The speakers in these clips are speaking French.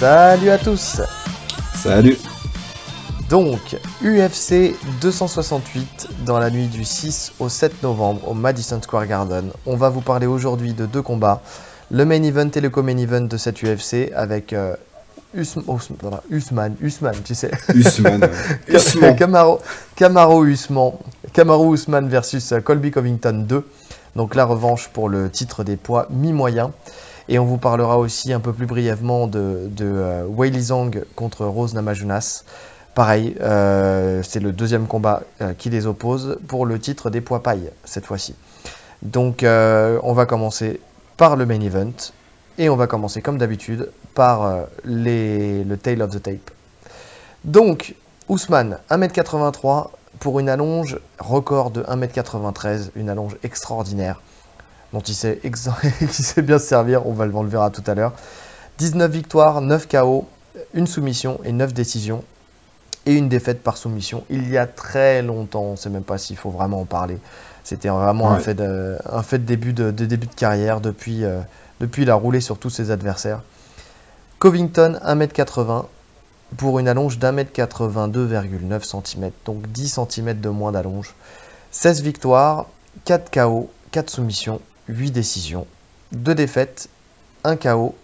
Salut à tous Salut Donc, UFC 268 dans la nuit du 6 au 7 novembre au Madison Square Garden. On va vous parler aujourd'hui de deux combats. Le main event et le co-main event de cette UFC avec euh, Usman, Usman, Usman, tu sais. Usman. Usman. Camaro, Camaro Usman. Camaro Usman versus Colby Covington 2. Donc la revanche pour le titre des poids mi-moyen. Et on vous parlera aussi un peu plus brièvement de, de euh, Wei Zhang contre Rose Namajunas. Pareil, euh, c'est le deuxième combat euh, qui les oppose pour le titre des poids paille cette fois-ci. Donc on va commencer par le main event. Et on va commencer comme d'habitude par le tail of the tape. Donc, Ousmane, 1m83 pour une allonge record de 1m93, une allonge extraordinaire dont il sait, sait bien se servir, on, va, le verra tout à l'heure. 19 victoires, 9 KO, une soumission et 9 décisions. Et une défaite par soumission. Il y a très longtemps, on ne sait même pas s'il faut vraiment en parler. C'était vraiment un, fait de, un fait de début de, début de carrière. Depuis, euh, depuis, il a roulé sur tous ses adversaires. Covington, 1m80 pour une allonge d'1m82,9 cm. Donc 10 cm de moins d'allonge. 16 victoires, 4 KO, 4 soumissions 8 décisions, 2 défaites, 1 KO,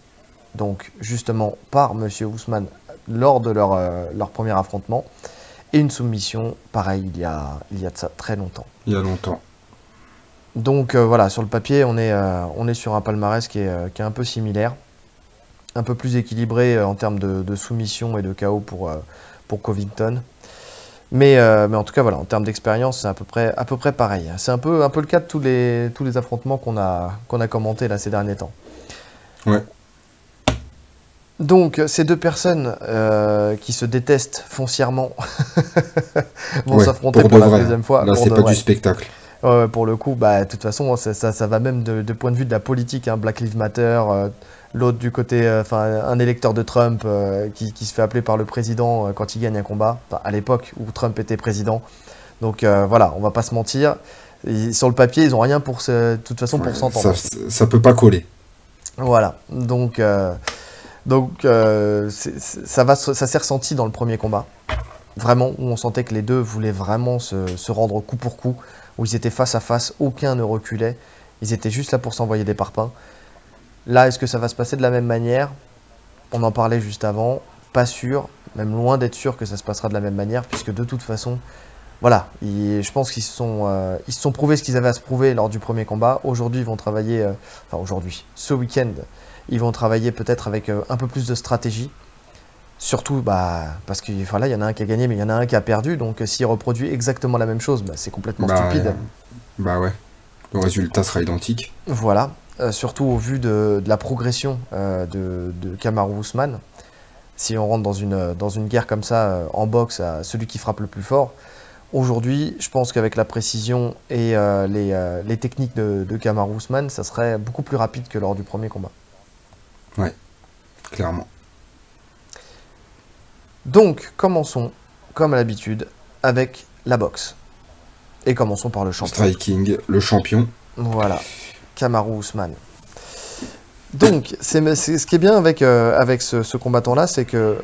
donc justement par Monsieur Ousmane lors de leur, euh, leur premier affrontement, et une soumission, pareil, il y, a, il y a de ça très longtemps. Il y a longtemps. Donc euh, voilà, sur le papier, on est, euh, on est sur un palmarès qui est, qui est, un peu similaire, un peu plus équilibré en termes de, de, soumission et de KO pour, pour Covington. Mais, euh, mais en tout cas, voilà, en termes d'expérience, c'est à peu près, à peu près pareil. C'est un peu, un peu le cas de tous les, tous les affrontements qu'on a, qu'on a commentés là, ces derniers temps. Ouais. Donc, ces deux personnes euh, qui se détestent foncièrement vont s'affronter pour, la deuxième fois. Là, c'est pas du spectacle. Ouais, pour le coup, bah, de toute façon, ça, ça, va même de, point de vue de la politique. Hein, Black Lives Matter, euh, l'autre du côté, euh, enfin un électeur de Trump euh, qui, se fait appeler par le président euh, quand il gagne un combat, à l'époque où Trump était président. Donc voilà, on va pas se mentir. sur le papier, ils ont rien pour de toute façon pour s'entendre. Ça, ça, peut pas coller. Voilà, donc donc ça va, ça s'est ressenti dans le premier combat. Vraiment, où on sentait que les deux voulaient vraiment se, se rendre coup pour coup, où ils étaient face à face, aucun ne reculait. Ils étaient juste là pour s'envoyer des parpaings. Là, est-ce que ça va se passer de la même manière? On en parlait juste avant. Pas sûr, même loin d'être sûr que ça se passera de la même manière, puisque de toute façon, voilà, je pense qu'ils se, sont, euh, ils se sont prouvés ce qu'ils avaient à se prouver lors du premier combat. Aujourd'hui, ils vont travailler, euh, enfin aujourd'hui, ce week-end, ils vont travailler peut-être avec euh, un peu plus de stratégie. Surtout bah, parce qu'il voilà, y en a un qui a gagné, mais il y en a un qui a perdu. Donc s'il reproduit exactement la même chose, bah, c'est complètement bah, stupide. Bah ouais, le résultat sera identique. Voilà, euh, surtout au vu de, la progression euh, de, de Kamaru Usman. Si on rentre dans une, dans une guerre comme ça euh, en boxe, à celui qui frappe le plus fort, aujourd'hui, je pense qu'avec la précision et les, les, techniques de, de Kamaru Usman, ça serait beaucoup plus rapide que lors du premier combat. Ouais, clairement. Donc, commençons, comme à l'habitude, avec la boxe. Et commençons par le champion. Striking, le champion. Voilà. Kamaru Usman. Donc, c'est, ce qui est bien avec, euh, avec ce, combattant-là, c'est que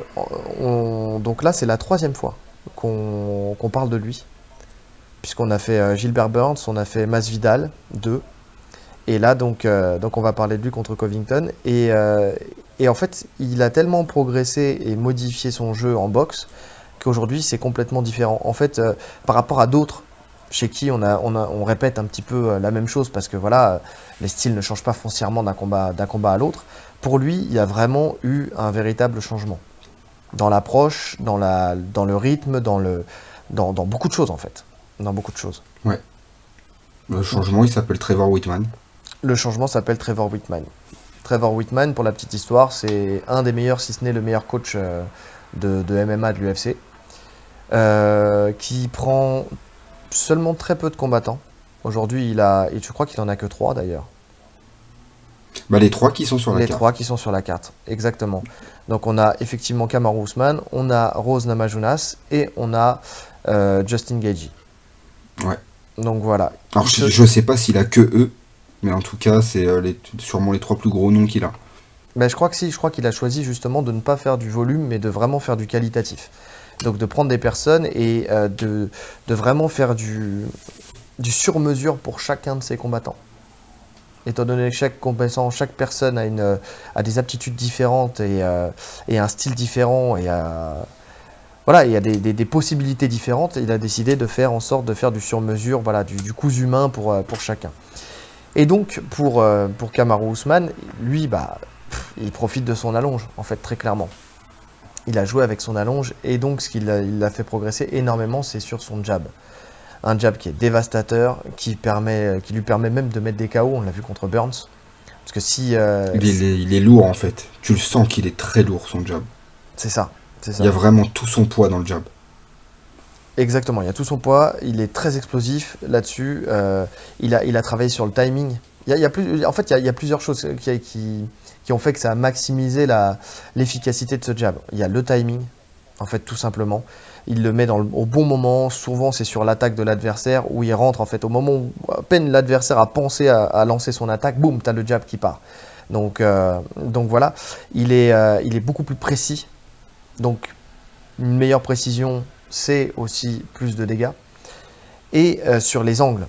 donc là, c'est la troisième fois qu'on, parle de lui. Puisqu'on a fait euh, Gilbert Burns, on a fait Masvidal 2. Et là, donc, euh, donc, on va parler de lui contre Covington. Et, et en fait, il a tellement progressé et modifié son jeu en boxe qu'aujourd'hui, c'est complètement différent. En fait, par rapport à d'autres chez qui on, a, on, répète un petit peu euh, la même chose parce que voilà, les styles ne changent pas foncièrement d'un combat, d'un combat à l'autre. Pour lui, il y a vraiment eu un véritable changement dans l'approche, dans, la, dans le rythme, dans, le, dans, beaucoup de choses en fait. Dans beaucoup de choses. Ouais. Le changement, il s'appelle Trevor Whitman. Le changement s'appelle Trevor Whitman. Trevor Whitman, pour la petite histoire, c'est un des meilleurs, si ce n'est le meilleur coach euh, de, MMA de l'UFC, euh, qui prend seulement très peu de combattants. Aujourd'hui, il a, et je crois qu'il en a que trois d'ailleurs. Bah, les trois qui sont sur la carte. Les trois qui sont sur la carte, exactement. Donc on a effectivement Kamaru Usman, on a Rose Namajunas et on a euh, Justin Gagey. Ouais. Donc voilà. Alors je, sais pas s'il a que eux, mais en tout cas c'est euh, sûrement les trois plus gros noms qu'il a. Mais je crois que si, je crois qu'il a choisi justement de ne pas faire du volume, mais de vraiment faire du qualitatif. Donc de prendre des personnes et euh, de, de vraiment faire du, du sur-mesure pour chacun de ses combattants. Étant donné que chaque combattant, chaque personne a, une, a des aptitudes différentes et, euh, et un style différent et voilà, il y a des, des- possibilités différentes, il a décidé de faire en sorte de faire du sur-mesure, voilà, du, du humain pour, euh, pour chacun. Et donc pour, euh, pour Kamaru Usman, lui, bah, il profite de son allonge, en fait, très clairement. Il a joué avec son allonge et donc ce qui l'a l'a fait progresser énormément, c'est sur son jab. Un jab qui est dévastateur, qui, permet, qui lui permet même de mettre des KO, on l'a vu contre Burns. Parce que si... euh, Il est, il est lourd en fait. Tu le sens qu'il est très lourd son jab. c'est ça. Il y a vraiment tout son poids dans le jab. Exactement, il y a tout son poids, il est très explosif là-dessus, euh, il, a, il a travaillé sur le timing. Il y a, il y a plus, en fait, il y a, il y a plusieurs choses qui, qui, qui ont fait que ça a maximisé l'efficacité de ce jab. Il y a le timing, en fait, tout simplement. Il le met au bon moment, souvent c'est sur l'attaque de l'adversaire où il rentre, en fait, au moment où à peine l'adversaire a pensé à, lancer son attaque, boum, tu as le jab qui part. Donc, euh, voilà, il est, euh, il est beaucoup plus précis. Donc, une meilleure précision, c'est aussi plus de dégâts. Et euh, sur les angles.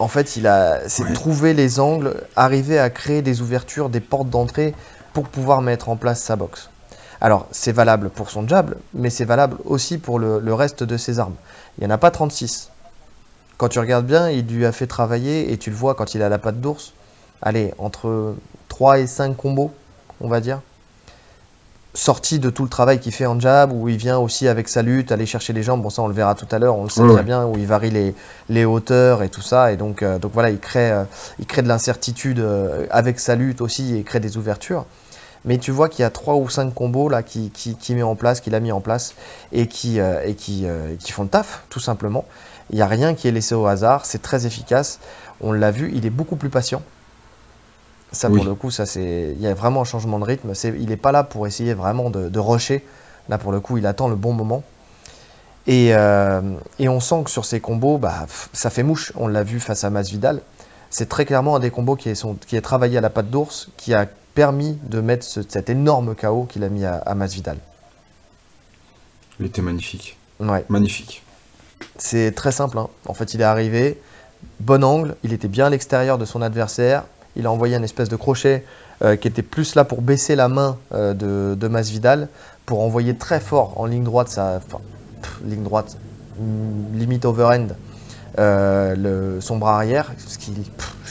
En fait, il a, c'est Ouais. trouver les angles, arriver à créer des ouvertures, des portes d'entrée pour pouvoir mettre en place sa boxe. Alors, c'est valable pour son jab, mais c'est valable aussi pour le, le reste de ses armes. Il n'y en a pas 36. Quand tu regardes bien, il lui a fait travailler, et tu le vois quand il a la patte d'ours, allez, entre 3 et 5 combos, on va dire sorti de tout le travail qu'il fait en jab, où il vient aussi avec sa lutte, aller chercher les jambes. Bon, ça, on le verra tout à l'heure, on le sait Ouais, très ouais. bien, où il varie les, les hauteurs et tout ça. Et donc, euh, donc voilà, il crée, euh, il crée de l'incertitude euh, avec sa lutte aussi et il crée des ouvertures. Mais tu vois qu'il y a trois ou cinq combos là qui, qui, qui met en place, qu'il a mis en place et qui, et qui, qui font le taf, tout simplement. Il n'y a rien qui est laissé au hasard, c'est très efficace. On l'a vu, il est beaucoup plus patient. Ça, Oui. pour le coup, ça c'est, il y a vraiment un changement de rythme. C'est, il n'est pas là pour essayer vraiment de, de rusher. Là, pour le coup, il attend le bon moment. Et, euh, et on sent que sur ces combos, bah, ça fait mouche. On l'a vu face à Masvidal. C'est très clairement un des combos qui est, son- qui est travaillé à la patte d'ours, qui a permis de mettre ce- cet énorme KO qu'il a mis à, à Masvidal. Il était magnifique. Ouais. Magnifique. C'est très simple. hein. En fait, il est arrivé, bon angle, il était bien à l'extérieur de son adversaire. Il a envoyé un espèce de crochet euh, qui était plus là pour baisser la main euh, de, Masvidal, pour envoyer très fort en ligne droite, sa, enfin, ligne droite, mm, limite overhand, euh, le- son bras arrière, ce qui,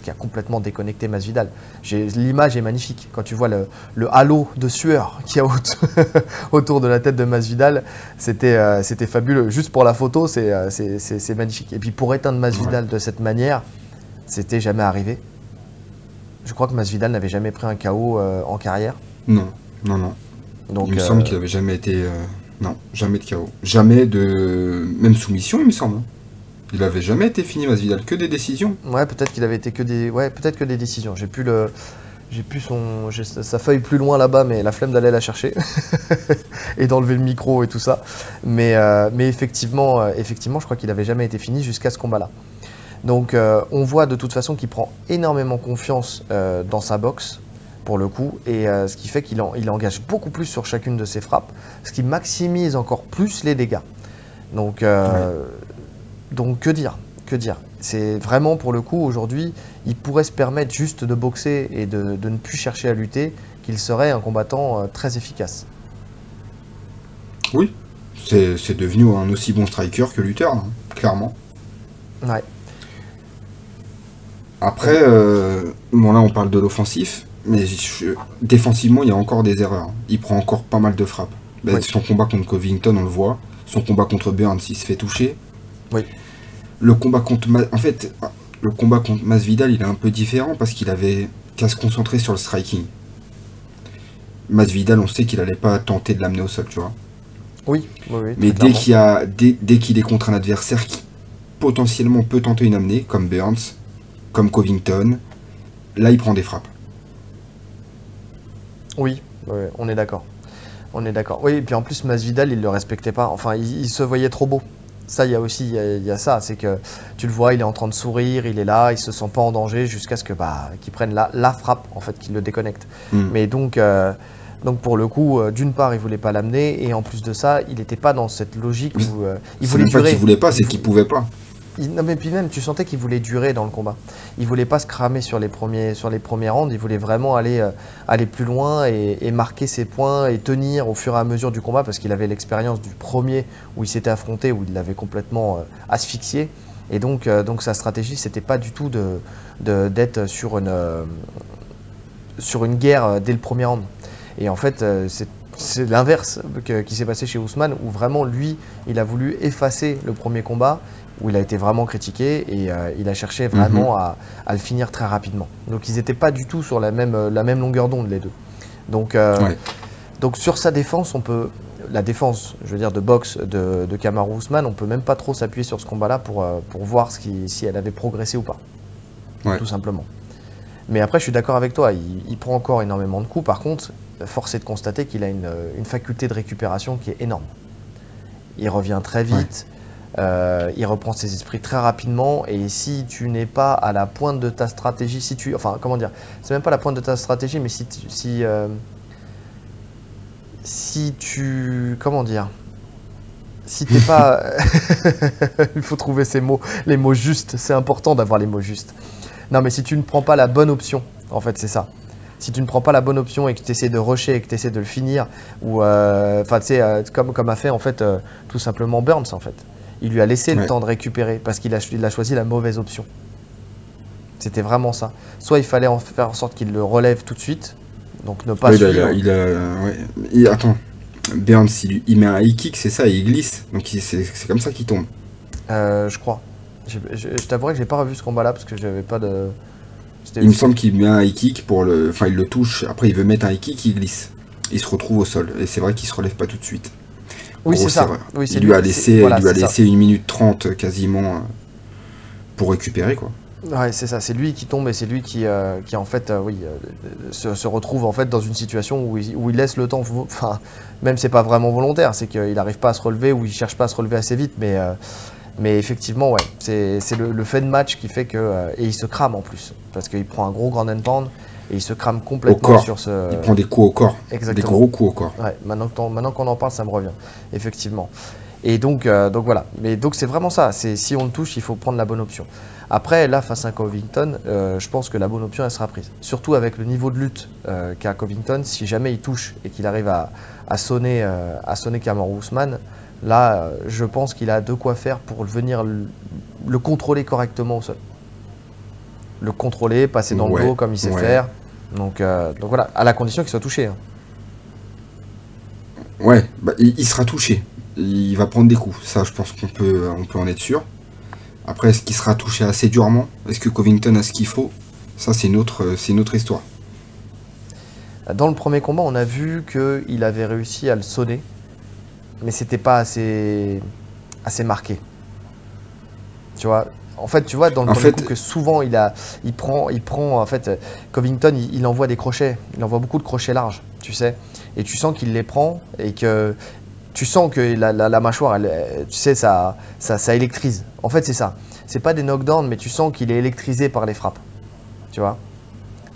a complètement déconnecté Masvidal. L'image est magnifique quand tu vois le, halo de sueur qu'il y a autour, de la tête de Masvidal. C'était euh, c'était fabuleux. Juste pour la photo, c'est magnifique. Et puis pour éteindre Masvidal de cette manière, c'était jamais arrivé. Je crois que Masvidal n'avait jamais pris un KO euh, en carrière. Non, non, non. Donc, il me euh, semble qu'il avait jamais été. euh, Non, jamais de KO. Jamais de. Même soumission, il me semble. hein. Il avait jamais été fini, Masvidal. Que des décisions. ouais, peut-être qu'il avait été que des, ouais, peut-être que des décisions. J'ai plus le, j'ai plus son, sa feuille plus loin là-bas, mais la flemme d'aller la chercher et d'enlever le micro et tout ça. Mais, euh, mais effectivement, euh, effectivement, je crois qu'il avait jamais été fini jusqu'à ce combat-là. Donc, euh, on voit de toute façon qu'il prend énormément confiance euh, dans sa boxe pour le coup, et euh, ce qui fait qu'il en- il engage beaucoup plus sur chacune de ses frappes, ce qui maximise encore plus les dégâts. Donc, donc que dire Que dire C'est vraiment pour le coup aujourd'hui, il pourrait se permettre juste de boxer et de, de ne plus chercher à lutter, qu'il serait un combattant très efficace. Oui. C'est c'est devenu un aussi bon striker que lutteur, hein, clairement. Ouais. Après, euh, bon là on parle de l'offensif, mais je- défensivement il y a encore des erreurs. Il prend encore pas mal de frappes. Ben, Oui. Son combat contre Covington, on le voit. Son combat contre Burns, il se fait toucher. Oui. Le combat contre... Ma- En fait, le combat contre Masvidal, il est un peu différent parce qu'il avait qu'à se concentrer sur le striking. Masvidal, on sait qu'il allait pas tenter de l'amener au sol, tu vois. Oui, oui, oui. Mais dès qu'il y a, dès, dès qu'il est contre un adversaire qui potentiellement peut tenter une amenée, comme Burns, comme Covington, là il prend des frappes. Oui, on est d'accord. On est d'accord. Oui, et puis en plus, Masvidal, il le respectait pas. Enfin, il, il se voyait trop beau. Ça, il y a aussi il y a, ça, c'est que tu le vois, il est en train de sourire, il est là, il se sent pas en danger jusqu'à ce que bah qu'il prenne la, la frappe en fait, qu'il le déconnecte. Mm. Mais donc euh, donc pour le coup, euh, d'une part, il voulait pas l'amener et en plus de ça, il n'était pas dans cette logique où euh, il voulait pas qu'il voulait pas, c'est qu'il pouvait pas. Non mais puis même, tu sentais qu'il voulait durer dans le combat. Il voulait pas se cramer sur les premiers, sur les premiers rounds. Il voulait vraiment aller, euh, aller plus loin et, marquer ses points et tenir au fur et à mesure du combat parce qu'il avait l'expérience du premier où il s'était affronté, où il l'avait complètement euh, asphyxié. Et donc, euh, donc sa stratégie, c'était pas du tout de, de- d'être sur une, sur une guerre dès le premier round. Et en fait, c'est c'est l'inverse qui s'est passé chez Ousmane, où vraiment lui, il a voulu effacer le premier combat, où il a été vraiment critiqué et euh, il a cherché vraiment à, à le finir très rapidement. Donc ils n'étaient pas du tout sur la même, euh, la même longueur d'onde les deux. Donc, euh, Ouais. donc sur sa défense, on peut la défense, je veux dire de boxe de, de Kamaru Ousmane, on peut même pas trop s'appuyer sur ce combat-là pour, pour voir ce qui, si elle avait progressé ou pas, Ouais. tout simplement. Mais après, je suis d'accord avec toi, il, il prend encore énormément de coups. Par contre, force est de constater qu'il a une, une faculté de récupération qui est énorme. Il revient très vite, euh, il reprend ses esprits très rapidement, et si tu n'es pas à la pointe de ta stratégie, si tu, enfin, comment dire, c'est même pas la pointe de ta stratégie, mais si, tu- si, euh, si tu, comment dire, si t'es pas, il faut trouver ces mots, les mots justes. C'est important d'avoir les mots justes. Non, mais si tu ne prends pas la bonne option, en fait, c'est ça. Si tu ne prends pas la bonne option et que tu essaies de rusher et que tu essaies de le finir, ou euh, enfin, tu sais, euh, comme, comme a fait en fait euh, tout simplement Burns en fait. Il lui a laissé le temps de récupérer parce qu'il a, il a choisi la mauvaise option. C'était vraiment ça. Soit il fallait en faire en sorte qu'il le relève tout de suite, donc ne pas Ouais, suivre. il a, il a- ouais. Il- attends, Burns, il, il met un high kick, c'est ça, et il glisse. Donc c'est comme ça qu'il tombe. Euh, je crois. J'ai- Je, je t'avouerai que j'ai pas revu ce combat-là parce que j'avais pas de. Il me semble qu'il met un high kick pour le. Enfin, il le touche, après il veut mettre un high kick, il glisse. Il se retrouve au sol. Et c'est vrai qu'il se relève pas tout de suite. Oui, c'est ça. Oui, il lui a laissé, voilà, il lui a ça. laissé une minute trente quasiment euh, pour récupérer quoi. Ouais, c'est ça. C'est lui qui tombe et c'est lui qui, euh, qui en fait, euh, oui, euh, se, se retrouve en fait dans une situation où il, où il laisse le temps. Enfin, même c'est pas vraiment volontaire, c'est qu'il n'arrive pas à se relever ou il cherche pas à se relever assez vite, mais. mais effectivement, ouais, c'est le, le fait de match qui fait que. et il se crame en plus. Parce qu'il prend un gros grand and pound et il se crame complètement corps. sur ce. Il prend des coups au corps, des Exactement. gros coups au corps. Ouais, maintenant qu'on en parle, ça me revient, effectivement. Et donc, euh, donc voilà. Mais donc c'est vraiment ça. C'est si on le touche, il faut prendre la bonne option. Après, là, face à Covington, euh, je pense que la bonne option, elle sera prise. Surtout avec le niveau de lutte euh, qu'a Covington. Si jamais il touche et qu'il arrive à, à sonner, à sonner Kamaru Usman, là, je pense qu'il a de quoi faire pour venir le, le contrôler correctement au sol. Le contrôler, passer dans Ouais, le dos comme il sait ouais. faire. Donc, euh, donc voilà, à la condition qu'il soit touché. hein. Ouais, bah, il, sera touché. Il va prendre des coups. Ça, je pense qu'on peut, on peut en être sûr. Après, est-ce qu'il sera touché assez durement? Est-ce que Covington a ce qu'il faut? Ça, c'est une autre, c'est une autre histoire. Dans le premier combat, on a vu qu'il avait réussi à le sonner, mais c'était pas assez, assez marqué. Tu vois, en fait, tu vois dans le En premier fait- coup que souvent il a, il prend, il prend en fait, Covington, il, il envoie des crochets, il envoie beaucoup de crochets larges, tu sais, et tu sens qu'il les prend et que tu sens que la, la- la mâchoire, elle, euh, tu sais, ça, ça, ça électrise. En fait, c'est ça. C'est pas des knockdowns, mais tu sens qu'il est électrisé par les frappes. Tu vois,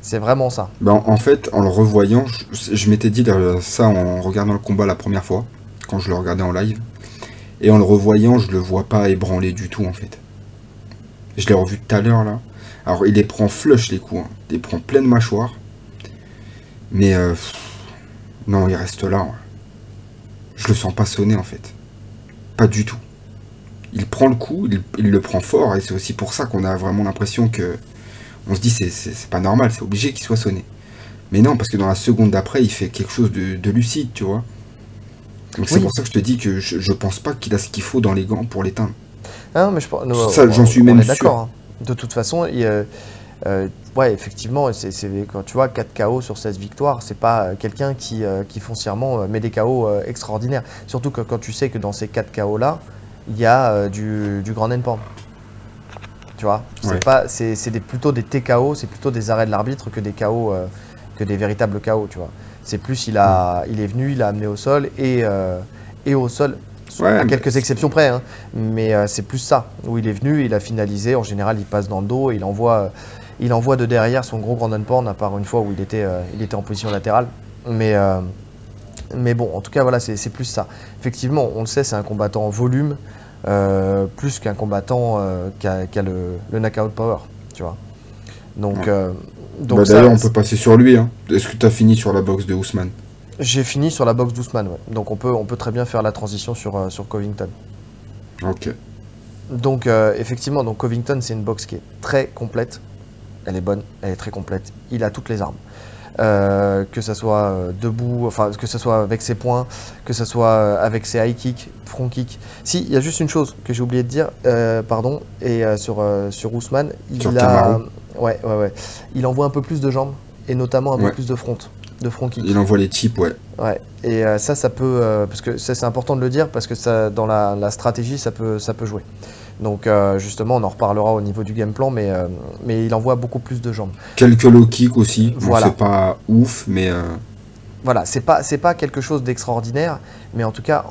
c'est vraiment ça. Ben, en- en fait, en le revoyant, je, je m'étais dit euh, ça en regardant le combat la première fois, quand je le regardais en live. Et en le revoyant, je le vois pas ébranlé du tout, en fait. Je l'ai revu tout à l'heure, là. Alors, il les prend flush, les coups. hein. Il les prend pleine mâchoire. Mais, euh, non, il reste là. ouais. Je le sens pas sonner, en fait. Pas du tout. Il prend le coup, il, il le prend fort, et c'est aussi pour ça qu'on a vraiment l'impression que on se dit c'est pas normal, c'est obligé qu'il soit sonné. Mais non, parce que dans la seconde d'après, il fait quelque chose de, de lucide, tu vois. Donc c'est pour ça que je te dis que je, je pense pas qu'il a ce qu'il faut dans les gants pour l'éteindre. Mais je non, Ça, j'en suis on même d'accord. hein. De toute façon, il, euh, ouais, effectivement, c'est quand tu vois 4 KO sur 16 victoires, c'est pas euh, quelqu'un qui, euh, qui foncièrement met des KO euh, extraordinaires. Surtout que quand tu sais que dans ces 4 KO là, il y a du, du grand endpoint. Tu vois, c'est Ouais. pas, c'est des- plutôt des TKO, c'est plutôt des arrêts de l'arbitre que des KO, que des véritables KO, tu vois. C'est plus il a, il est venu, il a amené au sol et, et au sol Ouais, à quelques exceptions près, hein. mais euh, c'est plus ça, où il est venu, il a finalisé, en général il passe dans le dos, il envoie, euh, il envoie de derrière son gros grand porn, à part une fois où il était, euh, il était en position latérale. Mais, mais bon, en tout cas, voilà, c'est plus ça. Effectivement, on le sait, c'est un combattant en volume, plus qu'un combattant qui a, le, le knockout power, tu vois. Donc, Ouais. donc Bah, D'ailleurs, on peut passer sur lui. Hein. Est-ce que tu as fini sur la boxe de Ousmane? J'ai fini sur la boxe d'Ousmane, ouais. Donc on peut, on peut très bien faire la transition sur, euh, sur Covington. Ok. Donc euh, effectivement, donc Covington, c'est une boxe qui est très complète. Elle est bonne, elle est très complète. Il a toutes les armes. Euh, que ce soit euh, debout, enfin que ce soit avec ses poings, que ce soit euh, avec ses high kicks, front kick. Si, il y a juste une chose que j'ai oublié de dire, pardon, et sur, sur Ousmane, il Sur a, ouais, ouais, ouais, il envoie un peu plus de jambes et notamment un peu plus de front, de front kick. Il envoie les types, ouais. Ouais, et euh, ça, ça peut, euh, parce que ça c'est important de le dire, parce que ça, dans la, la stratégie, ça peut, ça peut jouer. Donc euh, justement, on en reparlera au niveau du game plan, mais, mais il envoie beaucoup plus de jambes. Quelques low kicks aussi. Voilà. c'est pas ouf, mais Voilà, c'est pas, c'est pas quelque chose d'extraordinaire, mais en tout cas,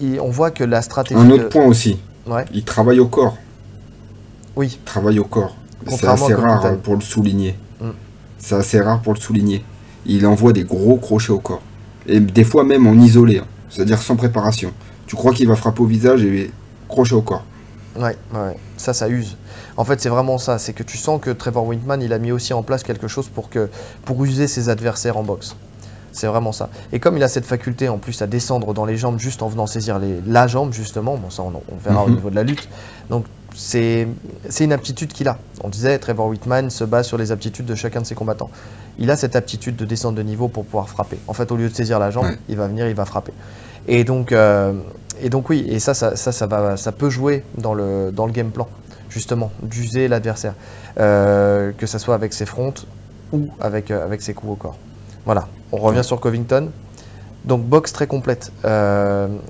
il- on voit que la stratégie. un de- autre point aussi. Ouais, Il travaille au corps. oui, Il travaille au corps. C'est Contrairement assez à rare pour le souligner. Mm. C'est assez rare pour le souligner. Il envoie des gros crochets au corps. Et des fois même en isolé. hein. C'est-à-dire sans préparation. Tu crois qu'il va frapper au visage et crochet au corps. ouais, ouais, ça, ça use. En fait, c'est vraiment ça, c'est que tu sens que Trevor Whitman, il a mis aussi en place quelque chose pour, que, pour user ses adversaires en boxe. C'est vraiment ça. Et comme il a cette faculté en plus à descendre dans les jambes juste en venant saisir les, la jambe, justement, bon, ça on, on verra au Mhm. niveau de la lutte. Donc c'est une aptitude qu'il a. On disait, Trevor Whitman se base sur les aptitudes de chacun de ses combattants. Il a cette aptitude de descendre de niveau pour pouvoir frapper. En fait, au lieu de saisir la jambe, Ouais. il va venir, il va frapper. Et donc, euh, et donc oui, et ça, ça, ça, ça, va, ça peut jouer dans le, dans le game plan, justement, d'user l'adversaire, Euh, que ce soit avec ses fronts ou avec, euh, avec ses coups au corps. Voilà, on revient Ouais. sur Covington. Donc boxe très complète.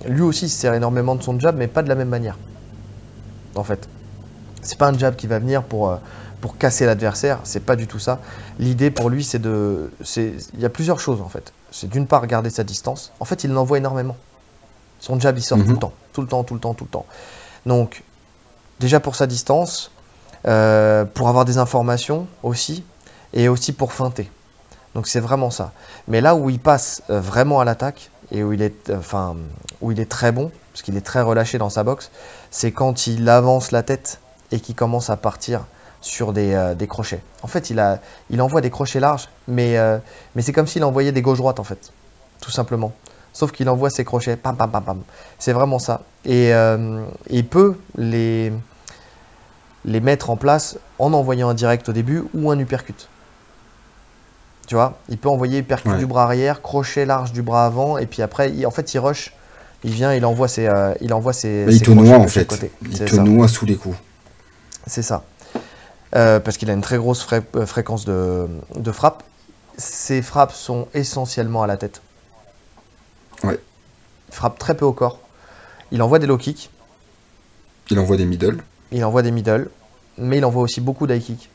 Lui aussi il se sert énormément de son jab, mais pas de la même manière. En fait, c'est pas un jab qui va venir pour, euh, pour casser l'adversaire, c'est pas du tout ça. L'idée pour lui, c'est de, il y a plusieurs choses en fait. C'est d'une part garder sa distance. En fait, il l'envoie énormément. Son jab, il sort tout Mhm. le temps, tout le temps, tout le temps, tout le temps. Donc, déjà pour sa distance, euh, pour avoir des informations aussi, et aussi pour feinter. Donc c'est vraiment ça. Mais là où il passe euh, vraiment à l'attaque et où il est, enfin, où il est très bon, parce qu'il est très relâché dans sa boxe, c'est quand il avance la tête et qu'il commence à partir sur des, euh, des crochets. En fait, il, a, il envoie des crochets larges, mais, euh, mais c'est comme s'il envoyait des gauches-droites, en fait, tout simplement. Sauf qu'il envoie ses crochets, pam, pam, pam, pam. C'est vraiment ça. Et euh, il peut les, les mettre en place en envoyant un direct au début ou un uppercut. Tu vois, il peut envoyer uppercut Ouais. du bras arrière, crochet large du bras avant, et puis après, il- en fait, il rush. Il vient, il envoie ses, il envoie ses, Mais il te noie en fait. Il te noie sous les coups. C'est ça. Euh, parce qu'il a une très grosse euh, fréquence de, de frappe. Ses frappes sont essentiellement à la tête. Ouais. Il frappe très peu au corps. Il envoie des low kicks, Il envoie des middle. il envoie des middle, mais il envoie aussi beaucoup d'high kicks.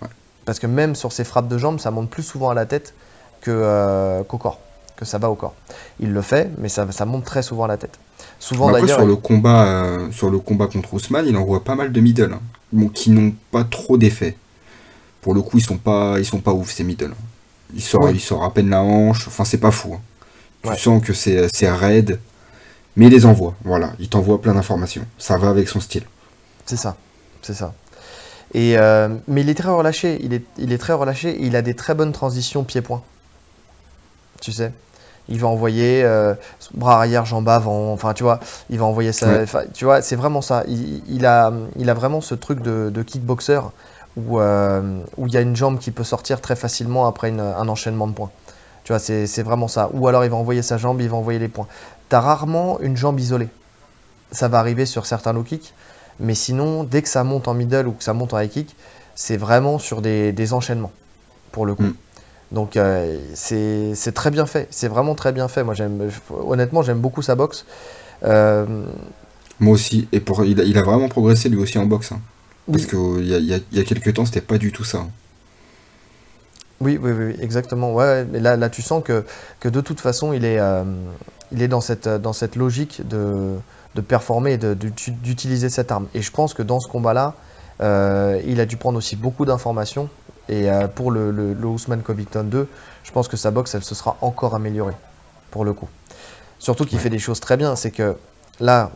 Ouais. Parce que même sur ses frappes de jambes, ça monte plus souvent à la tête euh, qu'au corps, que ça va au corps. Il le fait, mais ça, ça monte très souvent à la tête. Souvent Après, d'ailleurs. sur le combat, euh, sur le combat contre Ousmane, il envoie pas mal de middle, hein. bon, qui n'ont pas trop d'effet. Pour le coup, ils sont pas, ils sont pas ouf ces middle. Il sort, il sort à peine la hanche. Enfin, c'est pas fou. hein. Tu Ouais. sens que c'est, c'est raide, mais il les envoie. Voilà, il t'envoie plein d'informations. Ça va avec son style. C'est ça, c'est ça. Et euh, mais il est très relâché, il est, il est très relâché et il a des très bonnes transitions pied-point. Tu sais, il va envoyer euh, bras arrière, jambe avant, enfin tu vois, il va envoyer ça, Ouais. tu vois, c'est vraiment ça. Il, il a, il a vraiment ce truc de, de kickboxer où, euh, où il y a une jambe qui peut sortir très facilement après une- un enchaînement de points. Tu vois, c'est c'est vraiment ça. Ou alors il va envoyer sa jambe, il va envoyer les points. T'as rarement une jambe isolée. Ça va arriver sur certains low kicks, mais sinon, dès que ça monte en middle ou que ça monte en high kick, c'est vraiment sur des, des enchaînements, pour le coup. Mm. Donc euh, c'est très bien fait, c'est vraiment très bien fait. Moi, j'aime, honnêtement, j'aime beaucoup sa boxe. Euh, Moi aussi. Et pour, il, a, il a vraiment progressé lui aussi en boxe. hein. Parce oui, qu'il y a, il y, a, il y a quelques temps, c'était pas du tout ça. hein. Oui, oui, oui, exactement. Ouais, mais là, là, tu sens que, que de toute façon, il est, euh, il est dans cette, dans cette logique de, de performer et de- de- d'utiliser cette arme. Et je pense que dans ce combat-là, il a dû prendre aussi beaucoup d'informations. Et euh, pour le, le, le Ousmane Covington 2, je pense que sa boxe, elle se sera encore améliorée, pour le coup. Surtout qu'il Ouais. fait des choses très bien. C'est que là,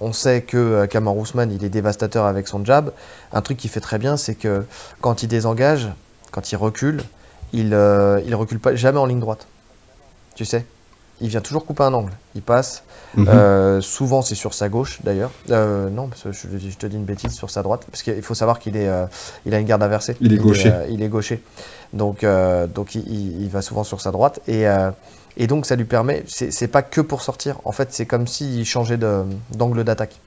on sait que euh, Kamar Ousmane, il est dévastateur avec son jab. Un truc qu'il fait très bien, c'est que quand il désengage, quand il recule, il, euh, il recule pas jamais en ligne droite. Tu sais? Il vient toujours couper un angle. Il passe. Mhm. Euh, souvent, c'est sur sa gauche, d'ailleurs. Euh, non, parce que je, je te dis une bêtise, sur sa droite. Parce qu'il faut savoir qu'il est, euh, il a une garde inversée. Il est gaucher. il est gaucher. Donc, donc il, il- il va souvent sur sa droite. Et, et donc, ça lui permet. C'est pas que pour sortir. En fait, c'est comme s'il changeait d'angle d'attaque.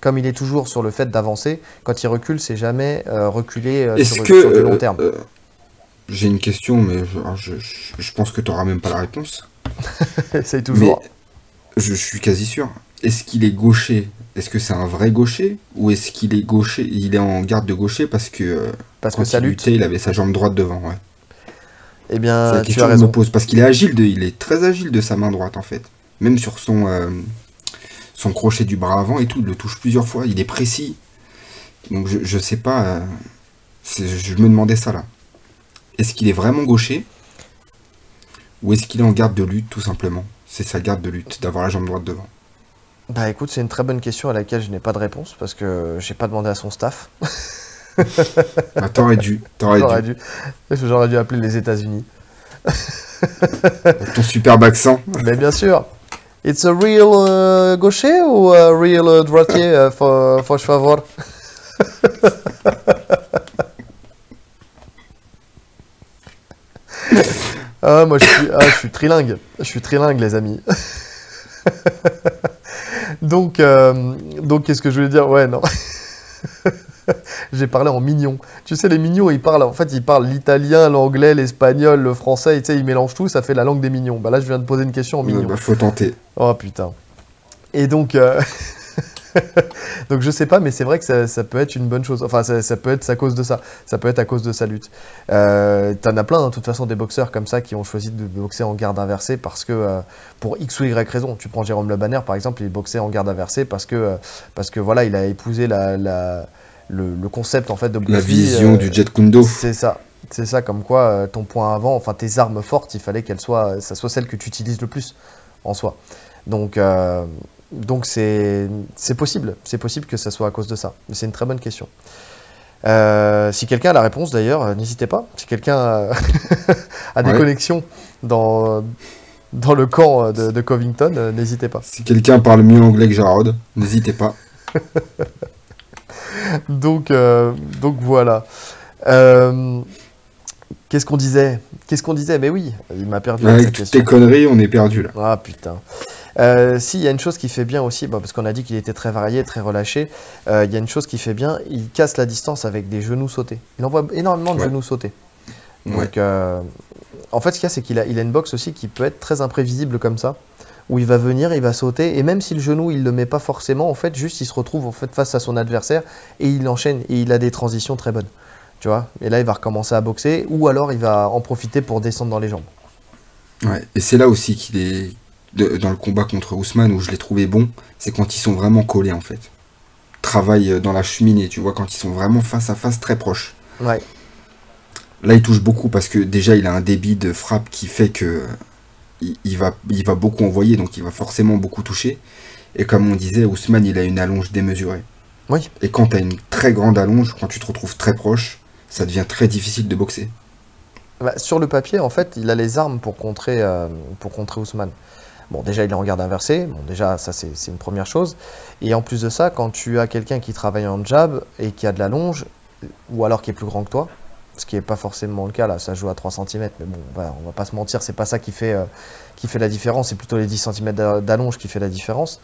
Comme il est toujours sur le fait d'avancer, quand il recule, c'est jamais reculer sur, que. sur du long terme. J'ai une question, mais je- je pense que tu n'auras même pas la réponse. Essaye Mais toujours. je suis quasi sûr. Est-ce qu'il est gaucher? Est-ce que c'est un vrai gaucher? Ou est-ce qu'il est gaucher? Il est en garde de gaucher parce que euh, Parce que ça il luttait, il avait sa jambe droite devant. Ouais. Eh c'est bien, la tu question as raison. pose. Parce qu'il est agile, de, il est très agile de sa main droite en fait. Même sur son, euh, son crochet du bras avant et tout, il le touche plusieurs fois. Il est précis. Donc je, je sais pas. euh, je me demandais ça là. Est-ce qu'il est vraiment gaucher? Ou est-ce qu'il est en garde de lutte tout simplement? C'est sa garde de lutte, d'avoir la jambe droite devant. Bah écoute, c'est une très bonne question à laquelle je n'ai pas de réponse parce que j'ai pas demandé à son staff. Ah, t'aurais dû, t'aurais J'aurais dû. dû, j'aurais dû appeler les États-Unis. Ton superbe accent. Mais bien sûr. It's a real euh, gaucher ou a real euh, droitier, euh, for, for favor? Ah, moi je suis, ah, je suis trilingue. Je suis trilingue, les amis. donc, euh, donc qu'est-ce que je voulais dire? Ouais, non. J'ai parlé en mignon. Tu sais, les mignons, ils parlent, en fait, ils parlent l'italien, l'anglais, l'espagnol, le français, et tu sais, ils mélangent tout, ça fait la langue des mignons. Bah là, je viens de poser une question en mignon. bah, faut tenter. Oh putain. Et donc, euh, donc je sais pas, mais c'est vrai que ça, ça peut être une bonne chose. Enfin, ça, ça peut être à cause de ça. Ça peut être à cause de sa lutte. Euh, T'en as plein, hein, de toute façon, des boxeurs comme ça qui ont choisi de boxer en garde inversée parce que, euh, pour X ou Y raison. Tu prends Jérôme Le Banner, par exemple, il boxait en garde inversée parce que, euh, parce que voilà, il a épousé la, la- le, le concept en fait de La vision du Jet Kundo. c'est ça. C'est ça, comme quoi ton point avant, enfin tes armes fortes, il fallait qu'elles soient, ça soit celle que tu utilises le plus en soi. Donc, euh, donc c'est, possible, c'est possible que ça soit à cause de ça. Mais c'est une très bonne question. Euh, si quelqu'un a la réponse d'ailleurs, euh, n'hésitez pas. Si quelqu'un a, a des Ouais. connexions dans, dans le camp euh, de, de Covington, n'hésitez pas. Si quelqu'un parle mieux anglais que Jarod, n'hésitez pas. Donc, euh, donc voilà. Euh, qu'est-ce qu'on disait? Qu'est-ce qu'on disait? Mais oui, il m'a perdu avec toutes question. tes conneries, on est perdu là. Ah putain. Euh, si, il y a une chose qui fait bien aussi, parce qu'on a dit qu'il était très varié, très relâché, euh, il y a une chose qui fait bien, il casse la distance avec des genoux sautés. Il envoie énormément de Ouais. genoux sautés. Ouais. Donc, euh, en fait, ce qu'il y a, c'est qu'il a, il a une boxe aussi qui peut être très imprévisible comme ça, où il va venir, il va sauter, et même si le genou, il le met pas forcément, en fait, juste, il se retrouve en fait face à son adversaire, et il enchaîne, et il a des transitions très bonnes. Tu vois? Et là, il va recommencer à boxer, ou alors il va en profiter pour descendre dans les jambes. Ouais. Et c'est là aussi qu'il est de- dans le combat contre Ousmane où je l'ai trouvé bon, c'est quand ils sont vraiment collés en fait. Travail euh, dans la cheminée, tu vois, quand ils sont vraiment face à face très proches. Ouais. Là, il touche beaucoup parce que déjà, il a un débit de frappe qui fait que euh, il, il va, il va beaucoup envoyer, donc il va forcément beaucoup toucher. Et comme on disait, Ousmane, il a une allonge démesurée. Oui. Et quand tu as une très grande allonge, quand tu te retrouves très proche, ça devient très difficile de boxer. Bah, sur le papier, en fait, il a les armes pour contrer, euh, pour contrer Ousmane. Bon, déjà, il est en garde inversée. Bon, déjà, ça, c'est une première chose. Et en plus de ça, quand tu as quelqu'un qui travaille en jab et qui a de la longe, ou alors qui est plus grand que toi, ce qui n'est pas forcément le cas, là, ça joue à 3 cm, mais bon, bah, on va pas se mentir, c'est pas ça qui fait, euh, qui fait la différence, c'est plutôt les 10 cm d'allonge qui fait la différence.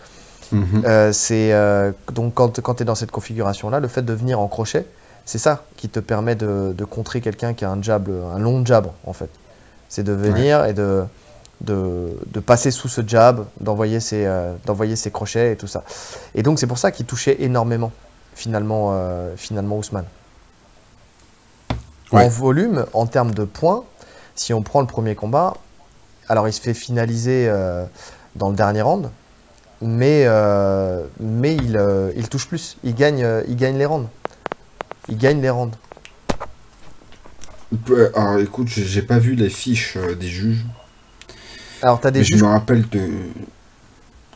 Mhm. Euh, c'est euh, donc quand, quand tu es dans cette configuration là, le fait de venir en crochet, c'est ça qui te permet de, de contrer quelqu'un qui a un jab, un long jab en fait. C'est de venir et de, de, de passer sous ce jab, d'envoyer ses, euh, d'envoyer ses crochets et tout ça. Et donc c'est pour ça qu'il touchait énormément finalement, euh, finalement Ousmane. En volume, en termes de points, si on prend le premier combat, alors il se fait finaliser euh, dans le dernier round, mais, mais il, il touche plus. Il gagne, il gagne les rounds. Il gagne les rounds. Alors écoute, j'ai pas vu les fiches des juges, Alors t'as des je me rappelle de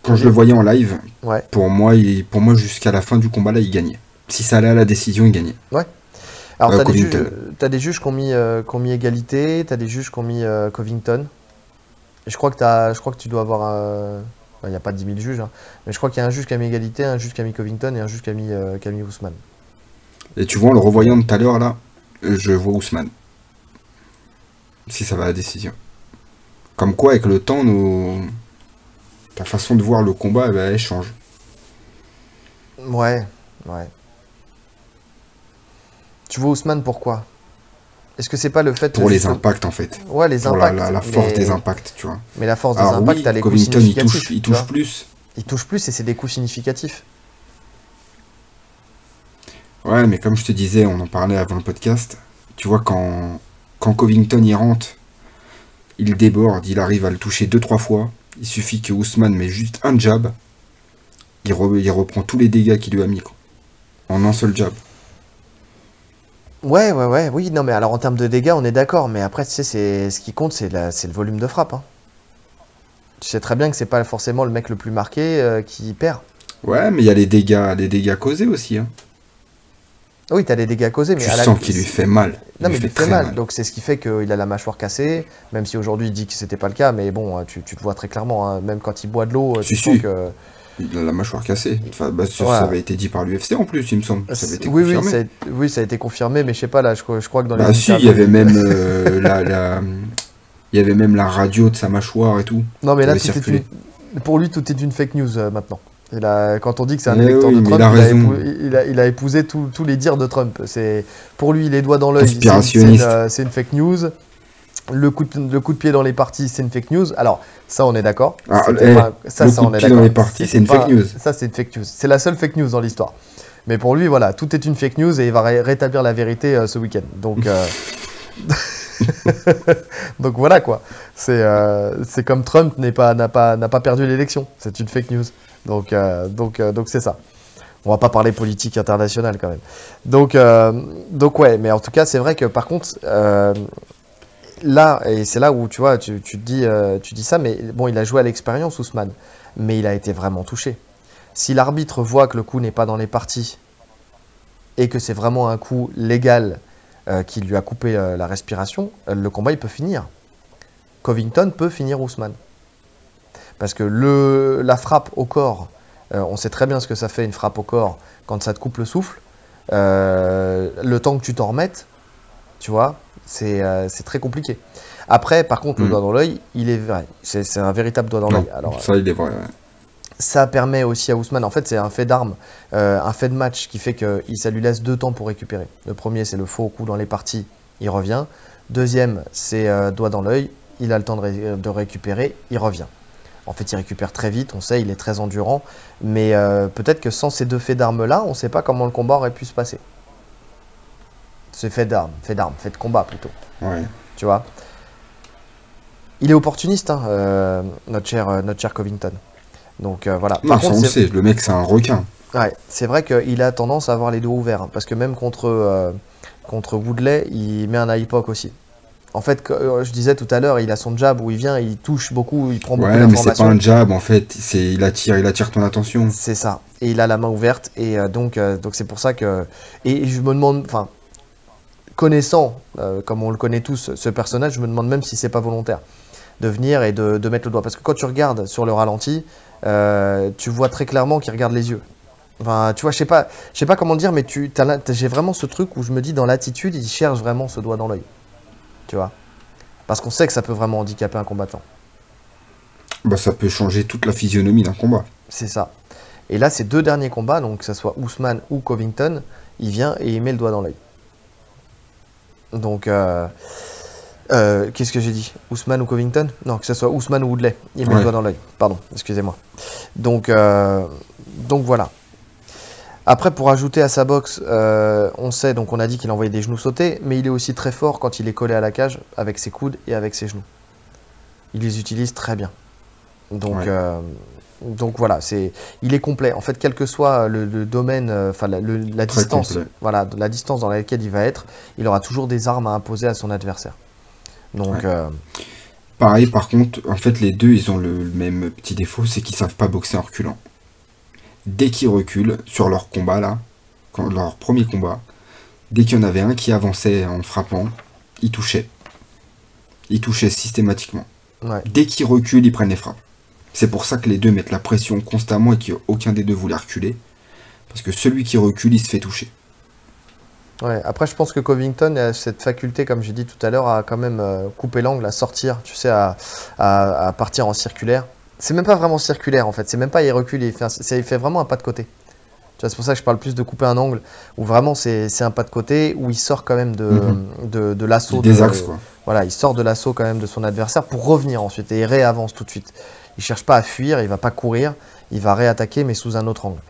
quand je le voyais en live. Ouais. Pour moi, il... pour moi jusqu'à la fin du combat là, il gagnait. Si ça allait à la décision, il gagnait. Alors Euh, t'as des, juges, t'as des juges qui ont mis, euh, qui ont mis égalité, t'as des juges qui ont mis euh, Covington. Et je crois que je crois que tu dois avoir. euh, Il n'y a pas 10 000 juges, hein, mais je crois qu'il y a un juge qui a mis égalité, un juge qui a mis Covington et un juge qui a mis, qui a mis Ousmane. Et tu vois, en le revoyant de tout à l'heure là, je vois Ousmane. Si ça va à la décision. Comme quoi, avec le temps, nos... ta façon de voir le combat, eh ben, elle change. Ouais, ouais. Tu vois Ousmane pourquoi? Est-ce que c'est pas le fait Pour les justement- impacts en fait. Ouais, les Pour impacts. la- la force mais... des impacts, tu vois. Mais la force des impacts, oui, t'as les coups Covington il significatifs. touche, il touche plus. Il touche plus et c'est des coups significatifs. Ouais, mais comme je te disais, on en parlait avant le podcast. Tu vois, quand, quand Covington y rentre, il déborde, il arrive à le toucher deux trois fois. Il suffit que Ousmane met juste un jab. Il, re- il reprend tous les dégâts qu'il lui a mis. quoi. En un seul jab. Ouais, ouais, ouais, oui, non, mais alors en termes de dégâts, on est d'accord, mais après, tu sais, c'est ce qui compte, c'est le volume de frappe. hein. Tu sais très bien que c'est pas forcément le mec le plus marqué euh, qui perd. Ouais, mais il y a les dégâts, les dégâts causés aussi. Hein. Oui, t'as des dégâts causés, mais Tu à la- sens qu'il lui fait mal. Non, mais il lui fait fait très mal. Donc c'est ce qui fait qu'il a la mâchoire cassée, même si aujourd'hui il dit que c'était pas le cas, mais bon, hein, tu, tu te vois très clairement, hein, même quand il boit de l'eau, euh, tu Si, sens si. que. Il a la mâchoire cassée. Enfin, bah, ça, avait été dit par l'UFC en plus, il me semble. Ça avait été oui, oui, ça a, oui, ça a été confirmé, mais je sais pas, là, je, crois- je crois que dans les. Bah si, il y avait même euh, la, la- il y avait même la radio de sa mâchoire et tout. Non, mais là, tout est une- pour lui, tout est une fake news euh, maintenant. Il a... Quand on dit que c'est un Eh électeur oui, de mais Trump, il a il a, raison. épou- il a- il a épousé tous les dires de Trump. C'est Pour lui, les doigts dans l'œil, c'est- une, euh, une fake news. Le coup, de, le coup de pied dans les parties, c'est une fake news. Alors, ça, on est d'accord. Ah, eh, ça, le ça, coup on de est pied dans d'accord. les parties, c'est une fake news. Ça, c'est une fake news. C'est la seule fake news dans l'histoire. Mais pour lui, voilà, tout est une fake news et il va ré- rétablir la vérité euh, ce week-end. Donc, euh, donc voilà quoi. C'est euh, comme Trump n'a pas pas perdu l'élection. C'est une fake news. Donc euh, euh, donc c'est ça. On va pas parler politique internationale quand même. Donc donc ouais, mais en tout cas c'est vrai que par contre là et c'est là où tu vois tu, dis dis ça, mais bon il a joué à l'expérience Ousmane, mais il a été vraiment touché. Si l'arbitre voit que le coup n'est pas dans les parties et que c'est vraiment un coup légal euh, qui lui a coupé euh, la respiration, euh, le combat il peut finir. Covington peut finir Ousmane. Parce que le, la frappe au corps, on sait très bien ce que ça fait une frappe au corps quand ça te coupe le souffle. Le temps que tu t'en remettes, tu vois, c'est très compliqué. Après, par contre, le Mm. doigt dans l'œil, il est vrai. C'est un véritable doigt dans l'œil. Ça il est vrai. ouais. Ça permet aussi à Ousmane, en fait c'est un fait d'arme, euh, un fait de match qui fait que ça lui laisse deux temps pour récupérer. Le premier c'est le faux coup dans les parties, il revient. Deuxième c'est euh, doigt dans l'œil, il a le temps de, ré- de récupérer, il revient. En fait il récupère très vite, on sait, il est très endurant, mais euh, peut-être que sans ces deux faits d'armes là, on ne sait pas comment le combat aurait pu se passer. C'est fait d'armes, fait d'armes, fait de combat plutôt Ouais. tu vois? Il est opportuniste, hein, euh, notre, cher, notre cher Covington. Donc euh, voilà. Non, Par ça contre, on sait, le mec c'est un requin. ouais, c'est vrai qu'il a tendance à avoir les deux ouverts. hein, parce que même contre, euh, contre Woodley, il met un high poke aussi. En fait, euh, je disais tout à l'heure, il a son jab où il vient, il touche beaucoup, il prend beaucoup Ouais, mais c'est pas un jab en fait, c'est il attire, il attire ton attention. C'est ça. Et il a la main ouverte. Et donc, donc c'est pour ça que. Et je me demande, enfin, connaissant, euh, comme on le connaît tous, ce personnage, je me demande même si c'est pas volontaire de venir et de, de mettre le doigt. Parce que quand tu regardes sur le ralenti, euh, tu vois très clairement qu'il regarde les yeux. Enfin, tu vois, je sais pas, je sais pas comment dire, mais tu, j'ai vraiment ce truc où je me dis dans l'attitude, il cherche vraiment ce doigt dans l'œil. Tu vois? Parce qu'on sait que ça peut vraiment handicaper un combattant. Bah ça peut changer toute la physionomie d'un combat. C'est ça. Et là, ces deux derniers combats, donc que ce soit Ousmane ou Covington, il vient et il met le doigt dans l'œil. Donc, euh, euh, qu'est-ce que j'ai dit? Ousmane ou Covington? Non, que ce soit Ousmane ou Woodley, il met le doigt dans l'œil. Pardon, excusez-moi. Donc, euh, donc voilà. Après, pour ajouter à sa boxe, euh, on sait, donc on a dit qu'il envoyait des genoux sautés, mais il est aussi très fort quand il est collé à la cage avec ses coudes et avec ses genoux. Il les utilise très bien. Donc, Ouais. euh, donc voilà, c'est, il est complet. En fait, quel que soit le, le domaine, enfin la, le- la Très distance, complet. voilà, la distance dans laquelle il va être, il aura toujours des armes à imposer à son adversaire. Donc, Ouais. euh, Pareil, par contre, en fait, les deux, ils ont le, même petit défaut, c'est qu'ils savent pas boxer en reculant. Dès qu'ils reculent sur leur combat, là, quand, leur premier combat, dès qu'il y en avait un qui avançait en frappant, ils touchaient. Ils touchaient systématiquement. ouais. Dès qu'ils reculent, ils prennent les frappes. C'est pour ça que les deux mettent la pression constamment et qu'aucun des deux voulait reculer. Parce que celui qui recule, il se fait toucher. Ouais, après, je pense que Covington a cette faculté, comme j'ai dit tout à l'heure, à quand même euh, couper l'angle, à sortir, tu sais, à, à- à partir en circulaire. C'est même pas vraiment circulaire en fait, c'est même pas il recule, il fait, un- c'est- il fait vraiment un pas de côté. Tu vois, c'est pour ça que je parle plus de couper un angle, où vraiment c'est c'est un pas de côté, où il sort quand même de, Mhm. de, de l'assaut. Des de- axes, quoi. Voilà, il sort de l'assaut quand même de son adversaire pour revenir ensuite et il réavance tout de suite. Il cherche pas à fuir, il va pas courir, il va réattaquer mais sous un autre angle.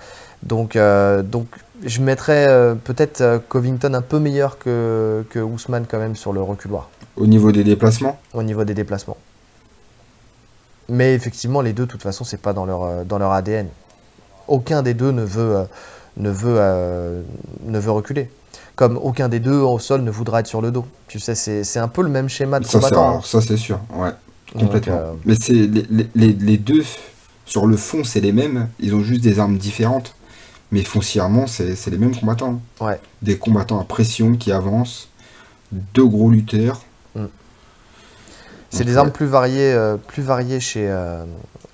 Donc, euh, donc je mettrais euh, peut-être euh, Covington un peu meilleur que, que Ousmane quand même sur le reculoir Au niveau des déplacements, au niveau des déplacements. Mais effectivement, les deux, de toute façon, c'est pas dans leur, euh, dans leur ADN. Aucun des deux ne veut, euh, ne veut, euh, ne veut reculer. Comme aucun des deux au sol ne voudra être sur le dos. Tu sais, c'est un peu le même schéma de ça, combattant. hein. ça, c'est sûr. Ouais, complètement. Donc, euh, Mais c'est les- les- les deux, sur le fond, c'est les mêmes. Ils ont juste des armes différentes. Mais foncièrement, c'est c'est les mêmes combattants. Ouais. Des combattants à pression qui avancent. Deux gros lutteurs. C'est Donc, des ouais. armes plus variées, euh, plus variées chez, euh,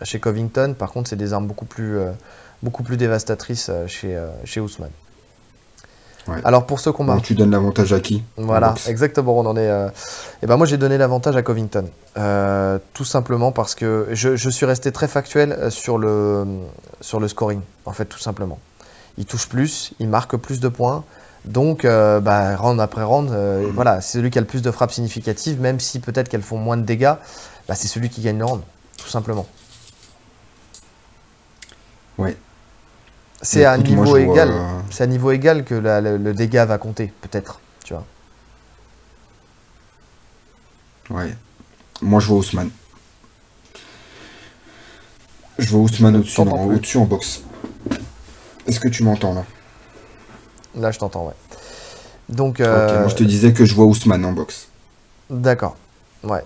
chez Covington. Par contre, c'est des armes beaucoup plus, euh, beaucoup plus dévastatrices chez, chez Ousmane. Ouais. Alors pour ce combat, Donc, tu donnes l'avantage à qui voilà, exactement, on en est. euh, Et ben moi j'ai donné l'avantage à Covington, Euh, tout simplement parce que je, je suis resté très factuel sur le, sur le scoring, en fait, tout simplement. Il touche plus, il marque plus de points. Donc, euh, bah, round après round, euh, Mm. voilà, c'est celui qui a le plus de frappes significatives, même si peut-être qu'elles font moins de dégâts, bah, c'est celui qui gagne le round, tout simplement. Ouais. C'est à niveau vois, égal, euh, c'est à niveau égal que la- le, le dégât va compter, peut-être, tu vois. Ouais. Moi, je vois Ousmane. Je vois Ousmane en, au-dessus en boxe. Est-ce que tu m'entends là? Là, je t'entends, ouais. Donc, euh, moi je te disais que je vois Ousmane en boxe. d'accord, ouais.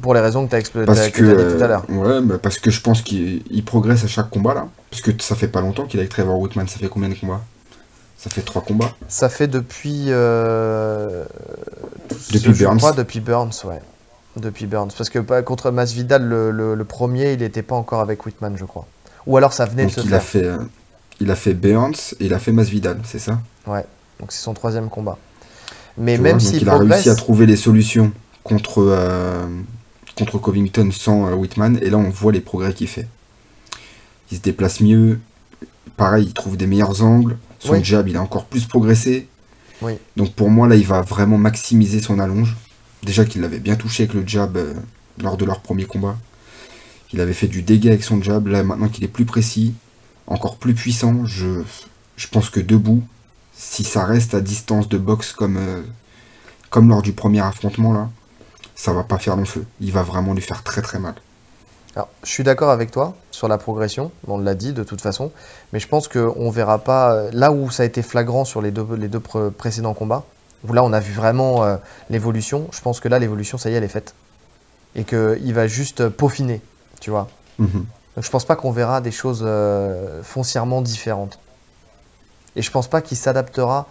Pour les raisons que tu as, expl- que, t'as dit tout à l'heure. euh, ouais, bah, parce que je pense qu'il il progresse à chaque combat là. Parce que ça fait pas longtemps qu'il est avec Trevor Whitman. Ça fait combien de combats? Ça fait trois combats. Ça fait depuis. euh, Depuis Burns. crois, depuis Burns, ouais. Depuis Burns. Parce que bah, contre Masvidal, le, le- le premier, il n'était pas encore avec Whitman, je crois. Ou alors ça venait Donc de se il a faire. fait, euh, il a fait Burns et il a fait Masvidal, c'est ça? Ouais. Donc c'est son troisième combat. Mais Tu même vois, donc s'il il a réussi à trouver les solutions contre euh, contre Covington sans euh, Whitman et là on voit les progrès qu'il fait. Il se déplace mieux. Pareil, il trouve des meilleurs angles. Son Oui. jab, il a encore plus progressé. Oui. Donc pour moi là, il va vraiment maximiser son allonge. Déjà qu'il l'avait bien touché avec le jab euh, lors de leur premier combat. Il avait fait du dégât avec son jab. Là maintenant qu'il est plus précis, encore plus puissant, je, je pense que debout, si ça reste à distance de boxe comme, euh, comme lors du premier affrontement là, ça va pas faire long feu. Il va vraiment lui faire très très mal. Alors, je suis d'accord avec toi sur la progression, on l'a dit de toute façon, mais je pense qu'on verra pas euh, là où ça a été flagrant sur les deux, les deux pré- précédents combats, où là on a vu vraiment euh, l'évolution. Je pense que là l'évolution, ça y est, elle est faite. Et qu'il va juste peaufiner, tu vois. Mhm. Donc je pense pas qu'on verra des choses euh, foncièrement différentes. Et je pense pas qu'il s'adaptera.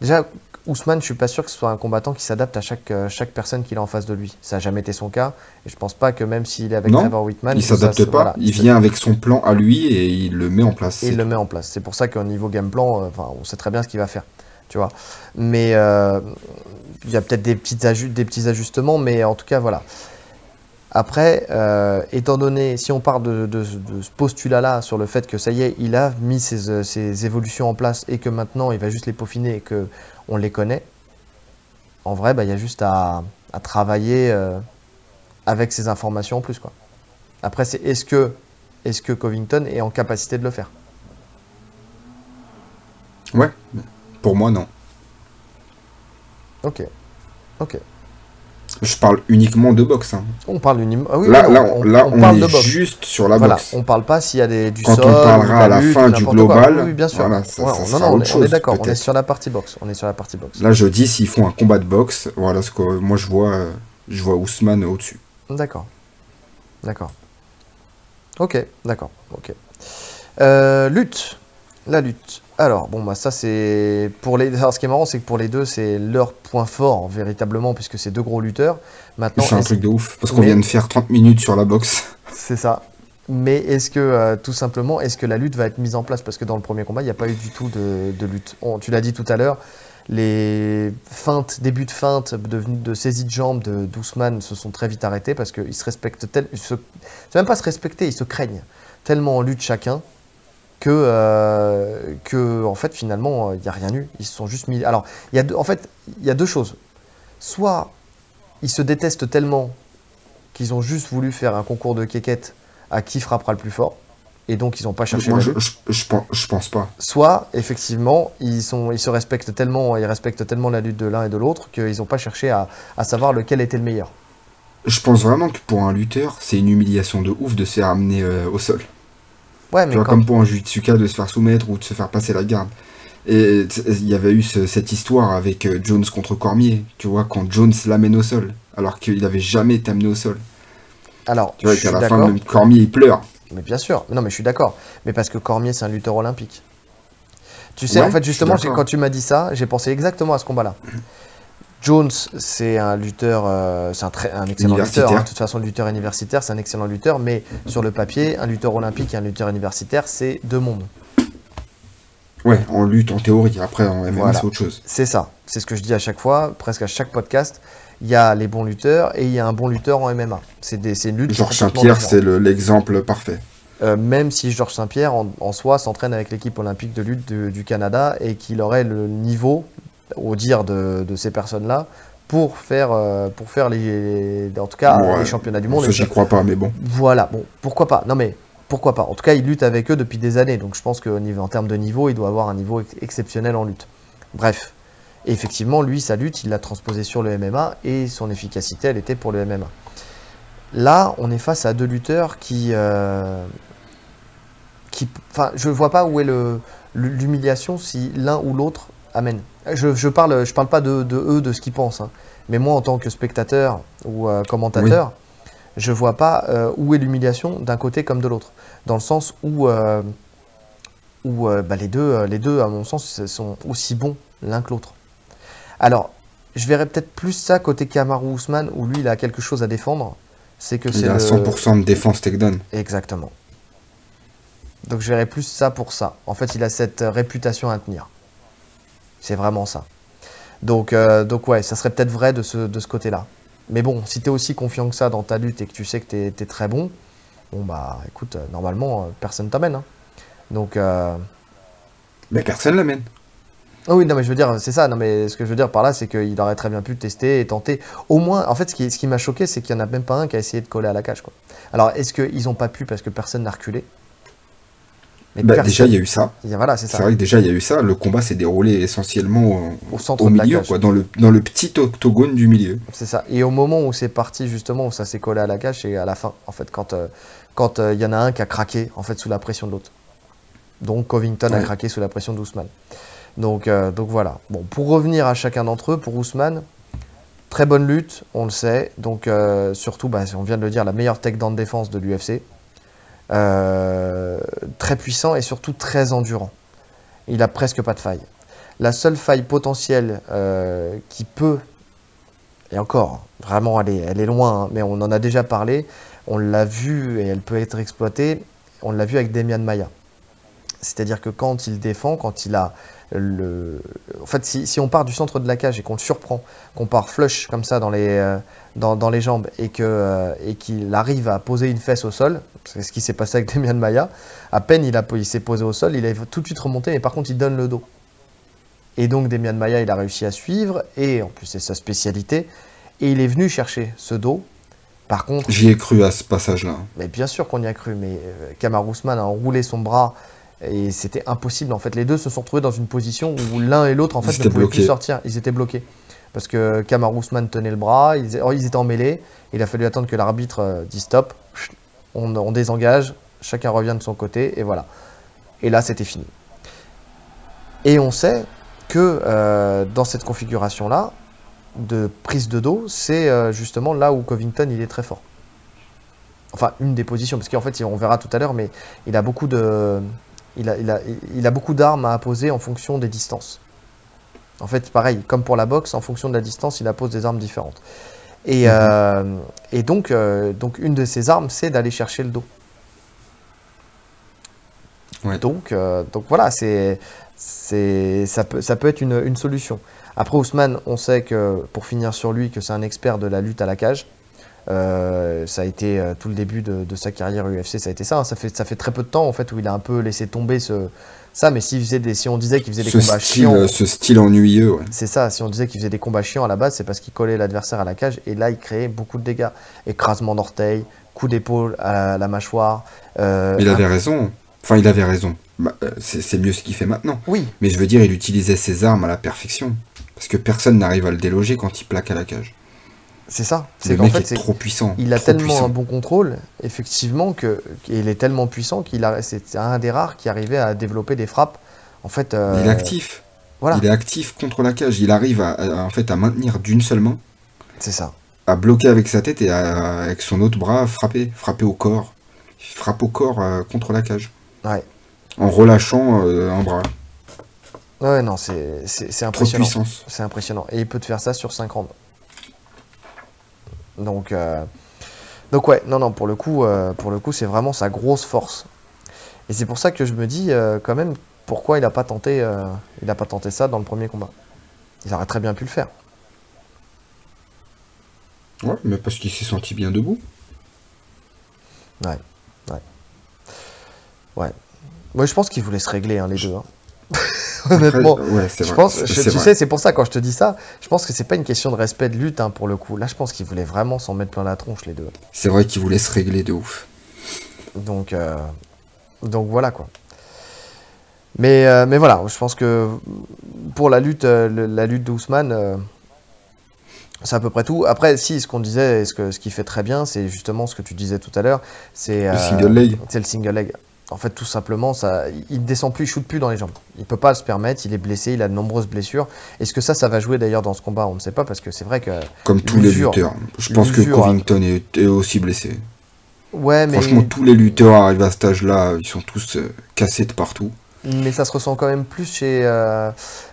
Déjà, Ousmane, je suis pas sûr que ce soit un combattant qui s'adapte à chaque, euh, chaque personne qu'il a en face de lui. Ça n'a jamais été son cas. Et je pense pas que même s'il est avec Non, Trevor Whitman, il s'adapte pas, voilà, il vient avec son plan à lui et il le met en place. et il le met en place. C'est pour ça qu'au niveau game plan, euh, on sait très bien ce qu'il va faire. Tu vois. Mais euh, il y a peut-être des, petites des petits ajustements, mais en tout cas, voilà. Après, euh, étant donné, si on part de, de- de ce postulat-là sur le fait que ça y est, il a mis ses, euh, ses évolutions en place et que maintenant il va juste les peaufiner et que on les connaît, en vrai, bah, il y a juste à, à travailler euh, avec ces informations en plus. Quoi. Après, c'est est-ce que, est-ce que Covington est en capacité de le faire? Ouais, pour moi, non. Ok. Ok. Je parle uniquement de boxe. Hein. On parle uniquement. Ah oui, là, oui, là, on, là, on on parle est de boxe. juste sur la Voilà, boxe. on parle pas s'il y a des, du Quand sol, on parlera à la lutte, fin du global, Oui, bien sûr. voilà, ça- Ouais, ça non, on, est, on est chose, d'accord. On est sur la partie boxe. On est sur la partie boxe. Là, je dis, s'ils font un combat de boxe, voilà ce que moi je vois, euh, je vois Ousmane au-dessus. D'accord. D'accord. Ok, d'accord. Ok. Euh, lutte. La lutte. Alors, bon, bah, ça, c'est. Pour les... Alors, ce qui est marrant, c'est que pour les deux, c'est leur point fort, véritablement, puisque c'est deux gros lutteurs. Maintenant, C'est un truc de ouf, parce qu'on Mais- vient de faire 30 minutes sur la boxe. c'est ça. Mais est-ce que, euh, tout simplement, est-ce que la lutte va être mise en place? Parce que dans le premier combat, il n'y a pas eu du tout de, de lutte. On- tu l'as dit tout à l'heure, les feintes, débuts de feinte, de, de saisie de jambes de d'Ousmane se sont très vite arrêtés parce qu'ils se respectent tellement. C'est même pas se respecter, ils se craignent tellement en lutte chacun que, euh, que en fait, finalement, il n'y a rien eu. Ils se sont juste mis. Alors, il y a deux- en fait, il y a deux choses. Soit ils se détestent tellement qu'ils ont juste voulu faire un concours de quéquette à qui frappera le plus fort, et donc ils n'ont pas cherché Moi, je, lutte. je, je pense, je pense pas. Soit, effectivement, ils, sont, ils se respectent tellement, ils respectent tellement la lutte de l'un et de l'autre qu'ils n'ont pas cherché à, à savoir lequel était le meilleur. Je pense vraiment que pour un lutteur, c'est une humiliation de ouf de se faire amener euh, au sol. Ouais, Tu vois, comme pour un Jujutsuka de se faire soumettre ou de se faire passer la garde. Et il y avait eu ce- cette histoire avec euh, Jones contre Cormier, tu vois, quand Jones l'amène au sol, alors qu'il n'avait jamais été amené au sol. alors, Tu vois, qu'à la fin, même Cormier, il pleure. Mais bien sûr, non, mais je suis d'accord. Mais parce que Cormier, c'est un lutteur olympique. Tu sais, Ouais, en fait, justement, quand tu m'as dit ça, j'ai pensé exactement à ce combat-là. Jones, c'est un lutteur, euh, c'est un, très, un excellent lutteur. hein. De toute façon, lutteur universitaire, c'est un excellent lutteur. Mais sur le papier, un lutteur olympique et un lutteur universitaire, c'est deux mondes. Ouais, en lutte, en théorie. Après, en MMA, Voilà. c'est autre chose. C'est ça. C'est ce que je dis à chaque fois, presque à chaque podcast. Il y a les bons lutteurs et il y a un bon lutteur en MMA. C'est des- c'est une lutte. Georges Saint-Pierre, c'est le- l'exemple parfait. Euh, même si Georges Saint-Pierre en, en soi s'entraîne avec l'équipe olympique de lutte de- du Canada et qu'il aurait le niveau, au dire de, de ces personnes-là, pour faire, euh, pour faire les, en tout cas Ouais. les championnats du monde. Ça, j'y crois pas, mais bon. Voilà, bon, pourquoi pas? Non mais pourquoi pas? En tout cas, il lutte avec eux depuis des années, donc je pense qu'en en termes de niveau, il doit avoir un niveau ex- exceptionnel en lutte. Bref, Et effectivement, lui, sa lutte, il l'a transposée sur le MMA et son efficacité, elle était pour le MMA. Là, on est face à deux lutteurs qui, euh, qui, enfin, je vois pas où est l'humiliation si l'un ou l'autre amène. Je, je parle, je parle pas de, de eux, de ce qu'ils pensent, hein. mais moi, en tant que spectateur ou euh, commentateur, je vois pas euh, où est l'humiliation d'un côté comme de l'autre, dans le sens où, euh, où bah, les deux, les deux, à mon sens, sont aussi bons l'un que l'autre. Alors, je verrais peut-être plus ça côté Kamaru Usman, où lui, il a quelque chose à défendre. C'est que c'est Il a le... 100% de défense takedown. Exactement. Donc je verrais plus ça pour ça. En fait, il a cette réputation à tenir. C'est vraiment ça. Donc, euh, donc ouais, ça serait peut-être vrai de ce, de ce côté-là. Mais bon, si tu es aussi confiant que ça dans ta lutte et que tu sais que tu es, très bon, bon bah écoute, euh, normalement, euh, personne t'amène. hein. Donc, euh, Mais personne l'amène. ah oui, non, mais je veux dire, c'est ça. Non, mais ce que je veux dire par là, c'est qu'il aurait très bien pu tester et tenter. Au moins, en fait, ce qui, ce qui m'a choqué, c'est qu'il n'y en a même pas un qui a essayé de coller à la cage. Quoi. Alors, est-ce qu'ils n'ont pas pu parce que personne n'a reculé? Mais Bah, déjà, il y a eu ça. Voilà, c'est vrai que déjà, il y a eu ça. Le combat s'est déroulé essentiellement au, Au centre au de la milieu, cage. quoi, dans le, dans le petit octogone du milieu. C'est ça. Et au moment où c'est parti, justement, où ça s'est collé à la cage, c'est à la fin, en fait, quand euh, quand euh, il y en a un qui a craqué, en fait, sous la pression de l'autre. Donc, Covington a craqué sous la pression d'Ousmane. Donc, euh, donc voilà. Bon, pour revenir à chacun d'entre eux, pour Ousmane, très bonne lutte, on le sait. Donc, surtout, bah, on vient de le dire, la meilleure takedown de défense de l'UFC. Euh, très puissant et surtout très endurant. Il a presque pas de faille. La seule faille potentielle euh, qui peut, et encore, vraiment, elle est, loin, hein, mais on en a déjà parlé, on l'a vu et elle peut être exploitée, on l'a vu avec Demian Maya. C'est-à-dire que quand il défend, quand il a le. En fait, si, si on part du centre de la cage et qu'on le surprend, qu'on part flush comme ça dans les, euh, dans, dans les jambes et euh, et qu'il arrive à poser une fesse au sol, c'est ce qui s'est passé avec Demian Maya, à peine il, a, il s'est posé au sol, il a tout de suite remonté, mais par contre il donne le dos. Et donc Demian Maya, il a réussi à suivre, et en plus c'est sa spécialité, et il est venu chercher ce dos. Par contre, J'y ai cru à ce passage-là. mais bien sûr qu'on y a cru, mais euh, Kamar Ousmane a enroulé son bras Et c'était impossible en fait. Les deux se sont retrouvés dans une position où l'un et l'autre en fait Ils ne pouvaient plus sortir. Ils étaient bloqués. Parce que Kamar Ousmane tenait le bras, ils, oh, ils étaient emmêlés. Il a fallu attendre que l'arbitre euh, dise stop. On désengage, chacun revient de son côté et voilà. Et là c'était fini. Et on sait que euh, dans cette configuration-là, de prise de dos, c'est euh, justement là où Covington il est très fort. Enfin, une des positions, parce qu'en fait, on verra tout à l'heure, mais il a beaucoup de, il a, il a, il a beaucoup d'armes à apposer en fonction des distances. En fait, pareil, comme pour la boxe, en fonction de la distance, il appose des armes différentes. Et, Mhm. euh, et donc, euh, donc, une de ses armes, c'est d'aller chercher le dos. Ouais. Donc, euh, donc voilà, c'est, c'est, ça, peut, ça peut être une, une solution. Après Ousmane, on sait que, pour finir sur lui, que c'est un expert de la lutte à la cage. Euh, ça a été euh, tout le début de, de sa carrière UFC, ça a été ça. hein. Ça, fait, ça fait très peu de temps en fait où il a un peu laissé tomber ce, ça. Mais s'il faisait des, si on disait qu'il faisait des Ce combats style, chiants, euh, ce style ennuyeux, ouais. c'est ça. Si on disait qu'il faisait des combats chiants à la base, c'est parce qu'il collait l'adversaire à la cage et là il créait beaucoup de dégâts. Écrasement d'orteil, coup d'épaule à la mâchoire. euh, Il un- avait raison. Enfin, il avait raison. Bah, c'est c'est mieux ce qu'il fait maintenant. Oui, Mais je veux dire, il utilisait ses armes à la perfection. Parce que personne n'arrive à le déloger quand il plaque à la cage. C'est ça. C'est qu'en fait, est c'est trop puissant. Il a trop tellement puissant. un bon contrôle, effectivement, que et il est tellement puissant qu'il a c'est un des rares qui arrivait à développer des frappes. En fait, euh, Il est actif. Voilà, Il est actif contre la cage. Il arrive à, à- en fait à maintenir d'une seule main, c'est ça. à bloquer avec sa tête et à- avec son autre bras frapper, frapper au corps. Il frappe au corps euh, contre la cage. Ouais. En relâchant euh, un bras. Ouais, non, c'est impressionnant. C'est impressionnant. Et il peut te faire ça sur 5 rounds. Donc, euh, donc ouais, non, non, pour le coup, euh, pour le coup, c'est vraiment sa grosse force. Et c'est pour ça que je me dis euh, quand même pourquoi il a pas tenté, il a pas tenté ça dans le premier combat? Il aurait très bien pu le faire. Ouais, mais parce qu'il s'est senti bien debout. Moi, je pense qu'il voulait se régler, hein, les deux. hein. Après, Honnêtement. ouais, Je pense, je- c'est tu vrai. sais, c'est pour ça quand je te dis ça, je pense que c'est pas une question de respect de lutte hein, pour le coup. Là, je pense qu'ils voulaient vraiment s'en mettre plein la tronche les deux. C'est vrai qu'il voulait se régler de ouf. Donc, euh, donc voilà quoi. Mais, euh, mais voilà, je pense que pour la lutte, euh, la lutte d'Ousmane, c'est à peu près tout. Après, si, ce qu'on disait, ce que ce qu'il fait très bien, c'est justement ce que tu disais tout à l'heure, c'est Le single leg. c'est le single leg. En fait, tout simplement, ça, il descend plus, il shoot plus dans les jambes. Il peut pas se permettre, il est blessé, il a de nombreuses blessures. Est-ce que ça, ça va jouer d'ailleurs dans ce combat? On ne sait pas parce que c'est vrai que. Comme tous les lutteurs. Je pense que Covington est, est aussi blessé. Ouais, mais, Franchement, tous les lutteurs arrivés à cet âge-là, ils sont tous euh, cassés de partout. mais ça se ressent quand même plus chez. euh,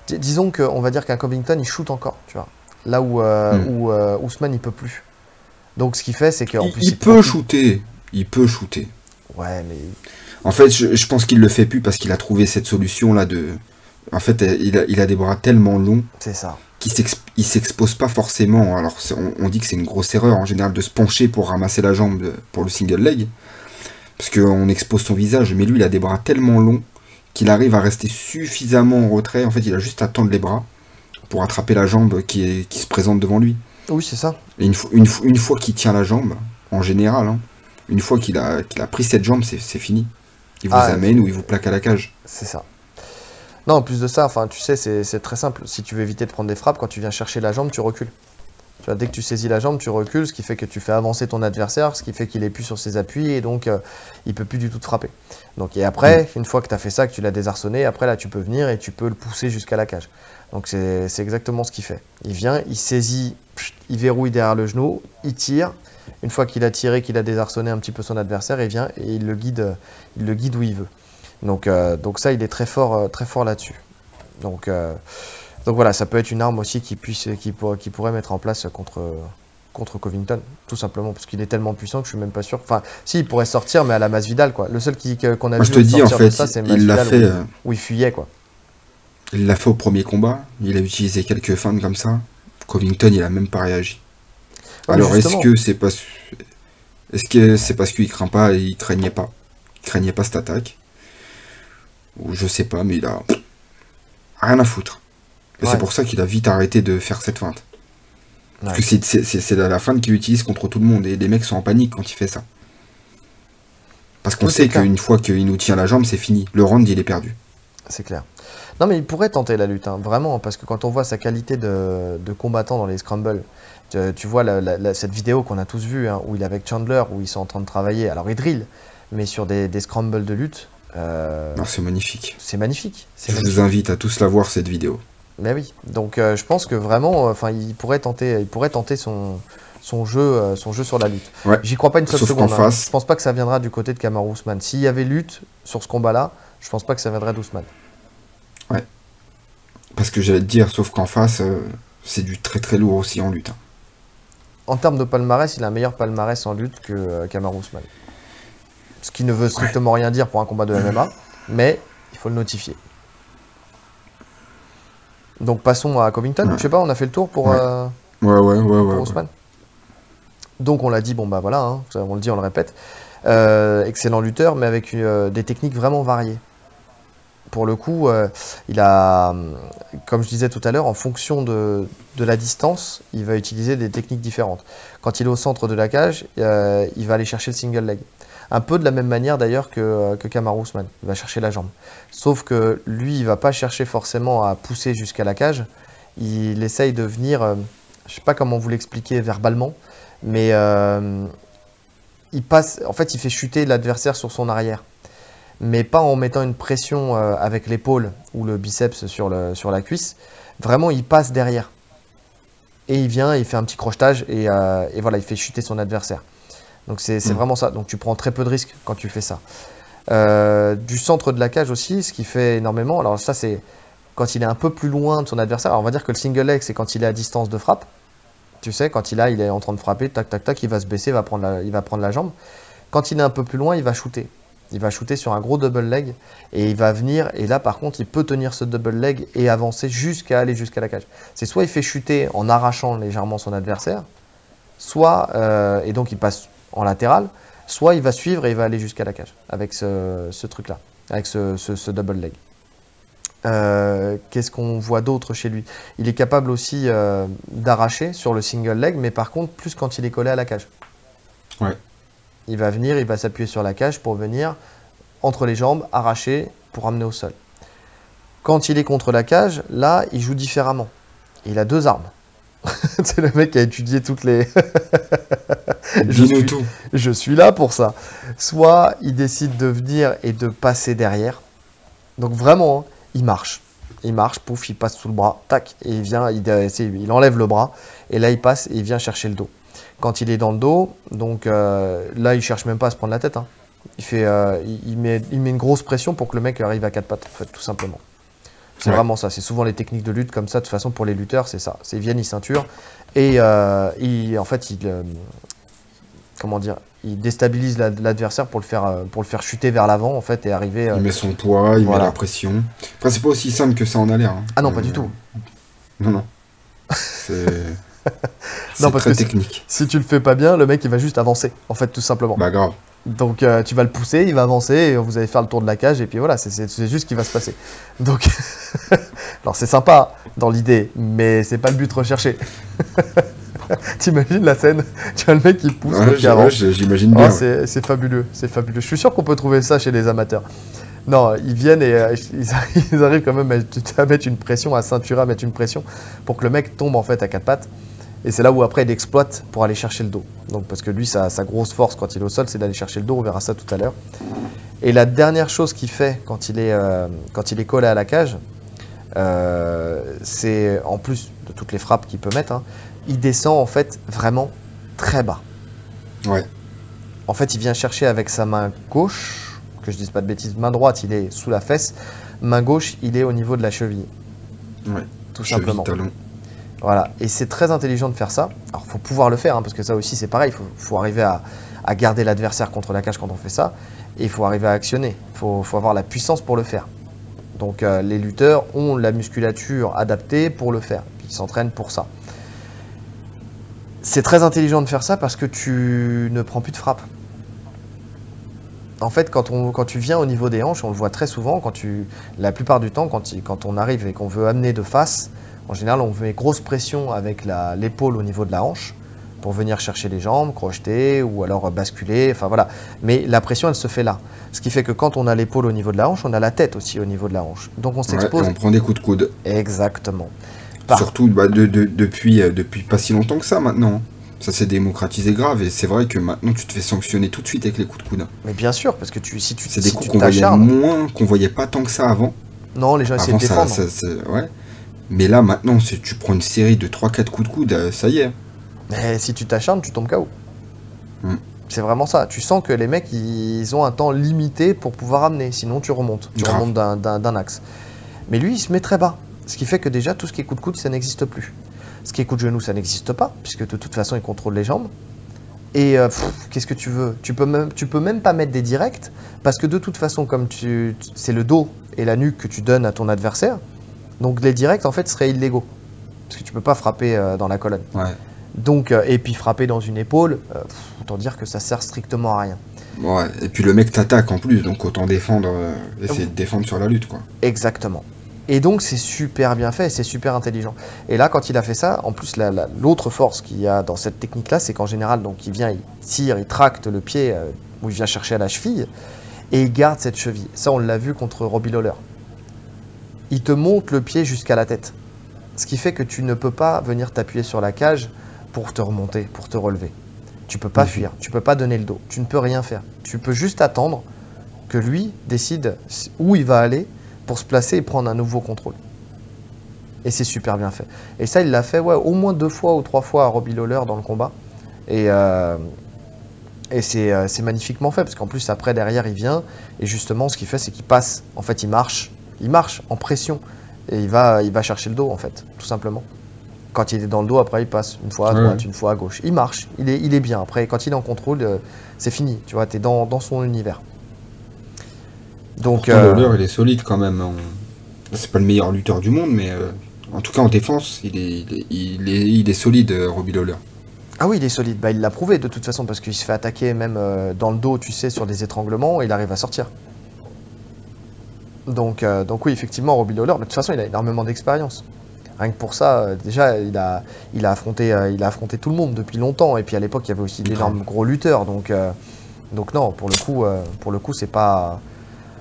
dis- disons qu'on va dire qu'un Covington, il shoot encore, tu vois. Là où, euh, Hmm. où Ousmane, il peut plus. Donc ce qu'il fait, c'est qu'en plus. il peut shooter. Il peut shooter. Ouais, mais. En fait, je, je pense qu'il le fait plus parce qu'il a trouvé cette solution-là de. En fait, il a, il a des bras tellement longs C'est ça. qu'il s'ex- il s'expose pas forcément. Alors, on, on dit que c'est une grosse erreur en général de se pencher pour ramasser la jambe de- pour le single leg. Parce qu'on expose son visage. Mais lui, il a des bras tellement longs qu'il arrive à rester suffisamment en retrait. En fait, il a juste à tendre les bras pour attraper la jambe qui, est, qui se présente devant lui. Oui, c'est ça. Et une, fo- une, fo- une fois qu'il tient la jambe, en général, hein, une fois qu'il a, pris cette jambe, c'est fini. Il vous Ah, amène ou il vous plaque à la cage. C'est ça. Non, en plus de ça, enfin, tu sais, c'est très simple. Si tu veux éviter de prendre des frappes, quand tu viens chercher la jambe, tu recules. Tu vois, dès que tu saisis la jambe, tu recules, ce qui fait que tu fais avancer ton adversaire, ce qui fait qu'il est plus sur ses appuis et donc euh, il peut plus du tout te frapper. Donc et après, une fois que tu as fait ça, que tu l'as désarçonné, après là tu peux venir et tu peux le pousser jusqu'à la cage. Donc c'est exactement ce qu'il fait. Il vient, il saisit, il verrouille derrière le genou, il tire. Une fois qu'il a tiré, qu'il a désarçonné un petit peu son adversaire, il vient et il le guide, il le guide où il veut. Donc, euh, donc ça, il est très fort, euh, très fort là-dessus. Donc, euh, donc voilà, ça peut être une arme aussi qui, puisse, qui, pour- qui pourrait mettre en place contre, contre Covington, tout simplement, parce qu'il est tellement puissant que je suis même pas sûr. Enfin, si, il pourrait sortir, mais à la masse Vidal, quoi. Le seul qu'on a Moi, vu je te dis, en sortir de fait, ça, c'est il l'a fait, où, euh, où il fuyait, quoi. il l'a fait au premier combat. Il a utilisé quelques feintes comme ça. Covington, il a même pas réagi. Ouais, Alors, est-ce que c'est pas, est-ce que c'est parce qu'il craint pas et il craignait pas, il craignait pas cette attaque, ou je sais pas, mais il a rien à foutre. Et Ouais. c'est pour ça qu'il a vite arrêté de faire cette feinte. Parce que c'est- la feinte qu'il utilise contre tout le monde et les mecs sont en panique quand il fait ça. Parce qu'on Oui, sait qu'une fois qu'il nous tient la jambe, c'est fini. Le round, il est perdu. C'est clair. Non, mais il pourrait tenter la lutte, hein, vraiment, parce que quand on voit sa qualité de, de combattant dans les scrambles, tu, tu vois la- cette vidéo qu'on a tous vue, hein, où il est avec Chandler, où ils sont en train de travailler, alors il drill, mais sur des, des scrambles de lutte, euh, Non, c'est magnifique. c'est magnifique. Je magnifique. vous invite à tous la voir, cette vidéo. Mais oui, donc euh, je pense que vraiment, euh, enfin, il pourrait tenter, il pourrait tenter son, son jeu, euh, son jeu sur la lutte. Ouais. J'y crois pas une seule Sauf seconde. hein. face- Je pense pas que ça viendra du côté de Kamaru Usman. S'il y avait lutte sur ce combat-là, je pense pas que ça viendrait d'Ousmane. Parce que j'allais te dire, sauf qu'en face, euh, c'est du très très lourd aussi en lutte. hein. En termes de palmarès, il a un meilleur palmarès en lutte que euh, Kamaru Usman. Ce qui ne veut strictement rien dire pour un combat de MMA, mais il faut le notifier. Donc passons à Covington. Ouais. Je sais pas, on a fait le tour pour, Ouais. euh, Ouais, ouais, ouais, ouais. pour ouais. Ousmane. Donc on l'a dit, bon bah voilà, hein, on le dit, on le répète. Euh, excellent lutteur, mais avec euh, des techniques vraiment variées. Pour le coup, euh, il a, comme je disais tout à l'heure, en fonction de, la distance, il va utiliser des techniques différentes. Quand il est au centre de la cage, euh, il va aller chercher le single leg. Un peu de la même manière d'ailleurs que, euh, que. Il va chercher la jambe. Sauf que lui, il va pas chercher forcément à pousser jusqu'à la cage. Il essaye de venir, euh, je sais pas comment vous l'expliquer verbalement, mais il passe, en fait, il fait chuter l'adversaire sur son arrière, mais pas en mettant une pression euh, avec l'épaule ou le biceps sur, le, sur la cuisse. Vraiment, il passe derrière. Et il vient, il fait un petit crochetage et, euh, et voilà, il fait chuter son adversaire. Donc c'est c'est Mm. vraiment ça. Donc tu prends très peu de risques quand tu fais ça. Euh, du centre de la cage aussi, ce qui fait énormément. Alors ça c'est quand il est un peu plus loin de son adversaire. Alors on va dire que le single leg c'est quand il est à distance de frappe. Tu sais, quand il a, il est en train de frapper, tac tac tac, il va se baisser, il va prendre la, il va prendre la jambe. Quand il est un peu plus loin, il va shooter. Il va shooter sur un gros double leg et il va venir. Et là, par contre, il peut tenir ce double leg et avancer jusqu'à aller jusqu'à la cage. C'est soit il fait chuter en arrachant légèrement son adversaire, soit euh, et donc il passe en latéral, soit il va suivre et il va aller jusqu'à la cage avec ce, truc-là, avec ce double leg. Euh, Qu'est-ce qu'on voit d'autre chez lui? Il est capable aussi euh, d'arracher sur le single leg, mais par contre plus quand il est collé à la cage. Ouais. Il va venir, il va s'appuyer sur la cage pour venir entre les jambes, arracher pour amener au sol. Quand il est contre la cage, là, il joue différemment. Il a deux armes. C'est le mec qui a étudié toutes les. Je suis- tout. je suis là pour ça. Soit il décide de venir et de passer derrière. Donc vraiment, hein, il marche. Il marche, pouf, il passe sous le bras, tac, et il vient, il, euh, il enlève le bras, et là il passe et il vient chercher le dos. Quand il est dans le dos, donc euh, là il cherche même pas à se prendre la tête. hein. Il, fait, euh, il, met, il met une grosse pression pour que le mec arrive à quatre pattes, en fait, tout simplement. C'est Ouais. vraiment ça. C'est souvent les techniques de lutte comme ça. De toute façon, pour les lutteurs, c'est ça. C'est viennent, ils ceinturent, et euh, il- en fait, il, comment dire, il déstabilise la- l'adversaire pour le faire, pour le faire chuter vers l'avant, en fait, et arriver. Il met son poids, il Voilà. met la pression. Après, c'est pas aussi simple que ça en a l'air. hein. Ah non, pas Euh, du tout. Non, non. C'est Non, parce très que technique. Si tu le fais pas bien, le mec il va juste avancer, en fait, tout simplement. Bah grave. Donc euh, tu vas le pousser, il va avancer, et vous allez faire le tour de la cage, et puis voilà, c'est- juste ce qui va se passer. Donc, alors c'est sympa dans l'idée, mais c'est pas le but recherché. T'imagines la scène Tu as le mec qui pousse, Ouais, J'imagine Oh, bien. ouais. c'est fabuleux, c'est fabuleux. Je suis sûr qu'on peut trouver ça chez les amateurs. Non, ils viennent et euh, ils arrivent quand même à, à mettre une pression, à ceinturer, à mettre une pression pour que le mec tombe en fait à quatre pattes. Et c'est là où après il exploite pour aller chercher le dos. Donc parce que lui, sa, sa grosse force quand il est au sol, c'est d'aller chercher le dos. On verra ça tout à l'heure. Et la dernière chose qu'il fait quand il est euh, quand il est collé à la cage, euh, c'est en plus de toutes les frappes qu'il peut mettre, hein, il descend en fait vraiment très bas. Ouais. En fait, il vient chercher avec sa main gauche, que je dise pas de bêtises, main droite, il est sous la fesse, main gauche, il est au niveau de la cheville, Ouais. tout Cheville, simplement. talon. Voilà, et c'est très intelligent de faire ça. Alors, faut pouvoir le faire, hein, parce que ça aussi, c'est pareil. Il faut, arriver à, garder l'adversaire contre la cage quand on fait ça, et il faut arriver à actionner. Il faut, avoir la puissance pour le faire. Donc, euh, les lutteurs ont la musculature adaptée pour le faire. Ils s'entraînent pour ça. C'est très intelligent de faire ça parce que tu ne prends plus de frappe. En fait, quand, tu viens au niveau des hanches, on le voit très souvent, quand tu, la plupart du temps, quand on arrive et qu'on veut amener de face, en général, on met grosse pression avec l'épaule au niveau de la hanche pour venir chercher les jambes, crocheter ou alors basculer, enfin voilà. Mais la pression, elle se fait là. Ce qui fait que quand on a l'épaule au niveau de la hanche, on a la tête aussi au niveau de la hanche. Donc on s'expose. on prend des coups de coude. Exactement. Surtout bah, depuis, euh, depuis pas si longtemps que ça maintenant. Ça s'est démocratisé grave et c'est vrai que maintenant tu te fais sanctionner tout de suite avec les coups de coude. Mais bien sûr, parce que tu, si tu C'est des coups qu'on voyait moins, qu'on voyait pas tant que ça avant. Non, les gens essaient de défendre. ouais. Mais là maintenant, si tu prends une série de 3-4 coups de coude, euh, ça y est. Mais si tu t'acharnes, tu tombes KO. Hmm. C'est vraiment ça. Tu sens que les mecs, ils ont un temps limité pour pouvoir amener. Sinon, tu remontes. Tu remontes d'un axe. Mais lui, il se met très bas. Ce qui fait que déjà, tout ce qui est coup de coude, ça n'existe plus. Ce qui est coup de genou, ça n'existe pas, puisque de toute façon, il contrôle les jambes. Et euh, qu'est-ce que tu veux? Tu peux, même, tu peux même pas mettre des directs, parce que de toute façon, comme c'est le dos et la nuque que tu donnes à ton adversaire, donc les directs, en fait, seraient illégaux. Parce que tu peux pas frapper euh, dans la colonne. Donc, euh, et puis frapper dans une épaule, autant dire que ça sert strictement à rien. Ouais, et puis le mec t'attaque en plus, donc autant défendre, essayer de défendre sur la lutte, quoi. Exactement. Et donc c'est super bien fait, c'est super intelligent. Et là, quand il a fait ça, en plus l'autre force qu'il y a dans cette technique-là, c'est qu'en général, donc il vient, il tire, il tracte le pied euh, où il vient chercher à la cheville, et il garde cette cheville. Ça, on l'a vu contre Robbie Lawler. Il te monte le pied jusqu'à la tête, ce qui fait que tu ne peux pas venir t'appuyer sur la cage pour te remonter, pour te relever. Tu peux pas mhm. fuir, tu peux pas donner le dos, tu ne peux rien faire. Tu peux juste attendre que lui décide où il va aller pour se placer et prendre un nouveau contrôle. Et c'est super bien fait. Et ça, il l'a fait ouais, au moins deux fois ou trois fois à Robbie Lawler dans le combat. Et, euh, et euh, c'est magnifiquement fait, parce qu'en plus, après, derrière, il vient. Et justement, ce qu'il fait, c'est qu'il passe. En fait, il marche. Il marche en pression. Et il va, il va chercher le dos, en fait, tout simplement. Quand il est dans le dos, après, il passe une fois à droite, une fois à gauche. Il marche. Il est, il est bien. Après, quand il est en contrôle, euh, c'est fini. Tu vois, tu es dans, dans son univers. Donc, euh... il est solide quand même. C'est pas le meilleur lutteur du monde, mais euh, en tout cas en défense, il est, il est, il est, solide, euh, Robbie Lawler. Ah oui, il est solide. Bah, il l'a prouvé de toute façon parce qu'il se fait attaquer même dans le dos, tu sais, sur des étranglements, et il arrive à sortir. Donc, donc oui, effectivement, Robbie Lawler, de toute façon, il a énormément d'expérience. Rien que pour ça, déjà, il a, il, a affronté, il a affronté tout le monde depuis longtemps. Et puis à l'époque, il y avait aussi d'énormes gros lutteurs. Donc, donc non, pour le coup, pour le coup, c'est pas,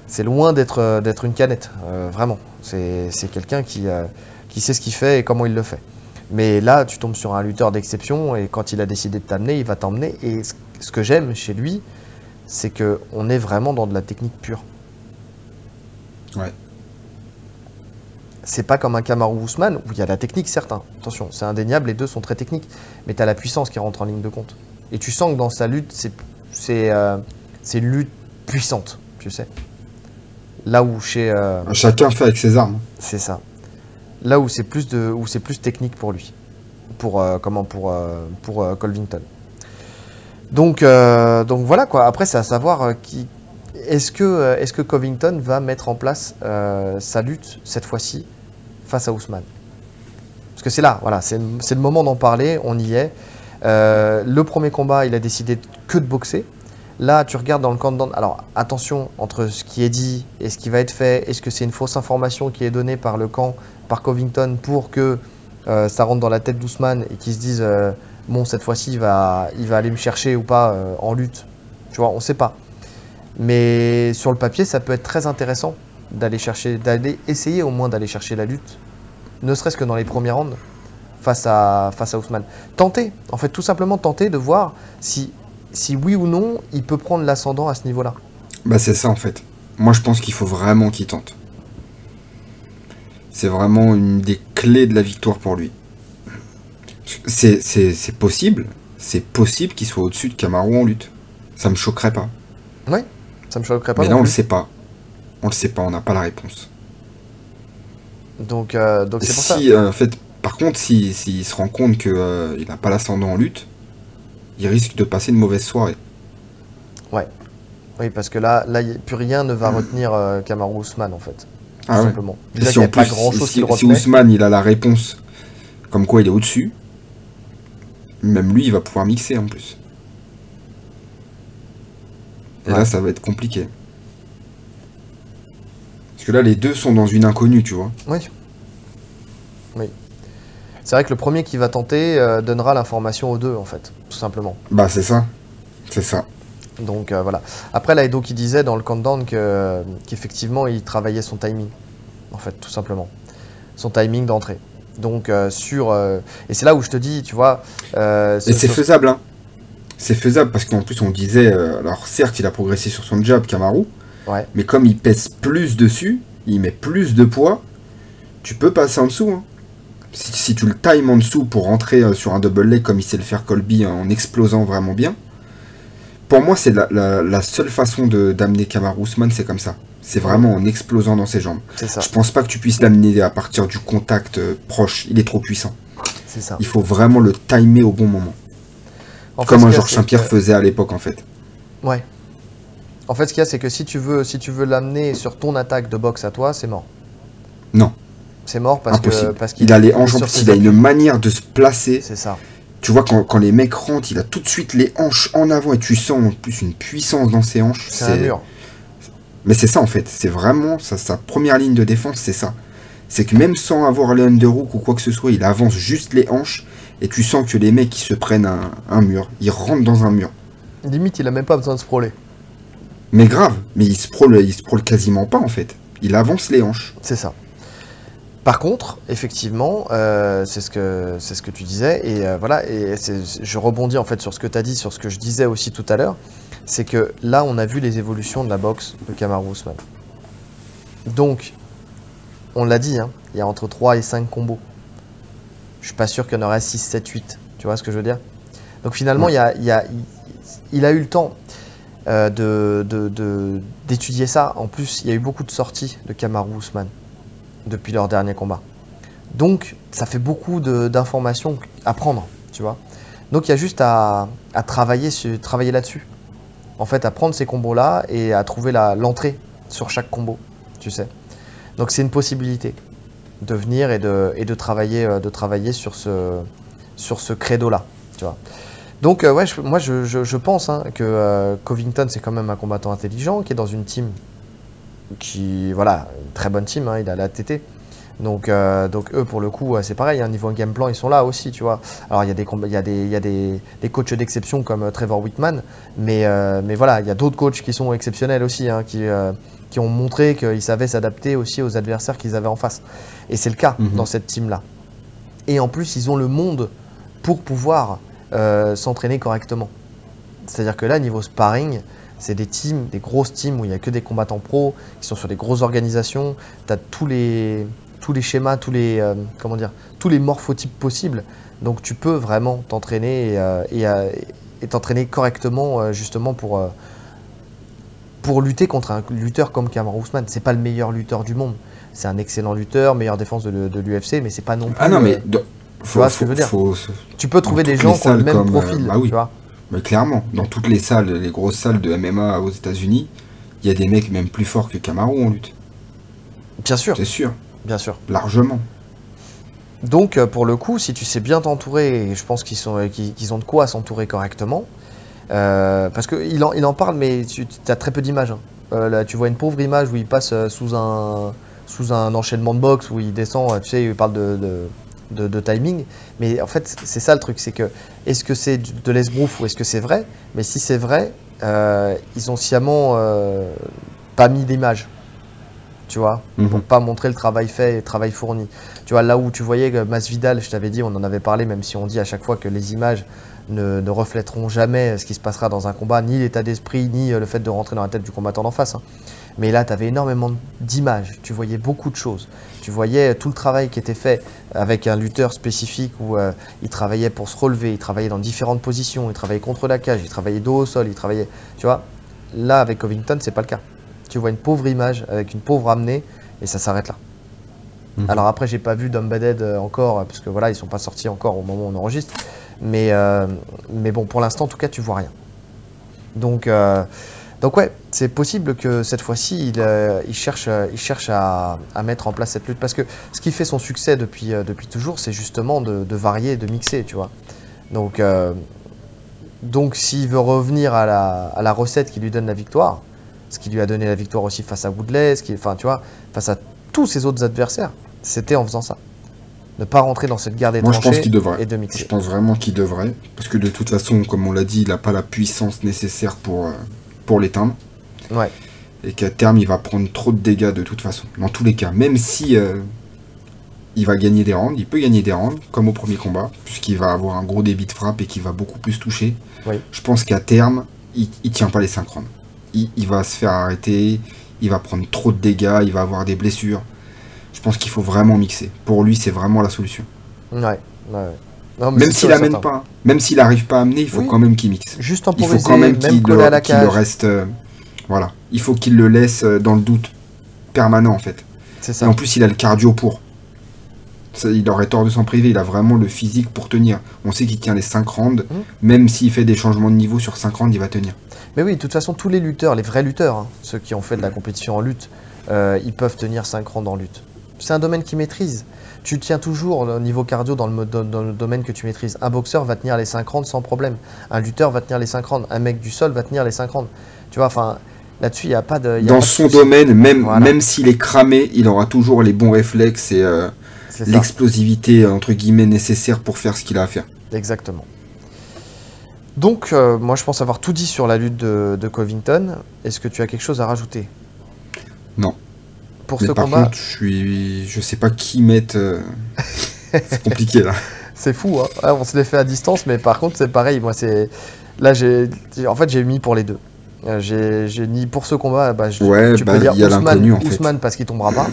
c'est loin d'être euh, d'être une canette, euh, vraiment. C'est quelqu'un qui, euh, qui sait ce qu'il fait et comment il le fait. Mais là, tu tombes sur un lutteur d'exception et quand il a décidé de t'amener, il va t'emmener. Et ce que j'aime chez lui, c'est que on est vraiment dans de la technique pure. Ouais. C'est pas comme un Kamaru Usman où il y a la technique, certain. Attention, c'est indéniable, les deux sont très techniques. Mais tu as la puissance qui rentre en ligne de compte. Et tu sens que dans sa lutte, c'est une lutte puissante, tu sais. Là où chez. Euh, Chacun fait avec ses armes. C'est ça. Là où c'est plus de, où c'est plus technique pour lui, pour euh, comment pour euh, pour Colvington. Donc donc voilà quoi. Après c'est à savoir qui est-ce que est-ce que Covington va mettre en place sa lutte cette fois-ci face à Ousmane? Parce que c'est là, voilà, c'est le moment d'en parler. On y est. le premier combat, il a décidé que de boxer. Là, tu regardes dans le countdown. Alors, attention entre ce qui est dit et ce qui va être fait. Est-ce que c'est une fausse information qui est donnée par le camp, par Covington, pour que euh, ça rentre dans la tête d'Ousmane et qu'ils se disent euh, bon, cette fois-ci, il va, il va aller me chercher ou pas euh, en lutte? Tu vois, on ne sait pas. Mais sur le papier, ça peut être très intéressant d'aller chercher, d'aller essayer au moins d'aller chercher la lutte, ne serait-ce que dans les premières rounds face à, face à Ousmane. Tenter, en fait, tout simplement tenter de voir si si oui ou non, il peut prendre l'ascendant à ce niveau-là. Bah c'est ça en fait. Moi je pense qu'il faut vraiment qu'il tente. C'est vraiment une des clés de la victoire pour lui. C'est possible, c'est possible qu'il soit au-dessus de Camaro en lutte. Ça me choquerait pas. Oui, ça me choquerait pas. Mais là on le sait pas. On le sait pas, on n'a pas la réponse. Donc euh, donc c'est pour si, euh, en fait, par contre, s'il se rend compte qu'il euh, n'a pas l'ascendant en lutte, il risque de passer une mauvaise soirée. Ouais. Oui, parce que là, là plus rien ne va retenir euh, Kamaru Ousmane, en fait. Ah simplement. si en plus, grand chose si, Ousmane il a la réponse comme quoi il est au-dessus, même lui il va pouvoir mixer en plus. Et là ça va être compliqué. Parce que là les deux sont dans une inconnue, tu vois. Oui. Oui. C'est vrai que le premier qui va tenter euh, donnera l'information aux deux, en fait, tout simplement. Bah, c'est ça. C'est ça. Donc euh, voilà. Après, là, Edo qui disait dans le countdown que- qu'effectivement, il travaillait son timing, en fait, tout simplement. Son timing d'entrée. Donc, euh, sur. euh, et c'est là où je te dis, tu vois. euh, Et c'est faisable, hein. C'est faisable parce qu'en plus, on disait. euh, alors, certes, il a progressé sur son job, Kamaru. Ouais. Mais comme il pèse plus dessus, il met plus de poids, tu peux passer en dessous. hein. Si, si tu le times en dessous pour rentrer euh, sur un double leg comme il sait le faire Colby en explosant vraiment bien, pour moi, c'est la, la- la seule façon de- d'amener Kamaru Usman, c'est comme ça. C'est vraiment en explosant dans ses jambes. Ça. Je pense pas que tu puisses l'amener à partir du contact euh, proche. Il est trop puissant. Ça. Il faut vraiment le timer au bon moment. En Comme un Georges Saint-Pierre que- faisait à l'époque, en fait. Ouais. En fait, ce qu'il y a, c'est que si tu veux, si tu veux l'amener sur ton attaque de boxe à toi, c'est mort. Non. C'est mort parce que Impossible. parce qu'il Il a les hanches en plus, il a une manière de se placer. C'est ça. Tu vois, quand, quand les mecs rentrent, il a tout de suite les hanches en avant et tu sens en plus une puissance dans ses hanches. C'est un mur. Mais c'est ça en fait, c'est vraiment sa, sa première ligne de défense, c'est ça. C'est que même sans avoir les underhook ou quoi que ce soit, il avance juste les hanches et tu sens que les mecs ils se prennent un, un mur, ils rentrent dans un mur. Limite, il a même pas besoin de se sprawler. Mais grave, mais il se prôle, il se prôle quasiment pas en fait. Il avance les hanches. C'est ça. Par contre, effectivement, euh, c'est ce que c'est ce que tu disais et euh, voilà et je rebondis en fait sur ce que tu as dit, sur ce que je disais aussi tout à l'heure, c'est que là on a vu les évolutions de la boxe de Kamaru Usman. Donc, on l'a dit, hein, il y a entre 3 et 5 combos. Je suis pas sûr qu'il y en aurait 6, 7, 8. Tu vois ce que je veux dire? Donc finalement, Ouais. il, y a, il, y a- il- il a eu le temps euh, de- d'étudier ça. En plus, il y a eu beaucoup de sorties de Kamaru Usman depuis leur dernier combat. Donc, ça fait beaucoup d'informations à prendre, tu vois. Donc, il y a juste à, à travailler, travailler là-dessus. En fait, à prendre ces combos-là et à trouver l'entrée sur chaque combo, tu sais. Donc, c'est une possibilité de venir et de, et de travailler, euh, de travailler sur ce, sur ce credo-là. Donc, euh, ouais, moi, je, je- pense hein, que euh, Covington, c'est quand même un combattant intelligent qui est dans une team qui, voilà, très bonne team, hein, il a la TT. Donc, donc eux, pour le coup, c'est pareil, un niveau game plan, ils sont là aussi, tu vois. Alors, il y a des, y a des, y a des, des coachs d'exception comme Trevor Whitman, mais, mais voilà, il y a d'autres coachs qui sont exceptionnels aussi, hein, qui, qui ont montré qu'ils savaient s'adapter aussi aux adversaires qu'ils avaient en face. Et c'est le cas Mhm. dans cette team-là. Et en plus, ils ont le monde pour pouvoir euh, s'entraîner correctement. C'est-à-dire que là, niveau sparring, c'est des teams, des grosses teams où il n'y a que des combattants pros, qui sont sur des grosses organisations. Tu as tous les, tous les schémas, tous les, euh, comment dire, tous les morphotypes possibles. Donc tu peux vraiment t'entraîner et, euh, et, et t'entraîner correctement justement pour, pour lutter contre un lutteur comme Kamaru Usman. C'est pas le meilleur lutteur du monde. C'est un excellent lutteur, meilleure défense de, de l'UFC, mais c'est pas non plus. Ah non, mais euh, faut, vois ce que je veux dire faut- tu peux trouver des gens qui ont le même comme, euh, profil, bah oui. tu vois. mais clairement, dans toutes les salles, les grosses salles de MMA aux États-Unis, il y a des mecs même plus forts que Kamaru en lutte. Bien sûr, C'est sûr, bien sûr. largement. Donc, euh, pour le coup, si tu sais bien t'entourer, et je pense qu'ils euh, qu'ils ont de quoi s'entourer correctement, euh, parce qu'il en, il en parle, mais tu as très peu d'images. hein. Euh, là, tu vois une pauvre image où il passe euh, sous un, sous un enchaînement de boxe, où il descend, euh, tu sais, il parle de, de, de- de timing. Mais en fait, c'est ça le truc, c'est que est-ce que c'est du- de l'esbrouf ou est-ce que c'est vrai? Mais si c'est vrai, euh, ils ont sciemment euh, pas mis d'image. Tu vois? Mhm. pas montrer le travail fait et le travail fourni. Tu vois, là où tu voyais que Masvidal, je t'avais dit, on en avait parlé, même si on dit à chaque fois que les images ne, ne reflèteront jamais ce qui se passera dans un combat, ni l'état d'esprit, ni euh, le fait de rentrer dans la tête du combattant d'en face. hein. Mais là, tu avais énormément d'images, tu voyais beaucoup de choses. Tu voyais tout le travail qui était fait avec un lutteur spécifique où euh, il travaillait pour se relever, il travaillait dans différentes positions, il travaillait contre la cage, il travaillait dos au sol, il travaillait. Tu vois, là, avec Covington, c'est pas le cas. Tu vois une pauvre image avec une pauvre amenée et ça s'arrête là. Mhm. Alors après, j'ai pas vu d'Unbaded euh, encore, parce que voilà, ils sont pas sortis encore au moment où on enregistre. Mais, euh, mais bon, pour l'instant, en tout cas, tu vois rien. Donc, euh, donc ouais, c'est possible que cette fois-ci, il, euh, il cherche, il cherche à, à mettre en place cette lutte. Parce que ce qui fait son succès depuis, depuis toujours, c'est justement de, varier, de mixer, tu vois. Donc, donc s'il veut revenir à la, à la recette qui lui donne la victoire, ce qui lui a donné la victoire aussi face à Woodley, qui, enfin, tu vois, face à tous ses autres adversaires, c'était en faisant ça. Ne pas rentrer dans cette guerre des Moi, je pense qu'il devrait. et de Je pense vraiment qu'il devrait. Parce que de toute façon, comme on l'a dit, il n'a pas la puissance nécessaire pour, euh, pour l'éteindre. Ouais. Et qu'à terme, il va prendre trop de dégâts de toute façon. Dans tous les cas. Même si euh, il va gagner des rounds, il peut gagner des rounds, comme au premier combat, puisqu'il va avoir un gros débit de frappe et qu'il va beaucoup plus toucher. Je pense qu'à terme, il, il tient pas les 5 rounds. Il, il va se faire arrêter, il va prendre trop de dégâts, il va avoir des blessures. Je pense qu'il faut vraiment mixer. Pour lui, c'est vraiment la solution. Ouais. ouais, ouais. Non, mais Même s'il amène certain. pas, même s'il n'arrive pas à amener, il faut Oui. quand même qu'il mixe. Juste Il faut quand même qu'il le, reste. euh, voilà. Il faut qu'il le laisse euh, dans le doute permanent en fait. C'est Et ça. en plus, il a le cardio pour. Ça, il aurait tort de s'en priver. Il a vraiment le physique pour tenir. On sait qu'il tient les 5 rounds. Mhm. Même s'il fait des changements de niveau sur 5 rounds, il va tenir. Mais oui, de toute façon, tous les lutteurs, les vrais lutteurs, hein, ceux qui ont fait de la compétition en lutte, euh, ils peuvent tenir 5 rounds en lutte. C'est un domaine qu'ils maîtrisent. Tu tiens toujours le niveau cardio dans le, mo- dans le domaine que tu maîtrises. Un boxeur va tenir les 5 rounds sans problème. Un lutteur va tenir les 5 rounds. Un mec du sol va tenir les 5 rounds. Tu vois, enfin, là-dessus, il n'y a pas de. il y a Dans pas son domaine, même, Voilà. même s'il est cramé, il aura toujours les bons réflexes et euh, l'explosivité entre guillemets nécessaire pour faire ce qu'il a à faire. exactement. Donc, euh, moi, je pense avoir tout dit sur la lutte de, de Covington. Est-ce que tu as quelque chose à rajouter? Non. Pour Mais ce par combat, contre, je suis, je sais pas qui mettre. euh, c'est compliqué là. C'est fou, hein. Ouais, on se les fait à distance, mais par contre, c'est pareil. Moi, c'est. Là, j'ai. En fait, j'ai mis pour les deux. Euh, j'ai j'ai mis pour ce combat, bah, je- Ouais, tu bah, peux dire y a Ousmane, l'inconnu, en fait. Ousmane parce qu'il tombera pas.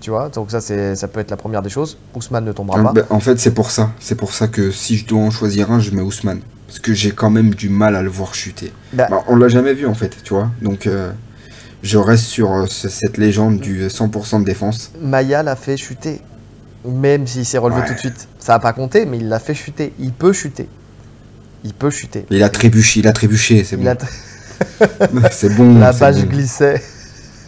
Tu vois, donc ça, c'est ça peut être la première des choses. Ousmane ne tombera Ah, pas. bah, en fait, c'est pour ça. C'est pour ça que si je dois en choisir un, je mets Ousmane. Parce que j'ai quand même du mal à le voir chuter. Bah- Bah, on l'a jamais vu en fait, tu vois. Donc, euh, je reste sur euh, ce- cette légende du 100% de défense. Maya l'a fait chuter. Même s'il s'est relevé Ouais. tout de suite. Ça n'a pas compté, mais il l'a fait chuter. Il peut chuter. Il peut chuter. Il a trébuché, il a trébuché, c'est Il bon. a- C'est bon. La c'est bâche bon. glissait.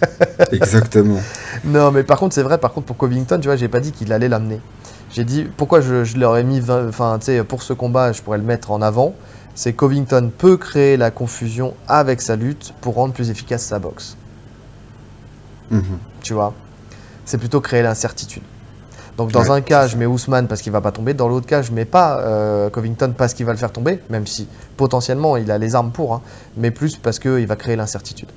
Exactement. Non, mais par contre, c'est vrai, par contre, pour Covington, tu vois, j'ai pas dit qu'il allait l'amener. J'ai dit, pourquoi je, je l'aurais mis, 20 enfin, tu sais, pour ce combat, je pourrais le mettre en avant. C'est Covington peut créer la confusion avec sa lutte pour rendre plus efficace sa boxe. Mhm. Tu vois C'est plutôt créer l'incertitude. Donc, dans Ouais, un cas, je mets Ousmane parce qu'il va pas tomber. Dans l'autre cas, je mets pas euh, Covington parce qu'il va le faire tomber, même si potentiellement il a les armes pour, hein, mais plus parce qu'il va créer l'incertitude.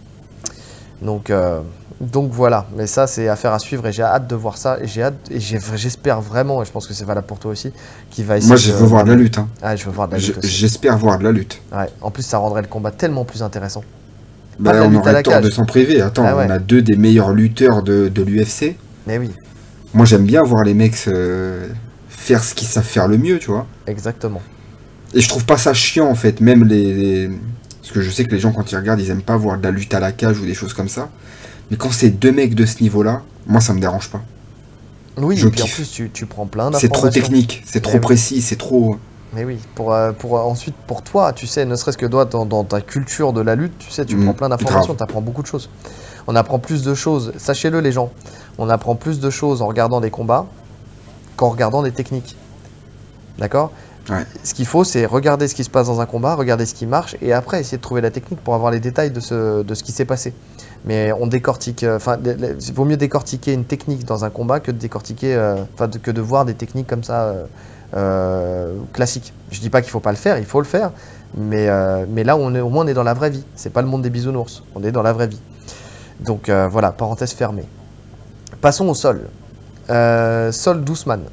Donc, euh, donc voilà, mais ça c'est affaire à suivre et j'ai hâte de voir ça et j'ai hâte et j'espère vraiment et je pense que c'est valable pour toi aussi qu'il va essayer. Moi, je de- veux voir de la lutte. hein. Ah, je veux voir de la lutte. J'espère voir de la lutte. Ouais. En plus, ça rendrait le combat tellement plus intéressant. Bah, on aurait tort de s'en priver. Attends, Ah ouais. on a deux des meilleurs lutteurs de, de l'UFC. Mais oui, Moi, j'aime bien voir les mecs euh, faire ce qu'ils savent faire le mieux, tu vois. exactement. Et je trouve pas ça chiant, en fait. Même les, les- Parce que je sais que les gens, quand ils regardent, ils aiment pas voir de la lutte à la cage ou des choses comme ça. Mais quand c'est deux mecs de ce niveau-là, moi, ça me dérange pas. Oui, Je et puis en plus, tu, tu prends plein C'est trop d'informations. technique, c'est trop précis, c'est trop... Mais oui, pour, euh, pour euh, ensuite, pour toi, tu sais, ne serait-ce que toi, dans, dans ta culture de la lutte, tu sais, tu Mm, prends plein d'informations, grave. tu apprends beaucoup de choses. On apprend plus de choses, sachez-le les gens, on apprend plus de choses en regardant des combats qu'en regardant des techniques. D'accord? Ouais. Ce qu'il faut, c'est regarder ce qui se passe dans un combat, regarder ce qui marche, et après essayer de trouver la technique pour avoir les détails de ce, de ce qui s'est passé. Mais on décortique, euh, enfin, le- le- il vaut mieux décortiquer une technique dans un combat que de décortiquer, euh, enfin, de- que de voir des techniques comme ça euh, euh, classiques. Je dis pas qu'il faut pas le faire, il faut le faire, mais, euh, mais là, on est, au moins, on est dans la vraie vie. C'est pas le monde des bisounours, on est dans la vraie vie. Donc euh, voilà, parenthèse fermée. Passons au sol. Sol d'Ousmane.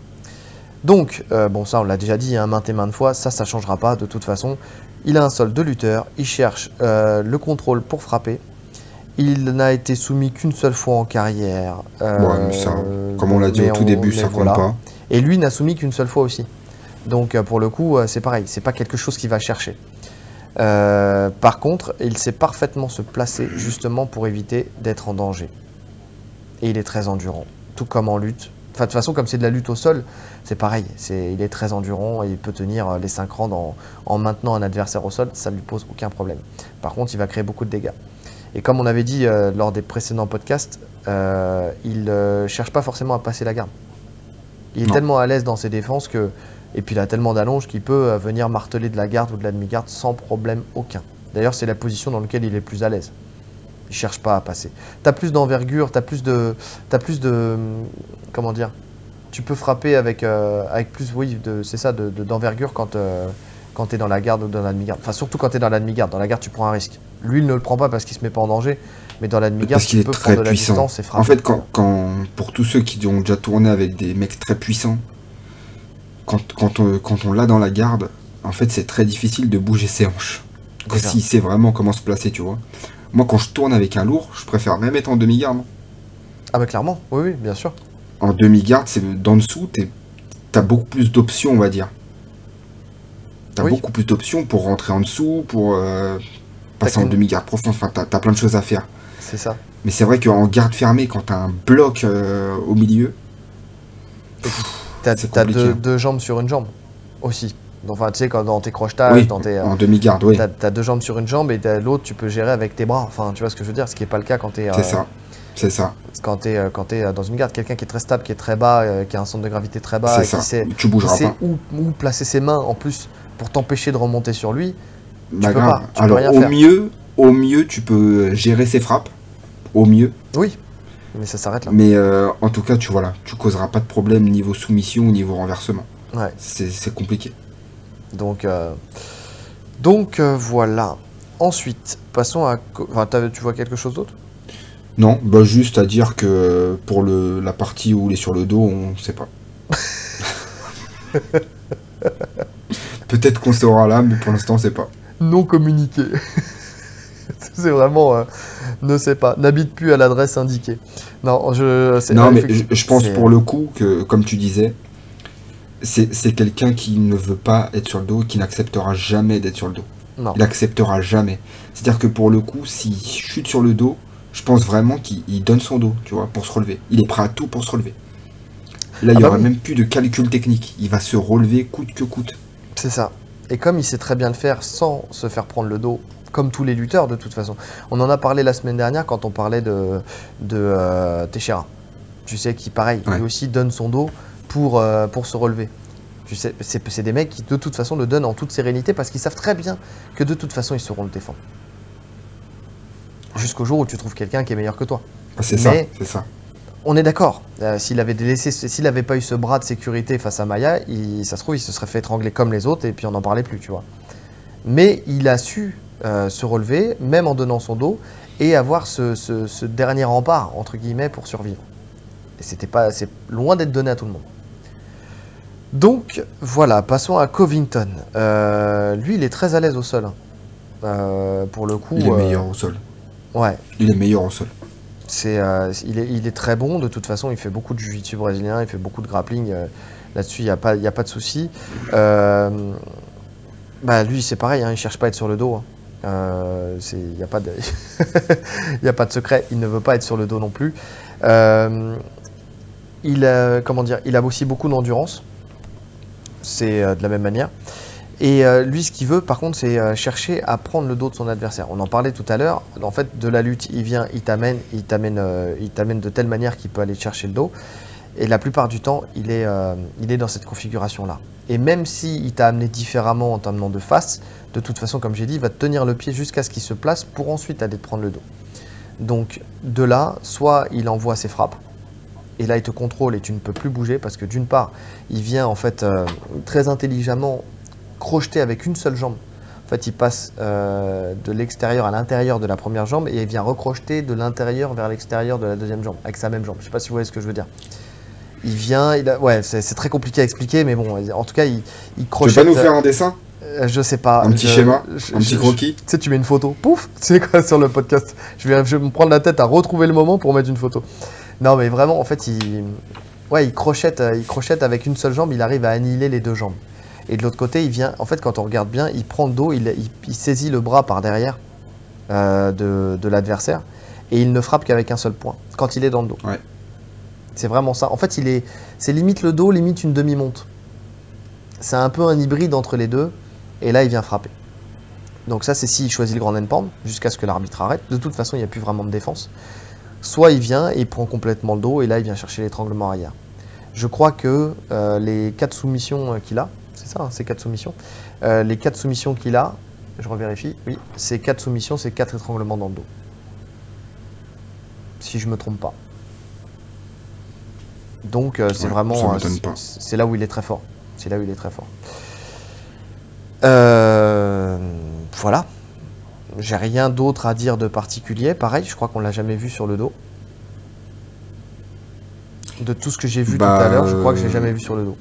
Donc, euh, bon, ça on l'a déjà dit hein, maintes et maintes fois, ça, ça changera pas de toute façon. Il a un sol de lutteur, il cherche euh, le contrôle pour frapper. Il n'a été soumis qu'une seule fois en carrière. euh, Ouais, mais ça, Comme on l'a dit au tout on- début, ça compte voilà. pas. Et lui n'a soumis qu'une seule fois aussi. Donc euh, pour le coup, euh, c'est pareil, c'est pas quelque chose qu'il va chercher. Euh, par contre, il sait parfaitement se placer justement pour éviter d'être en danger. Et il est très endurant, tout comme en lutte. Enfin, de toute façon, comme c'est de la lutte au sol, c'est pareil. Il est très endurant et il peut tenir les 5 rounds en, en maintenant un adversaire au sol, ça ne lui pose aucun problème. Par contre, il va créer beaucoup de dégâts. Et comme on avait dit lors des précédents podcasts, il ne cherche pas forcément à passer la garde. Il est Non. tellement à l'aise dans ses défenses que. Et puis il a tellement d'allonge qu'il peut euh, venir marteler de la garde ou de la demi-garde sans problème aucun. D'ailleurs, c'est la position dans laquelle il est plus à l'aise. Il cherche pas à passer. T'as plus d'envergure, t'as plus de. T'as plus de. Comment dire tu peux frapper avec, euh, avec plus, oui, de, c'est ça, de, de- d'envergure quand, euh, quand tu es dans la garde ou dans la demi-garde. Enfin, surtout quand tu es dans la demi-garde. Dans la garde, tu prends un risque. Lui, il ne le prend pas parce qu'il se met pas en danger. Mais dans la demi-garde, Parce qu'il tu est peux très prendre de la puissant. distance et frapper. En fait, quand, quand, pour tous ceux qui ont déjà tourné avec des mecs très puissants, quand, quand on, quand on l'a dans la garde, en fait, c'est très difficile de bouger ses hanches. S'il sait vraiment comment se placer, tu vois. Moi, quand je tourne avec un lourd, je préfère même être en demi-garde. Ah, bah clairement, oui, oui, bien sûr. En demi-garde, c'est dans dessous, t'as beaucoup plus d'options, on va dire. T'as Oui. beaucoup plus d'options pour rentrer en dessous, pour euh, passer en demi-garde profonde. Enfin, t'as plein de choses à faire. C'est ça. Mais c'est vrai qu'en garde fermée, quand t'as un bloc euh, au milieu, T'as, deux, deux jambes sur une jambe aussi. Donc, Enfin, tu sais, quand dans tes crochetages, oui, dans tes. euh, en demi-garde, oui, T'as, deux jambes sur une jambe et t'as l'autre, tu peux gérer avec tes bras. Enfin, tu vois ce que je veux dire Ce qui n'est pas le cas quand t'es, euh, c'est ça. C'est ça, quand t'es, euh, quand t'es euh, dans une garde. Quelqu'un qui est très stable, qui est très bas, euh, qui a un centre de gravité très bas, et qui sait, Tu qui bougeras sait pas. où, où placer ses mains en plus pour t'empêcher de remonter sur lui. Bah, peux pas, tu peux Alors rien au faire. mieux, au mieux, tu peux gérer ses frappes, au mieux. Oui, mais ça s'arrête là. Mais euh, en tout cas, tu vois là, tu causeras pas de problème niveau soumission ou niveau renversement. Ouais. C'est compliqué. Donc, euh, donc euh, voilà. Ensuite, passons à. Enfin, tu vois quelque chose d'autre? Non, bah juste à dire que pour le, la partie où il est sur le dos, on sait pas. Peut-être qu'on saura là, mais pour l'instant, on sait pas. Non communiqué. c'est vraiment. euh, ne sais pas. N'habite plus à l'adresse indiquée. Non, je. Non, mais je, pense pour le coup que, comme tu disais, c'est c'est quelqu'un qui ne veut pas être sur le dos, qui n'acceptera jamais d'être sur le dos. Non. Il acceptera jamais. C'est-à-dire que pour le coup, s'il chute sur le dos, je pense vraiment qu'il il donne son dos, tu vois, pour se relever. Il est prêt à tout pour se relever. Là, il Ah n'y bah aura oui. même plus de calcul technique. Il va se relever coûte que coûte. C'est ça. Et comme il sait très bien le faire sans se faire prendre le dos, comme tous les lutteurs de toute façon. On en a parlé la semaine dernière quand on parlait de, de euh, Teixeira. Tu sais, qui pareil, Ouais. lui aussi donne son dos pour, euh, pour se relever. Tu sais, c'est c'est des mecs qui de toute façon le donnent en toute sérénité parce qu'ils savent très bien que de toute façon ils sauront le défendre. Jusqu'au jour où tu trouves quelqu'un qui est meilleur que toi. Ah, c'est ça, Mais- c'est ça. On est d'accord. Euh, s'il avait laissé, s'il avait pas eu ce bras de sécurité face à Maya, il- ça se trouve, il se serait fait étrangler comme les autres et puis on n'en parlait plus, tu vois. Mais il a su euh, se relever, même en donnant son dos, et avoir ce, ce- ce dernier rempart entre guillemets pour survivre. Et c'était pas, c'est loin d'être donné à tout le monde. Donc voilà, passons à Covington. Euh, lui, il est très à l'aise au sol. hein. Euh, pour le coup, Il est meilleur au sol. ouais, Il est meilleur au sol. c'est, il, est, il est très bon, de toute façon, il fait beaucoup de jiu-jitsu brésilien, il fait beaucoup de grappling, là-dessus, il n'y a, pas- y a pas de souci. Euh, bah, lui, c'est pareil, hein, il cherche pas à être sur le dos. hein. Euh, Il n'y a, pas de... a pas de secret, il ne veut pas être sur le dos non plus. Euh, il, a, comment dire, il a aussi beaucoup d'endurance, c'est euh, de la même manière. Et euh, lui, ce qu'il veut, par contre, c'est euh, chercher à prendre le dos de son adversaire. On en parlait tout à l'heure. En fait, de la lutte, il vient, il t'amène, il t'amène, euh, il t'amène de telle manière qu'il peut aller chercher le dos. Et la plupart du temps, il est, euh, il est dans cette configuration-là. Et même s'il t'a amené différemment en t'amenant de face, de toute façon, comme j'ai dit, il va te tenir le pied jusqu'à ce qu'il se place pour ensuite aller te prendre le dos. Donc, de là, soit il envoie ses frappes, et là, il te contrôle et tu ne peux plus bouger parce que d'une part, il vient en fait euh, très intelligemment crocheter avec une seule jambe. En fait, il passe euh, de l'extérieur à l'intérieur de la première jambe et il vient recrocheter de l'intérieur vers l'extérieur de la deuxième jambe avec sa même jambe. Je sais pas si vous voyez ce que je veux dire. Il vient, il a- ouais, c'est très compliqué à expliquer, mais bon, en tout cas, il, il Tu crochette. veux pas nous faire un dessin? euh, je sais pas. Un petit je- schéma je- Un petit croquis? tu sais, tu mets une photo, pouf, tu sais quoi, sur le podcast. Je vais, je vais me prendre la tête à retrouver le moment pour mettre une photo. Non, mais vraiment, en fait, il, ouais, il crochette, euh, il crochette avec une seule jambe, il arrive à annihiler les deux jambes. Et de l'autre côté, il vient, en fait, quand on regarde bien, il prend le dos, il, il- il saisit le bras par derrière euh, de, de l'adversaire et il ne frappe qu'avec un seul point quand il est dans le dos. Ouais. C'est vraiment ça. En fait, il est, c'est limite le dos, limite une demi-monte. C'est un peu un hybride entre les deux. Et là, il vient frapper. Donc ça, c'est s'il choisit le grand endpoint, jusqu'à ce que l'arbitre arrête. De toute façon, il n'y a plus vraiment de défense. Soit il vient et il prend complètement le dos, et là, il vient chercher l'étranglement arrière. Je crois que euh, les quatre soumissions euh, qu'il a, c'est ça, hein, ces quatre soumissions, euh, les quatre soumissions qu'il a, je revérifie, oui, ces quatre soumissions, c'est quatre étranglements dans le dos. Si je me trompe pas. Donc euh, c'est Ouais, vraiment c'est- là où il est très fort. C'est là où il est très fort. Euh, voilà. J'ai rien d'autre à dire de particulier. Pareil, je crois qu'on l'a jamais vu sur le dos. De tout ce que j'ai vu Bah, tout à l'heure, je crois que j'ai euh, jamais vu sur le dos.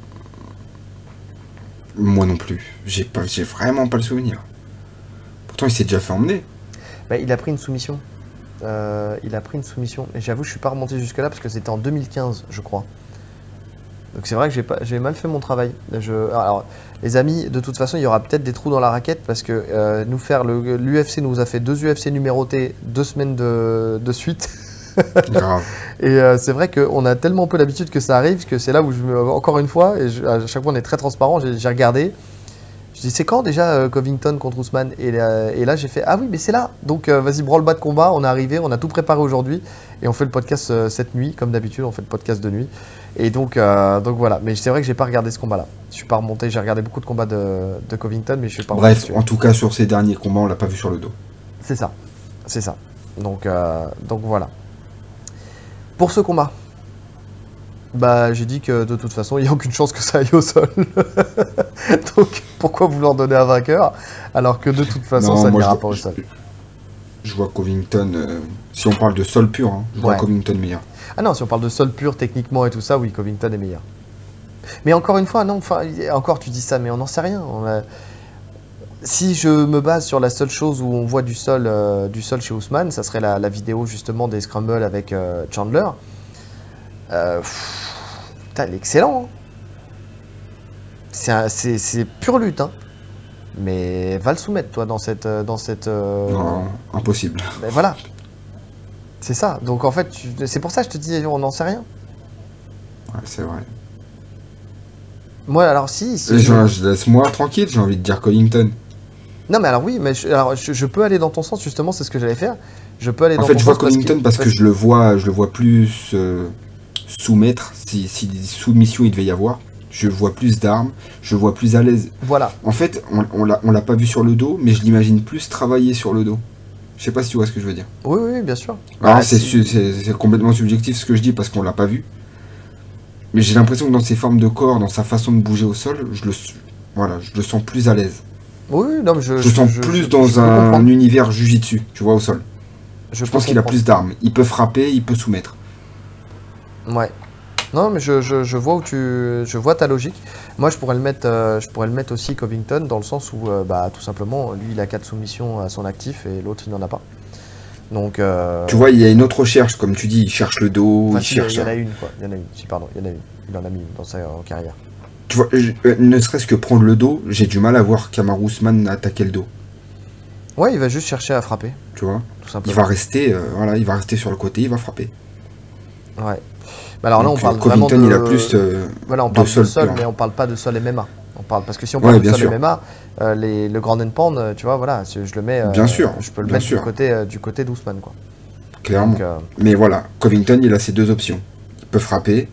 Moi non plus. J'ai pas, j'ai vraiment pas le souvenir. Pourtant, il s'est déjà fait emmener. Bah, il a pris une soumission. Euh, il a pris une soumission. Et j'avoue, je suis pas remonté jusque-là parce que c'était en 2015, je crois. Donc c'est vrai que j'ai pas, j'ai mal fait mon travail. Je, alors, les amis, de toute façon, il y aura peut-être des trous dans la raquette parce que euh, nous faire le, l'UFC nous a fait deux UFC numérotés deux semaines de, de suite. Grave. Et euh, c'est vrai qu'on a tellement peu l'habitude que ça arrive que c'est là où je me, encore une fois, et je- à chaque fois on est très transparent, j'ai, j'ai regardé. Je dis c'est quand déjà euh, Covington contre Ousmane et, là- et là j'ai fait ah oui mais c'est là donc euh, vas-y branle bas de combat on est arrivé on a tout préparé aujourd'hui et on fait le podcast euh, cette nuit comme d'habitude on fait le podcast de nuit et donc donc voilà mais c'est vrai que j'ai pas regardé ce combat là je suis pas remonté j'ai regardé beaucoup de combats de, de Covington mais je suis pas remonté Bref, en tout cas, sur ces derniers combats, on l'a pas vu sur le dos. C'est ça, c'est ça. Donc, donc voilà. Pour ce combat, bah j'ai dit que de toute façon il n'y a aucune chance que ça aille au sol. donc pourquoi vouloir donner un vainqueur alors que de toute façon Non, ça n'ira pas au sol. Je vois Covington, euh, si on parle de sol pur, hein, je vois. Covington meilleur. Ah non, si on parle de sol pur techniquement et tout ça, oui, Covington est meilleur. Mais encore une fois, non, enfin, encore tu dis ça, mais on n'en sait rien. On a- Si je me base sur la seule chose où on voit du sol, euh, du sol chez Ousmane, ça serait la, la vidéo justement des scrambles avec euh, Chandler. Euh, pff, putain, il est excellent. hein. C'est un- C'est c'est pure lutte, hein. Mais va le soumettre, toi, dans cette. euh, Dans cette euh, Non, impossible. mais voilà. C'est ça. Donc en fait, tu- c'est pour ça que je te dis, on n'en sait rien. Ouais, c'est vrai. Moi, alors si. si je- je, laisse moi tranquille, j'ai envie de dire Covington. Non, mais alors oui, mais je, alors, je, je peux aller dans ton sens, justement, c'est ce que j'allais faire. Je peux aller En dans fait, ton je vois sens parce Covington parce que je le vois, je le vois plus euh, soumettre, si, si soumission il devait y avoir. Je vois plus d'armes, je vois plus à l'aise. Voilà. En fait, on, on l'a pas vu sur le dos, mais je l'imagine plus travailler sur le dos. Je sais pas si tu vois ce que je veux dire. Oui, oui, bien sûr. Alors, Bah, c'est complètement subjectif ce que je dis parce qu'on l'a pas vu. Mais j'ai l'impression que dans ses formes de corps, dans sa façon de bouger au sol, je le, voilà, je le sens plus à l'aise. Oui, non, mais je. Je sens plus dans un, comprendre. univers jujitsu, tu vois, au sol. Je, pense qu'il a plus d'armes. Il peut frapper, il peut soumettre. Ouais. Non, mais je, je, je vois où tu, je vois ta logique. Moi, je pourrais le mettre, euh, je pourrais le mettre aussi Covington dans le sens où, euh, bah, tout simplement, lui, il a quatre soumissions à son actif et l'autre, il n'en a pas. Donc. euh, Tu vois, il y a une autre recherche, comme tu dis, il cherche le dos, enfin, il si, il y a- cherche. il y en a une, quoi. Il y en a une. Si, pardon, il y en a une. Il en a mis une dans sa carrière. Tu vois, je- euh, ne serait-ce que prendre le dos, j'ai du mal à voir Kamaru Usman attaquer le dos. Ouais, il va juste chercher à frapper, Tu vois, tout il simplement. va rester, voilà, il va rester sur le côté, il va frapper. Ouais. Mais alors là, on parle Covington, vraiment de... il a plus. euh, Voilà, on de parle de sol sol, pur. mais on parle pas de sol MMA. On parle parce que si on Ouais, parle de sol sûr. MMA, euh, les, le grand and pound, euh, tu vois, voilà, je je le mets. euh, Bien sûr, Je peux le mettre sûr. du côté euh, du côté d'Ousmane, quoi. clairement. Donc, euh, Mais voilà, Covington, il a ces deux options. Il peut frapper,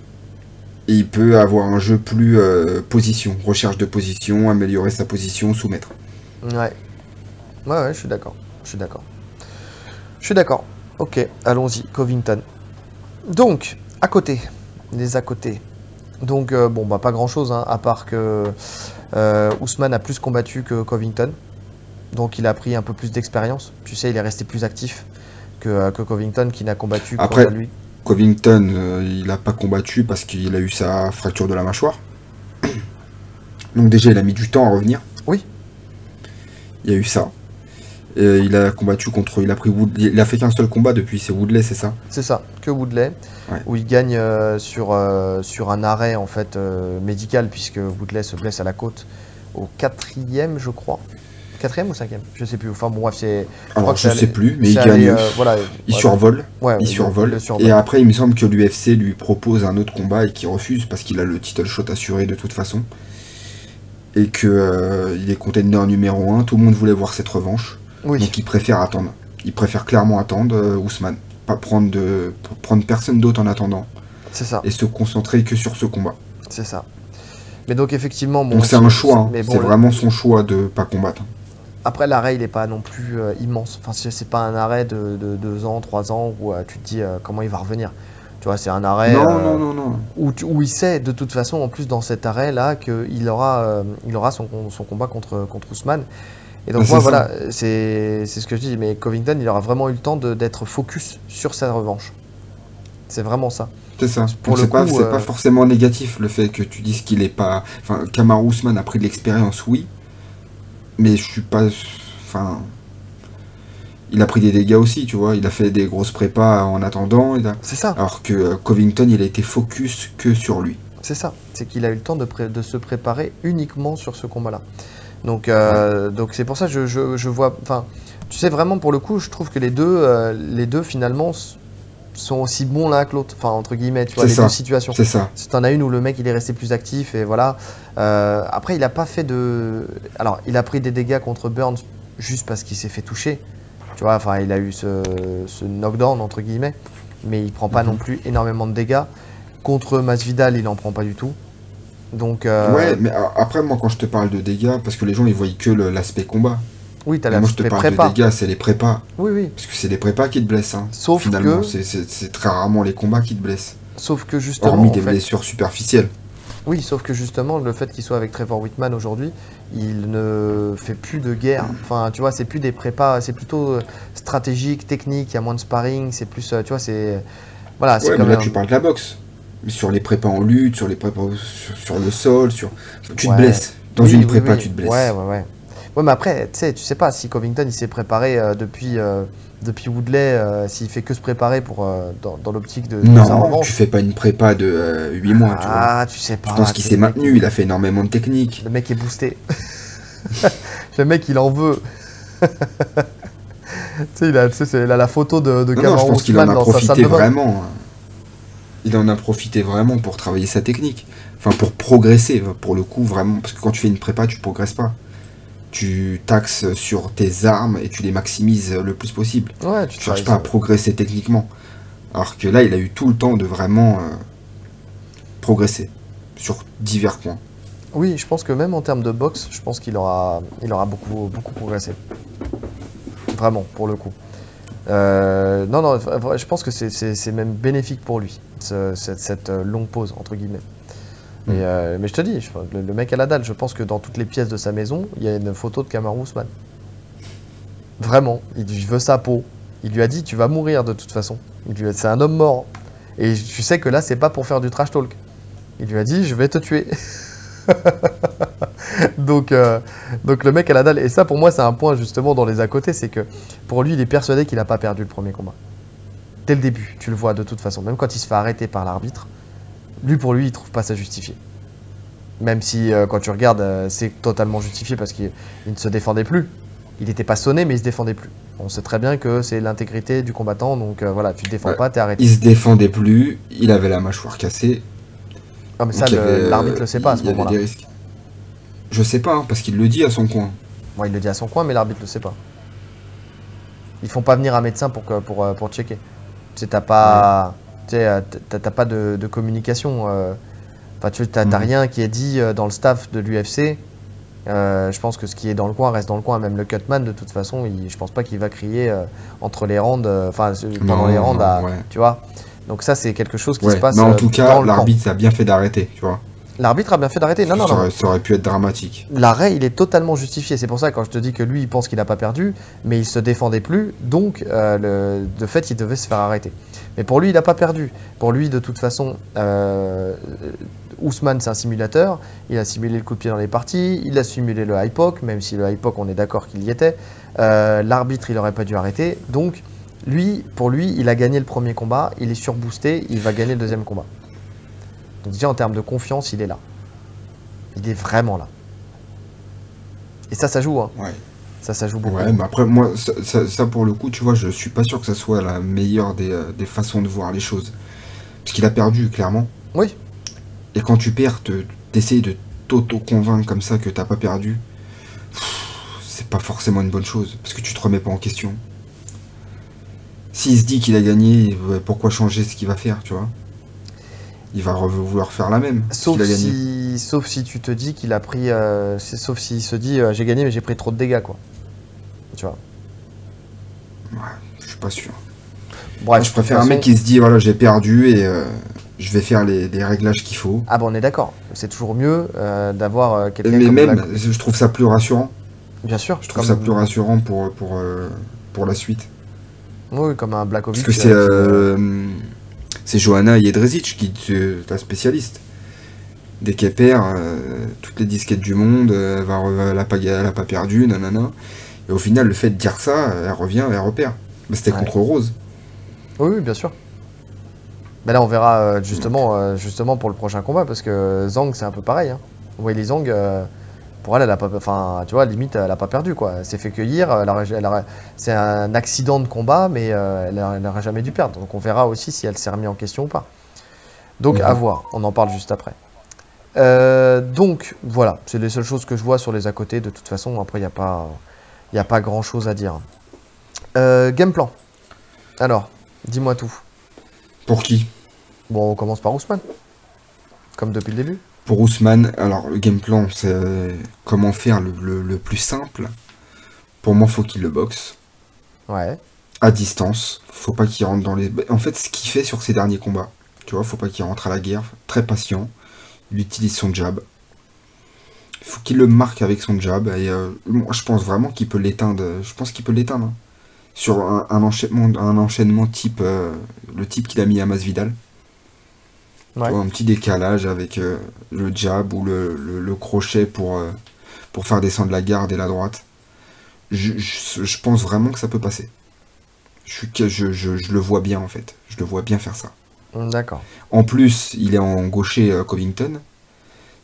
et il peut avoir un jeu plus euh, position, recherche de position, améliorer sa position, soumettre. ouais. Ouais, ouais, je suis d'accord. Je suis d'accord. Je suis d'accord. Ok, allons-y, Covington. Donc, à côté, les à côté. Donc, euh, bon, bah, pas grand chose, à part que euh, Ousmane a plus combattu que Covington. Donc, il a pris un peu plus d'expérience. Tu sais, il est resté plus actif que, euh, que Covington, qui n'a combattu Après- contre lui. Covington, euh, il n'a pas combattu parce qu'il a eu sa fracture de la mâchoire. Donc déjà, il a mis du temps à revenir. Oui. Il y a eu ça. Et il a combattu contre. Il a pris Wood- Il a fait qu'un seul combat depuis, c'est Woodley, c'est ça? C'est ça, que Woodley, Ouais. où il gagne euh, sur, euh, sur un arrêt en fait euh, médical, puisque Woodley se blesse à la côte au quatrième, je crois. Quatrième ou cinquième? Je sais plus. Enfin bon, bref, c'est. Alors je c'est sais allé- plus, mais il gagne. euh, voilà, il ouais, survole. ouais, il le- survole. le survole. Et après, il me semble que l'UFC lui propose un autre combat et qu'il refuse parce qu'il a le title shot assuré de toute façon. Et que euh, il est contender numéro 1. Tout le monde voulait voir cette revanche. Oui, Donc il préfère attendre. Il préfère clairement attendre euh, Ousmane. Pas prendre de prendre personne d'autre en attendant c'est ça, et se concentrer que sur ce combat. c'est ça. Mais donc effectivement, bon, Donc c'est un choix. hein. bon, c'est le- vraiment son choix de pas combattre. Après, l'arrêt, il n'est pas non plus euh, immense. Enfin, c'est pas un arrêt de, de deux ans, trois ans où euh, tu te dis euh, comment il va revenir. Tu vois, c'est un arrêt Non, non, non, non. où, tu- où il sait de toute façon, en plus dans cet arrêt-là, qu'il aura, il aura son, son combat contre, contre Ousmane. Et donc Ah, moi, voilà, c'est c'est ce que je dis, mais Covington, il aura vraiment eu le temps d'être focus sur sa revanche. C'est vraiment ça. C'est ça. Pour Donc le coup, c'est euh, pas forcément négatif le fait que tu dises qu'il est pas. Enfin, Kamaru Usman a pris de l'expérience, oui. Mais je suis pas. Enfin. Il a pris des dégâts aussi, tu vois. Il a fait des grosses prépas en attendant. a- C'est ça, Alors que euh, Covington, il a été focus que sur lui. c'est ça. C'est qu'il a eu le temps de se préparer uniquement sur ce combat-là. Donc, euh, donc c'est pour ça que je, je, je vois. Enfin, tu sais vraiment pour le coup, je trouve que les deux, euh, les deux finalement sont aussi bons l'un que l'autre. Enfin entre guillemets, tu vois, les ça. deux situations. C'est ça. Si t'en as une où le mec il est resté plus actif et voilà. Euh, après il a pas fait de. Alors il a pris des dégâts contre Burns juste parce qu'il s'est fait toucher. Tu vois, enfin il a eu ce, ce knockdown entre guillemets, mais il prend pas Mhm. non plus énormément de dégâts. Contre Masvidal il en prend pas du tout. Donc euh, Ouais, mais après, moi, quand je te parle de dégâts, parce que les gens, ils voient que l'aspect combat. oui t'as Mais la moi, je te parle prépa. de dégâts, c'est les prépas. Oui oui. Parce que c'est les prépas qui te blessent. hein. Sauf Finalement, que c'est- très rarement les combats qui te blessent. sauf que justement Hormis des fait- blessures superficielles. Oui, sauf que justement, le fait qu'il soit avec Trevor Whitman aujourd'hui, il ne fait plus de guerre. Enfin, tu vois, c'est plus des prépas, c'est plutôt euh, stratégique, technique, il y a moins de sparring, c'est plus, euh, tu vois, c'est. Voilà, c'est Ouais, mais là, un- tu parles de la boxe. Sur les prépas en lutte, sur les prépas sur, sur le sol, sur. Tu Ouais. te blesses. Dans Oui, une oui, prépa, oui. tu te blesses. Ouais, ouais, ouais. Ouais, mais après, tu sais, tu sais pas si Covington il s'est préparé euh, depuis, euh, depuis Woodley, euh, s'il fait que se préparer pour, euh, dans, dans l'optique de, Non, tu fais pas une prépa de 8 mois, tu vois. Ah, tu sais pas. Je pense qu'il s'est maintenu, il a fait énormément de techniques. Le mec est boosté. le mec, il en veut. tu sais, il a, il a la photo de, de Non, non, je pense qu'il en a profité de bain. Il en a profité vraiment pour travailler sa technique. Enfin, pour progresser, pour le coup, vraiment. Parce que quand tu fais une prépa, tu progresses pas. Tu taxes sur tes armes et tu les maximises le plus possible. Ouais, tu Tu cherches pas à progresser techniquement. Alors que là, il a eu tout le temps de vraiment euh, progresser sur divers points. Oui, je pense que même en termes de boxe, je pense qu'il aura, il aura beaucoup, beaucoup progressé. Vraiment, pour le coup. Euh, non, non, je pense que c'est- même bénéfique pour lui, ce- cette, cette, euh, longue pause, entre guillemets. Mm. Et, euh, mais je te dis, je- le, le mec à la dalle, je pense que dans toutes les pièces de sa maison, il y a une photo de Kamaru Usman. Vraiment, il je veux sa peau. Il lui a dit, tu vas mourir de toute façon. Il C'est un homme mort. Et tu sais que là, c'est pas pour faire du trash talk. Il lui a dit, je vais te tuer. donc, euh, donc le mec à la dalle. Et ça, pour moi, c'est un point justement dans les à côté, c'est que pour lui, il est persuadé qu'il n'a pas perdu le premier combat. Dès le début, tu le vois de toute façon. Même quand il se fait arrêter par l'arbitre, lui, pour lui, il trouve pas ça justifié. Même si, euh, quand tu regardes, euh, c'est totalement justifié parce qu'il il ne se défendait plus. Il n'était pas sonné, mais il se défendait plus. On sait très bien que c'est l'intégrité du combattant, donc voilà, tu te défends Ouais. pas, t'es arrêté. Il se défendait plus, il avait la mâchoire cassée. Ah, mais ça, donc y le- l'arbitre le sait pas à ce moment-là. Je sais pas, hein, parce qu'il le dit à son coin. Bon, il le dit à son coin, mais l'arbitre le sait pas. Ils font pas venir un médecin pour, que- pour, euh, pour checker. Tu sais, t'as pas, euh, t'as pas de, de communication. euh, Enfin, tu t'as t'as Mhm. rien qui est dit dans le staff de l'UFC. Euh, je pense que ce qui est dans le coin reste dans le coin. Même le cutman, de toute façon, il, je pense pas qu'il va crier euh, entre les euh, enfin pendant les ouais. tu vois. Donc ça, c'est quelque chose qui Ouais, se passe mais en tout cas, l'arbitre a bien fait d'arrêter, tu vois. L'arbitre a bien fait d'arrêter. Non, non, ça, non. aurait, ça aurait pu être dramatique. L'arrêt, il est totalement justifié. C'est pour ça quand je te dis que lui, il pense qu'il n'a pas perdu, mais il se défendait plus, donc euh, le, de fait, il devait se faire arrêter. Mais pour lui, il n'a pas perdu. Pour lui, de toute façon, euh, Ousmane, c'est un simulateur. Il a simulé le coup de pied dans les parties, il a simulé le high poke, même si le high poke, on est d'accord qu'il y était. Euh, L'arbitre, il n'aurait pas dû arrêter. Donc, lui, pour lui, il a gagné le premier combat, il est surboosté, il va gagner le deuxième combat. Donc déjà, en termes de confiance, il est là. Il est vraiment là. Et ça, ça joue, hein. Ouais. Ça, ça joue beaucoup. Ouais, mais après, moi, ça, ça- ça, pour le coup, tu vois, je suis pas sûr que ça soit la meilleure des, euh, des façons de voir les choses. Parce qu'il a perdu, clairement. Oui. Et quand tu perds, te- t'essayes de t'auto-convaincre comme ça que t'as pas perdu, c'est pas forcément une bonne chose. Parce que tu te remets pas en question. S'il se dit qu'il a gagné, pourquoi changer ce qu'il va faire, tu vois? Il va vouloir faire la même. Sauf si, sauf si tu te dis qu'il a pris. euh, sauf s'il se dit euh, j'ai gagné, mais j'ai pris trop de dégâts, quoi. Tu vois. Ouais, je suis pas sûr. Moi, je préfère un mec qui se dit voilà, j'ai perdu et euh, je vais faire les, réglages qu'il faut. Ah bon, on est d'accord. C'est toujours mieux euh, d'avoir quelqu'un Mais même, je trouve ça plus rassurant. Bien sûr. Je trouve ça plus rassurant pour, pour, pour la suite. Oui, comme un Black Parce que c'est c'est Johanna Jedrzejczyk qui est la spécialiste. Dès qu'elle perd, toutes les disquettes du monde, elle, va, elle, a pas, elle a pas perdu, nanana. Et au final, le fait de dire ça, elle revient, elle repère. C'était contre Rose. Oui, bien sûr. Mais là, on verra euh, justement, euh, justement pour le prochain combat, parce que Zhang, c'est un peu pareil. Hein. Vous voyez, les Zhang, euh, pour elle, elle a pas, enfin, tu vois, limite, elle a pas perdu, quoi. Elle s'est fait cueillir. c'est un accident de combat, mais elle n'aurait jamais dû perdre. Donc, on verra aussi si elle s'est remise en question ou pas. Donc, à voir. On en parle juste après. donc, voilà. C'est les seules choses que je vois sur les à côté. De toute façon, après, il n'y a pas, il a pas grand chose à dire. game plan. Alors, Dis-moi tout. Pour qui? Bon, on commence par Ousmane. Comme depuis le début. Pour Ousmane, alors le game plan, c'est comment faire le, plus simple. Pour moi, faut qu'il le boxe. Ouais. À distance. Faut pas qu'il rentre dans les. En fait, ce qu'il fait sur ses derniers combats. Tu vois, faut pas qu'il rentre à la guerre. Très patient. Il utilise son jab. Il faut qu'il le marque avec son jab. Et euh, moi, je pense vraiment qu'il peut l'éteindre. Je pense qu'il peut l'éteindre. Hein sur un, enchaînement, un enchaînement type euh, le type qu'il a mis à Masvidal. Un petit décalage avec euh, le jab ou le, crochet pour, euh, pour faire descendre la garde et la droite. Je, pense vraiment que ça peut passer. Je, je, je, le vois bien en fait. Je le vois bien faire ça. D'accord. En plus, il est en gaucher Covington.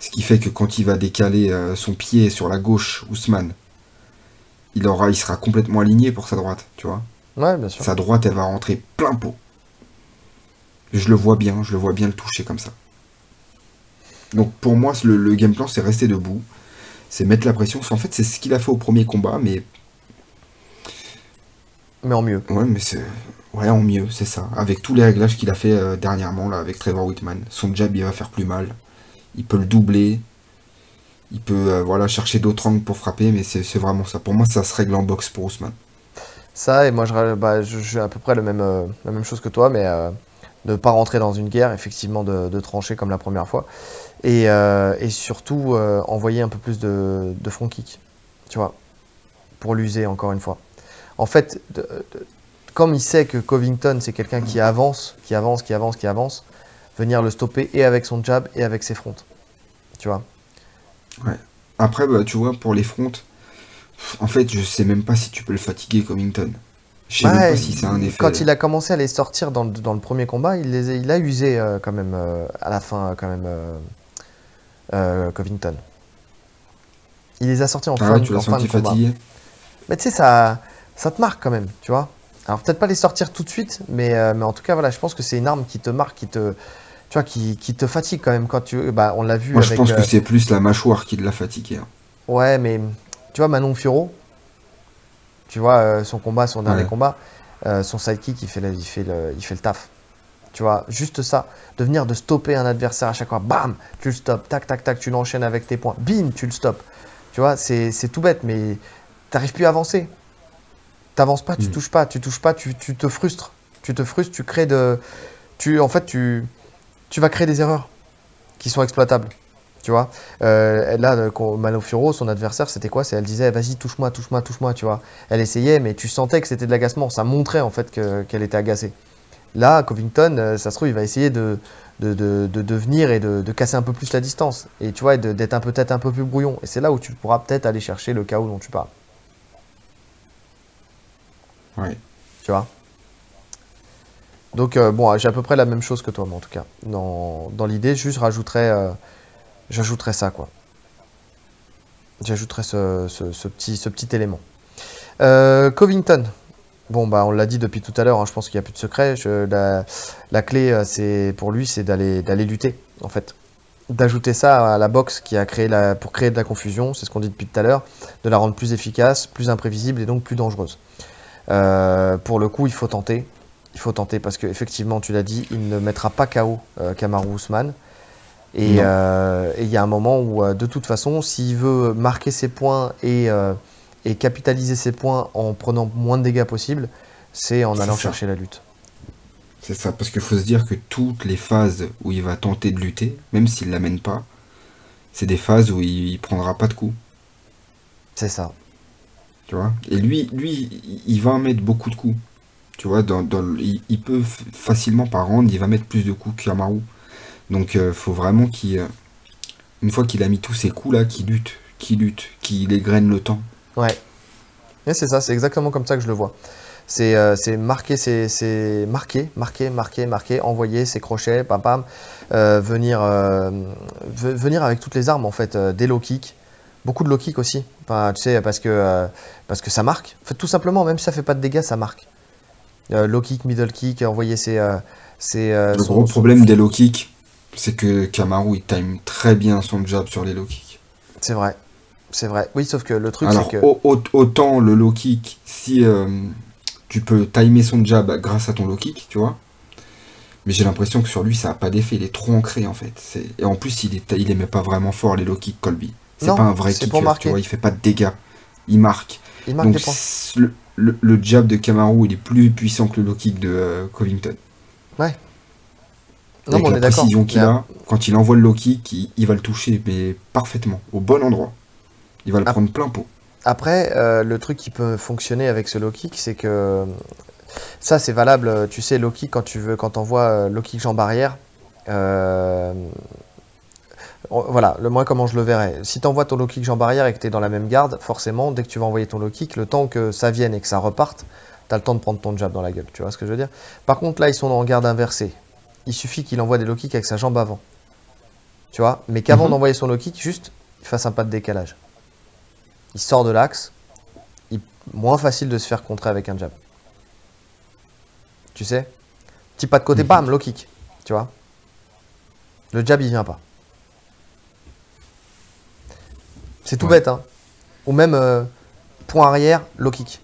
Ce qui fait que quand il va décaler son pied sur la gauche, Ousmane, il, aura, il sera complètement aligné pour sa droite, tu vois. Ouais, bien sûr. Sa droite, elle va rentrer plein pot. Je le vois bien, je le vois bien le toucher comme ça. Donc pour moi, le, game plan, c'est rester debout. C'est mettre la pression. En fait, c'est ce qu'il a fait au premier combat, mais. Mais en mieux. Ouais, mais c'est. Ouais, en mieux, c'est ça. Avec tous les réglages qu'il a fait euh, dernièrement, là, avec Trevor Whitman. Son jab, il va faire plus mal. Il peut le doubler. Il peut euh, voilà, chercher d'autres angles pour frapper, mais c'est vraiment ça. Pour moi, ça se règle en boxe pour Ousmane. Ça, et moi, je, bah, je, à peu près le même, euh, la même chose que toi, mais ne pas rentrer dans une guerre, effectivement, de, trancher comme la première fois. Et, surtout, envoyer un peu plus de, front kick, tu vois, pour l'user encore une fois. En fait, comme il sait que Covington, c'est quelqu'un qui avance, qui avance, qui avance, qui avance, venir le stopper et avec son jab et avec ses fronts. Tu vois Ouais. Après, bah, tu vois, pour les fronts, en fait, je sais même pas si tu peux le fatiguer, Covington. Je sais pas si c'est un effet. Quand il a commencé à les sortir dans le, dans le premier combat, il, les, il a usé euh, quand même euh, à la fin, quand même, euh, Covington. Il les a sortis en ah fin, tu l'as senti fatigué? Mais tu sais, ça, ça te marque quand même, tu vois. Alors peut-être pas les sortir tout de suite, mais, mais en tout cas, voilà, je pense que c'est une arme qui te marque, qui te, tu vois, qui, te fatigue quand même quand tu. Bah, on l'a vu. Moi, je pense que c'est plus la mâchoire qui l'a fatigué. Hein. Ouais, mais tu vois, Manon Fioro, tu vois, euh, son combat, son dernier combat, euh, son sidekick, il fait, le, il, fait le, il fait le taf. Tu vois, juste ça, de venir de stopper un adversaire à chaque fois, bam, tu le stops, tac, tac, tac, tu l'enchaînes avec tes points, bim, tu le stops. Tu vois, c'est tout bête, mais t'arrives plus à avancer. T'avances pas, tu mm. touches pas, tu touches pas, tu, tu, te frustres. Tu te frustres, tu crées de. Tu, en fait, tu, tu vas créer des erreurs qui sont exploitables. Tu vois, euh, là, Malofuro, son adversaire, c'était quoi? C'est elle disait, vas-y, touche-moi, touche-moi, touche-moi, tu vois. Elle essayait, mais tu sentais que c'était de l'agacement. Ça montrait en fait qu'elle était agacée. Là, Covington, euh, ça se trouve, il va essayer de, de, de, venir et de, casser un peu plus la distance. Et tu vois, d'être peut-être un peu plus brouillon. Et c'est là où tu pourras peut-être aller chercher le chaos dont tu parles. Oui. Tu vois? Donc euh, bon, j'ai à peu près la même chose que toi, mais en tout cas, dans, l'idée, juste rajouterais, euh, j'ajouterais ça, quoi. J'ajouterais ce, petit, élément. Euh, Covington. Bon, bah, on l'a dit depuis tout à l'heure, hein, je pense qu'il n'y a plus de secret. la, clé, c'est pour lui, c'est d'aller, lutter, en fait. D'ajouter ça à la boxe qui a créé la, pour créer de la confusion, c'est ce qu'on dit depuis tout à l'heure, de la rendre plus efficace, plus imprévisible et donc plus dangereuse. pour le coup, il faut tenter il faut tenter parce qu'effectivement, tu l'as dit, il ne mettra pas KO euh, Kamaru. Euh, et il y a un moment où, euh, de toute façon, s'il veut marquer ses points et, et, capitaliser ses points en prenant moins de dégâts possible, c'est en allant chercher la lutte. C'est ça, parce qu'il faut se dire que toutes les phases où il va tenter de lutter, même s'il l'amène pas, c'est des phases où il, prendra pas de coups. C'est ça. Tu vois? Et lui, lui, il va mettre beaucoup de coups. Tu vois, dans, il, il peut facilement par round, il va mettre plus de coups que Kamaru. Donc euh, faut vraiment qu'il. euh, une fois qu'il a mis tous ses coups là, qu'il lutte, qu'il lutte, qu'il égrène le temps. Ouais. Et c'est ça, c'est exactement comme ça que je le vois. C'est euh, c'est marquer, c'est marquer, marquer, marquer, marquer, envoyer ses crochets, pam pam, euh, venir, euh, ve- venir avec toutes les armes en fait, des low kicks, beaucoup de low kicks aussi. Enfin, tu sais, parce que, parce que ça marque. En fait, tout simplement, même si ça fait pas de dégâts, ça marque. Low kick, middle kick, envoyer ses. ses, Le son- gros son- problème des low kicks, c'est que Kamaru il time très bien son jab sur les low kicks. C'est vrai, c'est vrai. Oui, sauf que le truc, Alors c'est que. au- au- autant le low kick, si euh, tu peux timer son jab grâce à ton low kick, tu vois. Mais j'ai l'impression que sur lui ça a pas d'effet, il est trop ancré en fait. Et en plus il est, il aimait pas vraiment fort les low kicks Colby. C'est pas un vrai pour marquer. tu vois, il fait pas de dégâts. Il marque. Il marque Donc des points. c'est- le, le- le jab de Kamaru il est plus puissant que le low kick de euh, Covington. Non, Avec mais on la est d'accord. précision qu'il a, quand il envoie le low kick, il, va le toucher mais parfaitement, au bon endroit. Il va le prendre plein pot. Après, euh, le truc qui peut fonctionner avec ce low kick, c'est que ça, c'est valable. Tu sais, low kick quand tu veux, quand t'envoies low kick jambe arrière. euh, Voilà, le moi comment je le verrais. Si tu envoies ton low kick jambe arrière et que tu es dans la même garde, forcément, dès que tu vas envoyer ton low kick, le temps que ça vienne et que ça reparte, tu as le temps de prendre ton jab dans la gueule. Tu vois ce que je veux dire? Par contre, là, ils sont en garde inversée. Il suffit qu'il envoie des low kicks avec sa jambe avant. Tu vois Mais qu'avant Mhm. d'envoyer son low kick, juste, il fasse un pas de décalage. Il sort de l'axe. Il... Moins facile de se faire contrer avec un jab. Tu sais Petit pas de côté, Mhm. bam, low kick. Tu vois Le jab, il vient pas. C'est tout Ouais. bête, hein. Ou même euh, point arrière, low kick.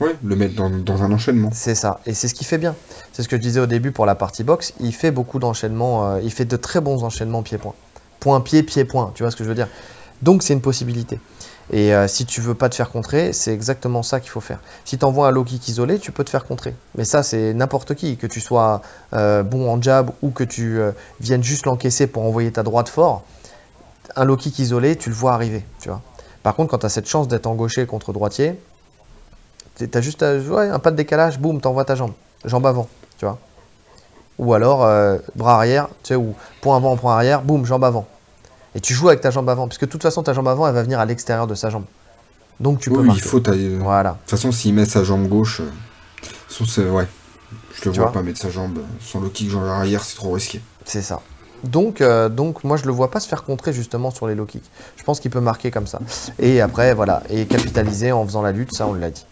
Ouais, le mettre dans, dans un enchaînement. C'est ça. Et c'est ce qu'il fait bien. C'est ce que je disais au début pour la partie boxe. Il fait beaucoup d'enchaînements. euh, il fait de très bons enchaînements pied-point. Point-pied, pied-point. Tu vois ce que je veux dire Donc c'est une possibilité. Et euh, si tu veux pas te faire contrer, c'est exactement ça qu'il faut faire. Si tu envoies un low kick isolé, tu peux te faire contrer. Mais ça, c'est n'importe qui. Que tu sois euh, bon en jab ou que tu viennes juste l'encaisser pour envoyer ta droite fort. Un low kick isolé, tu le vois arriver. Tu vois Par contre, quand tu as cette chance d'être en gaucher contre droitier, T'as juste à- ouais, un pas de décalage, boum, t'envoies ta jambe. Jambe avant, tu vois. Ou alors, euh, bras arrière, tu sais, ou point avant, point arrière, boum, jambe avant. Et tu joues avec ta jambe avant, puisque de toute façon, ta jambe avant, elle va venir à l'extérieur de sa jambe. Donc tu peux oui, il marquer. faut tailler. De Voilà, toute façon, s'il met sa jambe gauche, euh, c'est- ouais, je le Tu vois vois pas mettre sa jambe, son low kick jambe arrière, c'est trop risqué. c'est ça. Donc, euh, donc, moi, je le vois pas se faire contrer justement sur les low kicks. Je pense qu'il peut marquer comme ça. Et après, voilà, et capitaliser en faisant la lutte, ça, on l'a dit.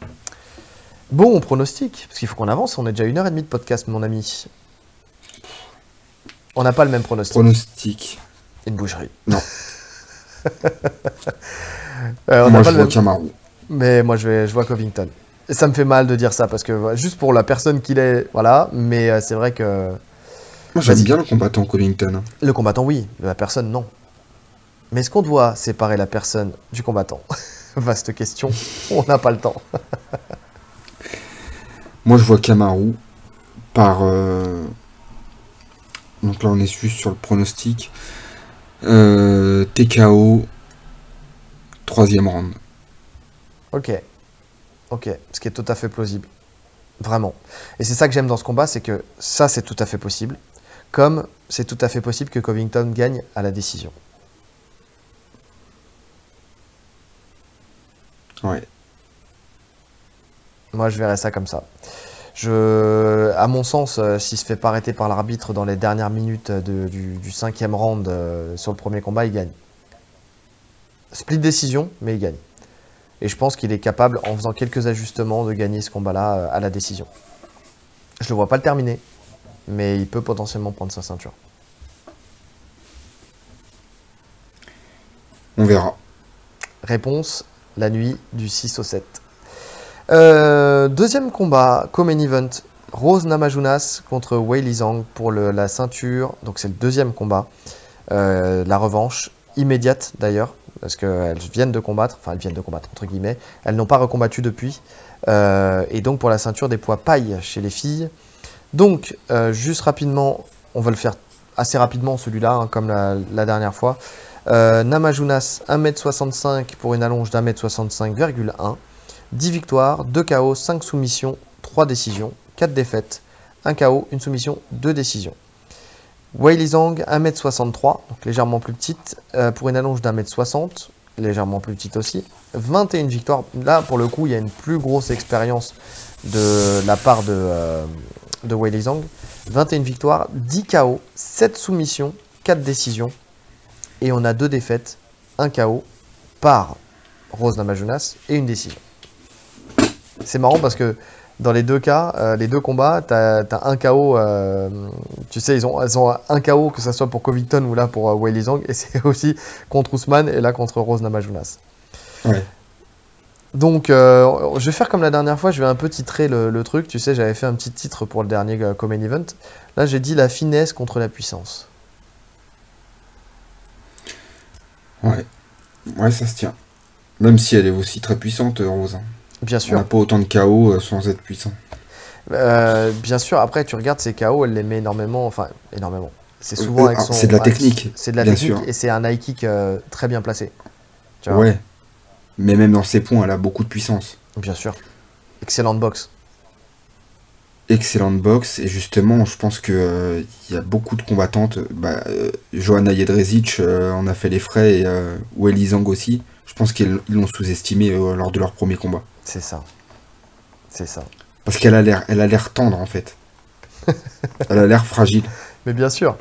Bon, on pronostique, parce qu'il faut qu'on avance. On est déjà une heure et demie de podcast, mon ami. On n'a pas le même pronostic. Pronostic. Une boucherie. Non. Euh, on Moi, pas je le vois. Mais moi, je, vais, je vois Covington. Et ça me fait mal de dire ça parce que juste pour la personne qu'il est, voilà. Mais euh, c'est vrai que Moi, j'aime bien le combattant Covington. le combattant, oui, la personne, non. Mais est-ce qu'on doit séparer la personne du combattant? Vaste question. On n'a pas le temps. Moi, je vois Kamaru par. euh, Donc là, on est juste sur le pronostic. Euh, TKO, troisième round. Ok. Ok. Ce qui est tout à fait plausible. Vraiment. Et c'est ça que j'aime dans ce combat, c'est que ça, c'est tout à fait possible. Comme c'est tout à fait possible que Covington gagne à la décision. Ouais. Moi, je verrais ça comme ça. Je, à mon sens, euh, s'il se fait pas arrêter par l'arbitre dans les dernières minutes de- du, du cinquième round euh, sur le premier combat, il gagne. Split décision, mais il gagne. Et je pense qu'il est capable, en faisant quelques ajustements, de gagner ce combat-là euh, à la décision. Je le vois pas le terminer, mais il peut potentiellement prendre sa ceinture. On verra. Réponse, la nuit du 6 au 7. Euh, deuxième combat, Common Event. Rose Namajunas contre Wei Li Zhang pour la ceinture. Donc c'est le deuxième combat. Euh, la revanche, immédiate d'ailleurs. parce qu'elles viennent de combattre, enfin elles viennent de combattre entre guillemets, elles n'ont pas recombattu depuis, euh, et donc pour la ceinture des poids paille chez les filles. Donc juste rapidement, on va le faire assez rapidement celui-là, hein, comme la, dernière fois. Namajunas 1m65 pour une allonge d'1m65,1, 10 victoires, 2 KO, 5 soumissions, 3 décisions, 4 défaites, 1 KO, une soumission, 2 décisions. Wei Zhang, 1m63, donc légèrement plus petite, euh, pour une allonge d'1m60, légèrement plus petite aussi. 21 victoires. Là, pour le coup, il y a une plus grosse expérience de la part de, euh, de Wei Zhang. 21 victoires, 10 KO, 7 soumissions, 4 décisions. Et on a 2 défaites, 1 KO par Rose Namajunas et une décision. C'est marrant parce que dans les deux cas, euh, les deux combats, tu as, un KO. Euh, tu sais, ils ont, ils ont un KO, que ce soit pour Covington ou là pour euh, Zhang, et c'est aussi contre Ousmane et là contre Rose Namajunas. Ouais. Donc, euh, je vais faire comme la dernière fois, je vais un peu titrer le, le truc. Tu sais, j'avais fait un petit titre pour le dernier Common Event. Là, j'ai dit la finesse contre la puissance. Ouais. Ouais, ça se tient. Même si elle est aussi très puissante, Rose. Bien On sûr. n'a pas autant de KO euh, sans être puissant. Euh, bien sûr, après, tu regardes ces KO, elle les met énormément. Enfin, énormément. C'est souvent Euh, avec ah, son. c'est de la technique, C'est de la bien technique sûr. et c'est un high kick euh, très bien placé. Tu vois Ouais. Mais même dans ses points, elle a beaucoup de puissance. Bien sûr. Excellente boxe. Excellente boxe. Et justement, je pense que euh, il y a beaucoup de combattantes. Bah, Johanna euh, en a fait les frais et Weili Zhang aussi. Je pense qu'ils ils l'ont sous-estimé euh, lors de leur premier combat. C'est ça. C'est ça. Parce qu'elle a l'air, elle a l'air tendre en fait. elle a l'air fragile. Mais bien sûr.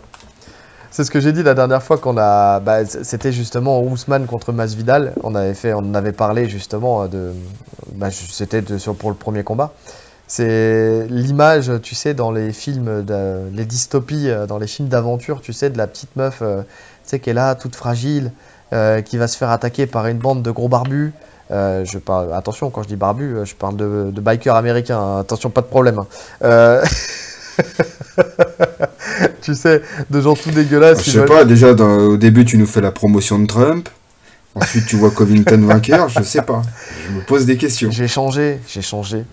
C'est ce que j'ai dit la dernière fois qu'on a. bah, c'était justement Ousmane contre Masvidal. On avait fait, on en avait parlé justement de. bah, c'était pour le premier combat. C'est l'image, tu sais, dans les films, de, les dystopies, euh, dans les films d'aventure, tu sais, de la petite meuf, euh, tu sais, qui est là, toute fragile, euh, qui va se faire attaquer par une bande de gros barbus. Euh, je parle, attention, quand je dis barbu, euh, je parle de, de bikers américains. hein. Attention, pas de problème. hein. Euh, tu sais, de gens tout dégueulasses. Je sais veulent- pas, déjà dans- au début tu nous fais la promotion de Trump. Ensuite tu vois Covington vainqueur. Je sais pas. Je me pose des questions. J'ai changé, j'ai changé.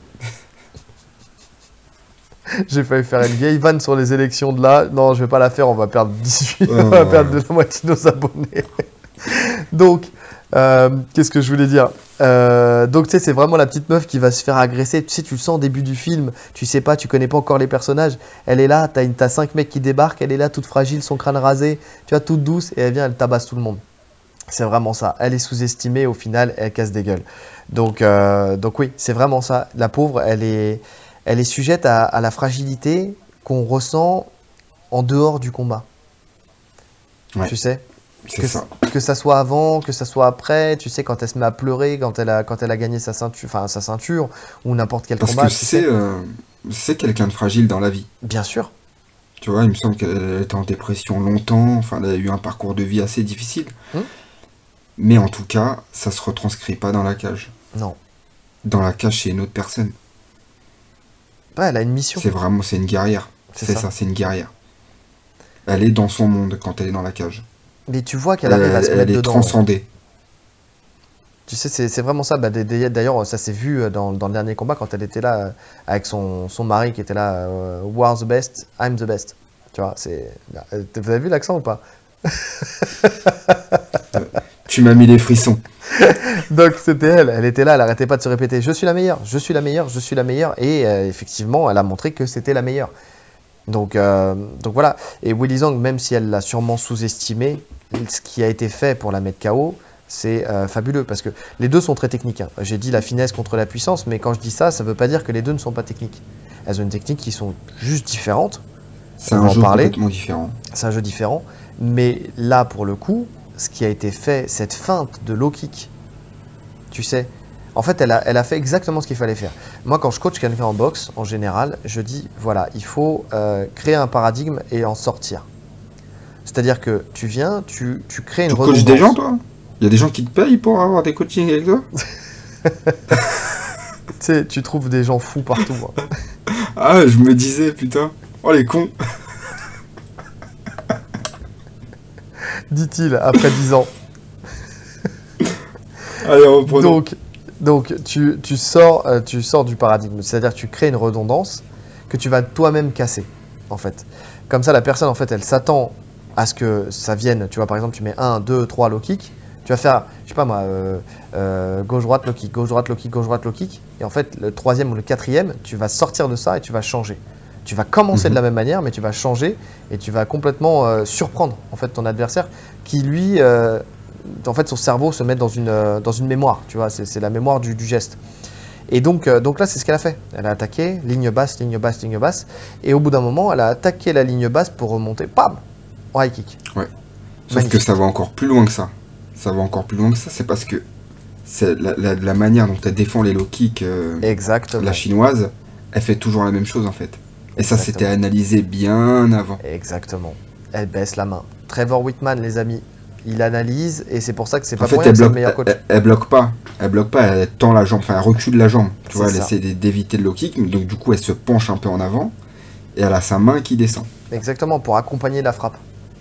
j'ai failli faire une vieille vanne sur les élections de là. Non, je vais pas la faire, on va perdre 18, on va perdre de la moitié de nos abonnés. donc, euh, qu'est-ce que je voulais dire? Euh, Donc, tu sais, c'est vraiment la petite meuf qui va se faire agresser. Tu sais, tu le sens au début du film, tu sais pas, tu connais pas encore les personnages. Elle est là, t'as une- t'as cinq mecs qui débarquent, elle est là toute fragile, son crâne rasé, tu vois, toute douce, et elle vient, elle tabasse tout le monde. C'est vraiment ça. Elle est sous-estimée, au final, elle casse des gueules. Donc, euh, donc oui, c'est vraiment ça. La pauvre, elle est, elle est sujette à, à la fragilité qu'on ressent en dehors du combat. Ouais. Tu sais? Que, ça. que ça soit avant, que ça soit après, tu sais, quand elle se met à pleurer, quand elle a, quand elle a gagné sa ceinture, enfin sa ceinture, ou n'importe quel Parce combat. que c'est sais. euh, c'est quelqu'un de fragile dans la vie. Bien sûr, Tu vois, il me semble qu'elle était en dépression longtemps. Enfin, elle a eu un parcours de vie assez difficile. Hmm. Mais en tout cas, ça se retranscrit pas dans la cage. non. Dans la cage, c'est une autre personne. Ouais, elle a une mission. C'est vraiment, c'est une guerrière. C'est C'est ça. ça, c'est une guerrière. Elle est dans son monde quand elle est dans la cage. Mais tu vois qu'elle Elle, arrive à se elle mettre est dedans. transcendée. Tu sais, c'est vraiment ça. Bah, D'ailleurs, ça s'est vu euh, dans, dans le dernier combat quand elle était là euh, avec son, son mari qui était là. euh, War the best, I'm the best. Tu vois, c'est. euh, Vous avez vu l'accent ou pas? Tu m'as mis les frissons. Donc c'était elle, elle était là, elle arrêtait pas de se répéter je suis la meilleure, je suis la meilleure, je suis la meilleure et euh, effectivement elle a montré que c'était la meilleure. Donc, euh, donc voilà, et Willy Zhang, même si elle l'a sûrement sous-estimé, ce qui a été fait pour la mettre KO, c'est euh, fabuleux parce que les deux sont très techniques. hein. J'ai dit la finesse contre la puissance, mais quand je dis ça, ça veut pas dire que les deux ne sont pas techniques. Elles ont une technique qui sont juste différentes, C'est un jeu parler. complètement différent. c'est un jeu différent, mais là pour le coup, ce qui a été fait, cette feinte de low kick, tu sais, en fait elle a, elle a fait exactement ce qu'il fallait faire. Moi quand je coach quelqu'un en boxe, en général, je dis voilà, il faut euh, créer un paradigme et en sortir. C'est-à-dire que tu viens, tu, tu crées une Tu coaches des gens, toi? Il y a des gens qui te payent pour avoir des coachings avec toi? Tu sais, tu trouves des gens fous partout. hein. Ah, je me disais, putain. Oh, les cons. Dit-il après 10 ans. Allez, reprenons. Donc, donc tu, tu sors, euh, tu sors du paradigme, c'est-à-dire tu crées une redondance que tu vas toi-même casser, en fait. Comme ça, la personne, en fait, elle s'attend à ce que ça vienne. Tu vois, par exemple, tu mets 1, 2, 3 low kick. Tu vas faire, je sais pas moi, euh, euh, gauche-droite, low kick, gauche-droite, low kick, gauche-droite, low kick. Et en fait, le troisième ou le quatrième, tu vas sortir de ça et tu vas changer. Tu vas commencer Mhm. de la même manière, mais tu vas changer et tu vas complètement euh, surprendre en fait ton adversaire qui lui, en fait, son cerveau se met dans une, euh, dans une mémoire. Tu vois, c'est la mémoire du, du geste. Et donc, euh, donc là, c'est ce qu'elle a fait. Elle a attaqué, ligne basse, ligne basse, ligne basse. Et au bout d'un moment, elle a attaqué la ligne basse pour remonter, pam, en high kick. Sauf Magnifique. que ça va encore plus loin que ça. Ça va encore plus loin que ça, c'est parce que c'est la, la- la manière dont elle défend les low kicks, euh, Exactement. la chinoise, elle fait toujours la même chose en fait. Et ça, c'était analysé bien avant. Exactement. Elle baisse la main. Trevor Whitman, les amis, il analyse et c'est pour ça que c'est pas fait, pour elle que c'est le bloque, meilleur coach. elle, elle bloque pas. Elle bloque pas, elle tend la jambe, enfin, elle recule la jambe. Tu vois, elle ça. essaie d'é- d'éviter le low kick, mais donc du coup, elle se penche un peu en avant et elle a sa main qui descend. Exactement, pour accompagner la frappe.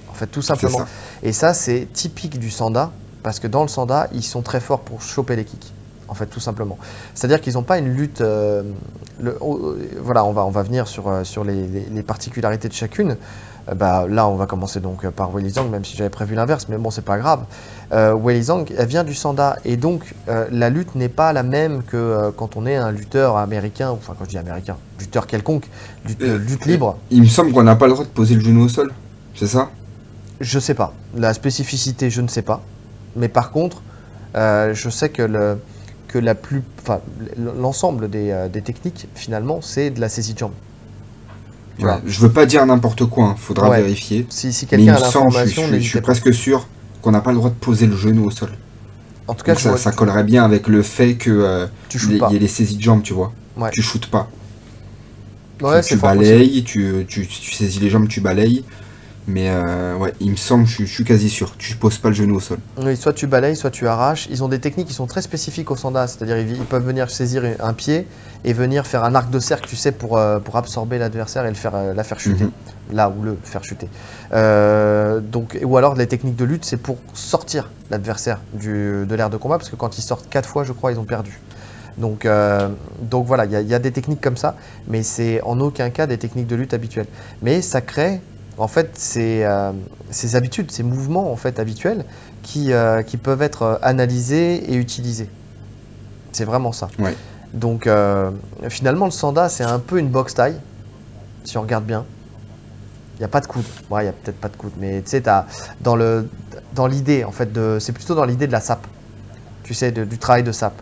En fait, tout simplement. ça. Et ça, c'est typique du Sanda, parce que dans le Sanda, ils sont très forts pour choper les kicks. En fait, tout simplement. C'est-à-dire qu'ils n'ont pas une lutte. euh, le- oh, euh, voilà, on va, on va venir sur, euh, sur les, les- les particularités de chacune. Euh, bah, là, on va commencer donc euh, par Wei Zhang, même si j'avais prévu l'inverse, mais bon, c'est pas grave. Euh, Wei Zhang, elle vient du Sanda, et donc euh, la lutte n'est pas la même que euh, quand on est un lutteur américain, enfin, quand je dis américain, lutteur quelconque, lutte, lutte libre. Il me semble qu'on n'a pas le droit de poser le genou au sol. C'est ça? Je sais pas. La spécificité, je ne sais pas. Mais par contre, je sais que, le, que la plus, l'ensemble des, des techniques, finalement, c'est de la saisie de jambe. Tu Ouais, vois. Je veux pas dire n'importe quoi, hein, faudra Ouais. vérifier. Si, si quelqu'un a je, l'information, suis- je suis presque sûr qu'on n'a pas le droit de poser le genou au sol. En tout cas, je ça, collerait bien avec le fait que euh, il y ait les saisies de jambes, tu vois. Ouais. Tu shootes pas. Ouais, tu balayes, tu, tu, tu saisis les jambes, tu balayes. Mais euh, ouais, il me semble, je, suis- je suis quasi sûr. Tu poses pas le genou au sol. Oui, soit tu balayes, soit tu arraches. Ils ont des techniques qui sont très spécifiques au sanda, c'est-à-dire ils, ils peuvent venir saisir un pied et venir faire un arc de cercle, tu sais, pour, euh, pour absorber l'adversaire et le faire, euh, la faire chuter. Mhm. Là où le faire chuter. Euh, donc, ou alors les techniques de lutte, c'est pour sortir l'adversaire de l'air de combat, parce que quand ils sortent quatre fois, je crois, ils ont perdu. Donc, euh, donc voilà, il y, a- il y a des techniques comme ça, mais c'est en aucun cas des techniques de lutte habituelles. Mais ça crée en fait ces, euh, ces habitudes, ces mouvements en fait habituels qui, euh, qui peuvent être euh, analysés et utilisés. C'est vraiment ça. Ouais. Donc euh, finalement le sanda c'est un peu une boxe taille, si on regarde bien. Il n'y a pas de coude. Ouais, il n'y a peut-être pas de coude, mais tu sais, dans le dans l'idée en fait de c'est plutôt dans l'idée de la sape. Tu sais, de- du travail de sape.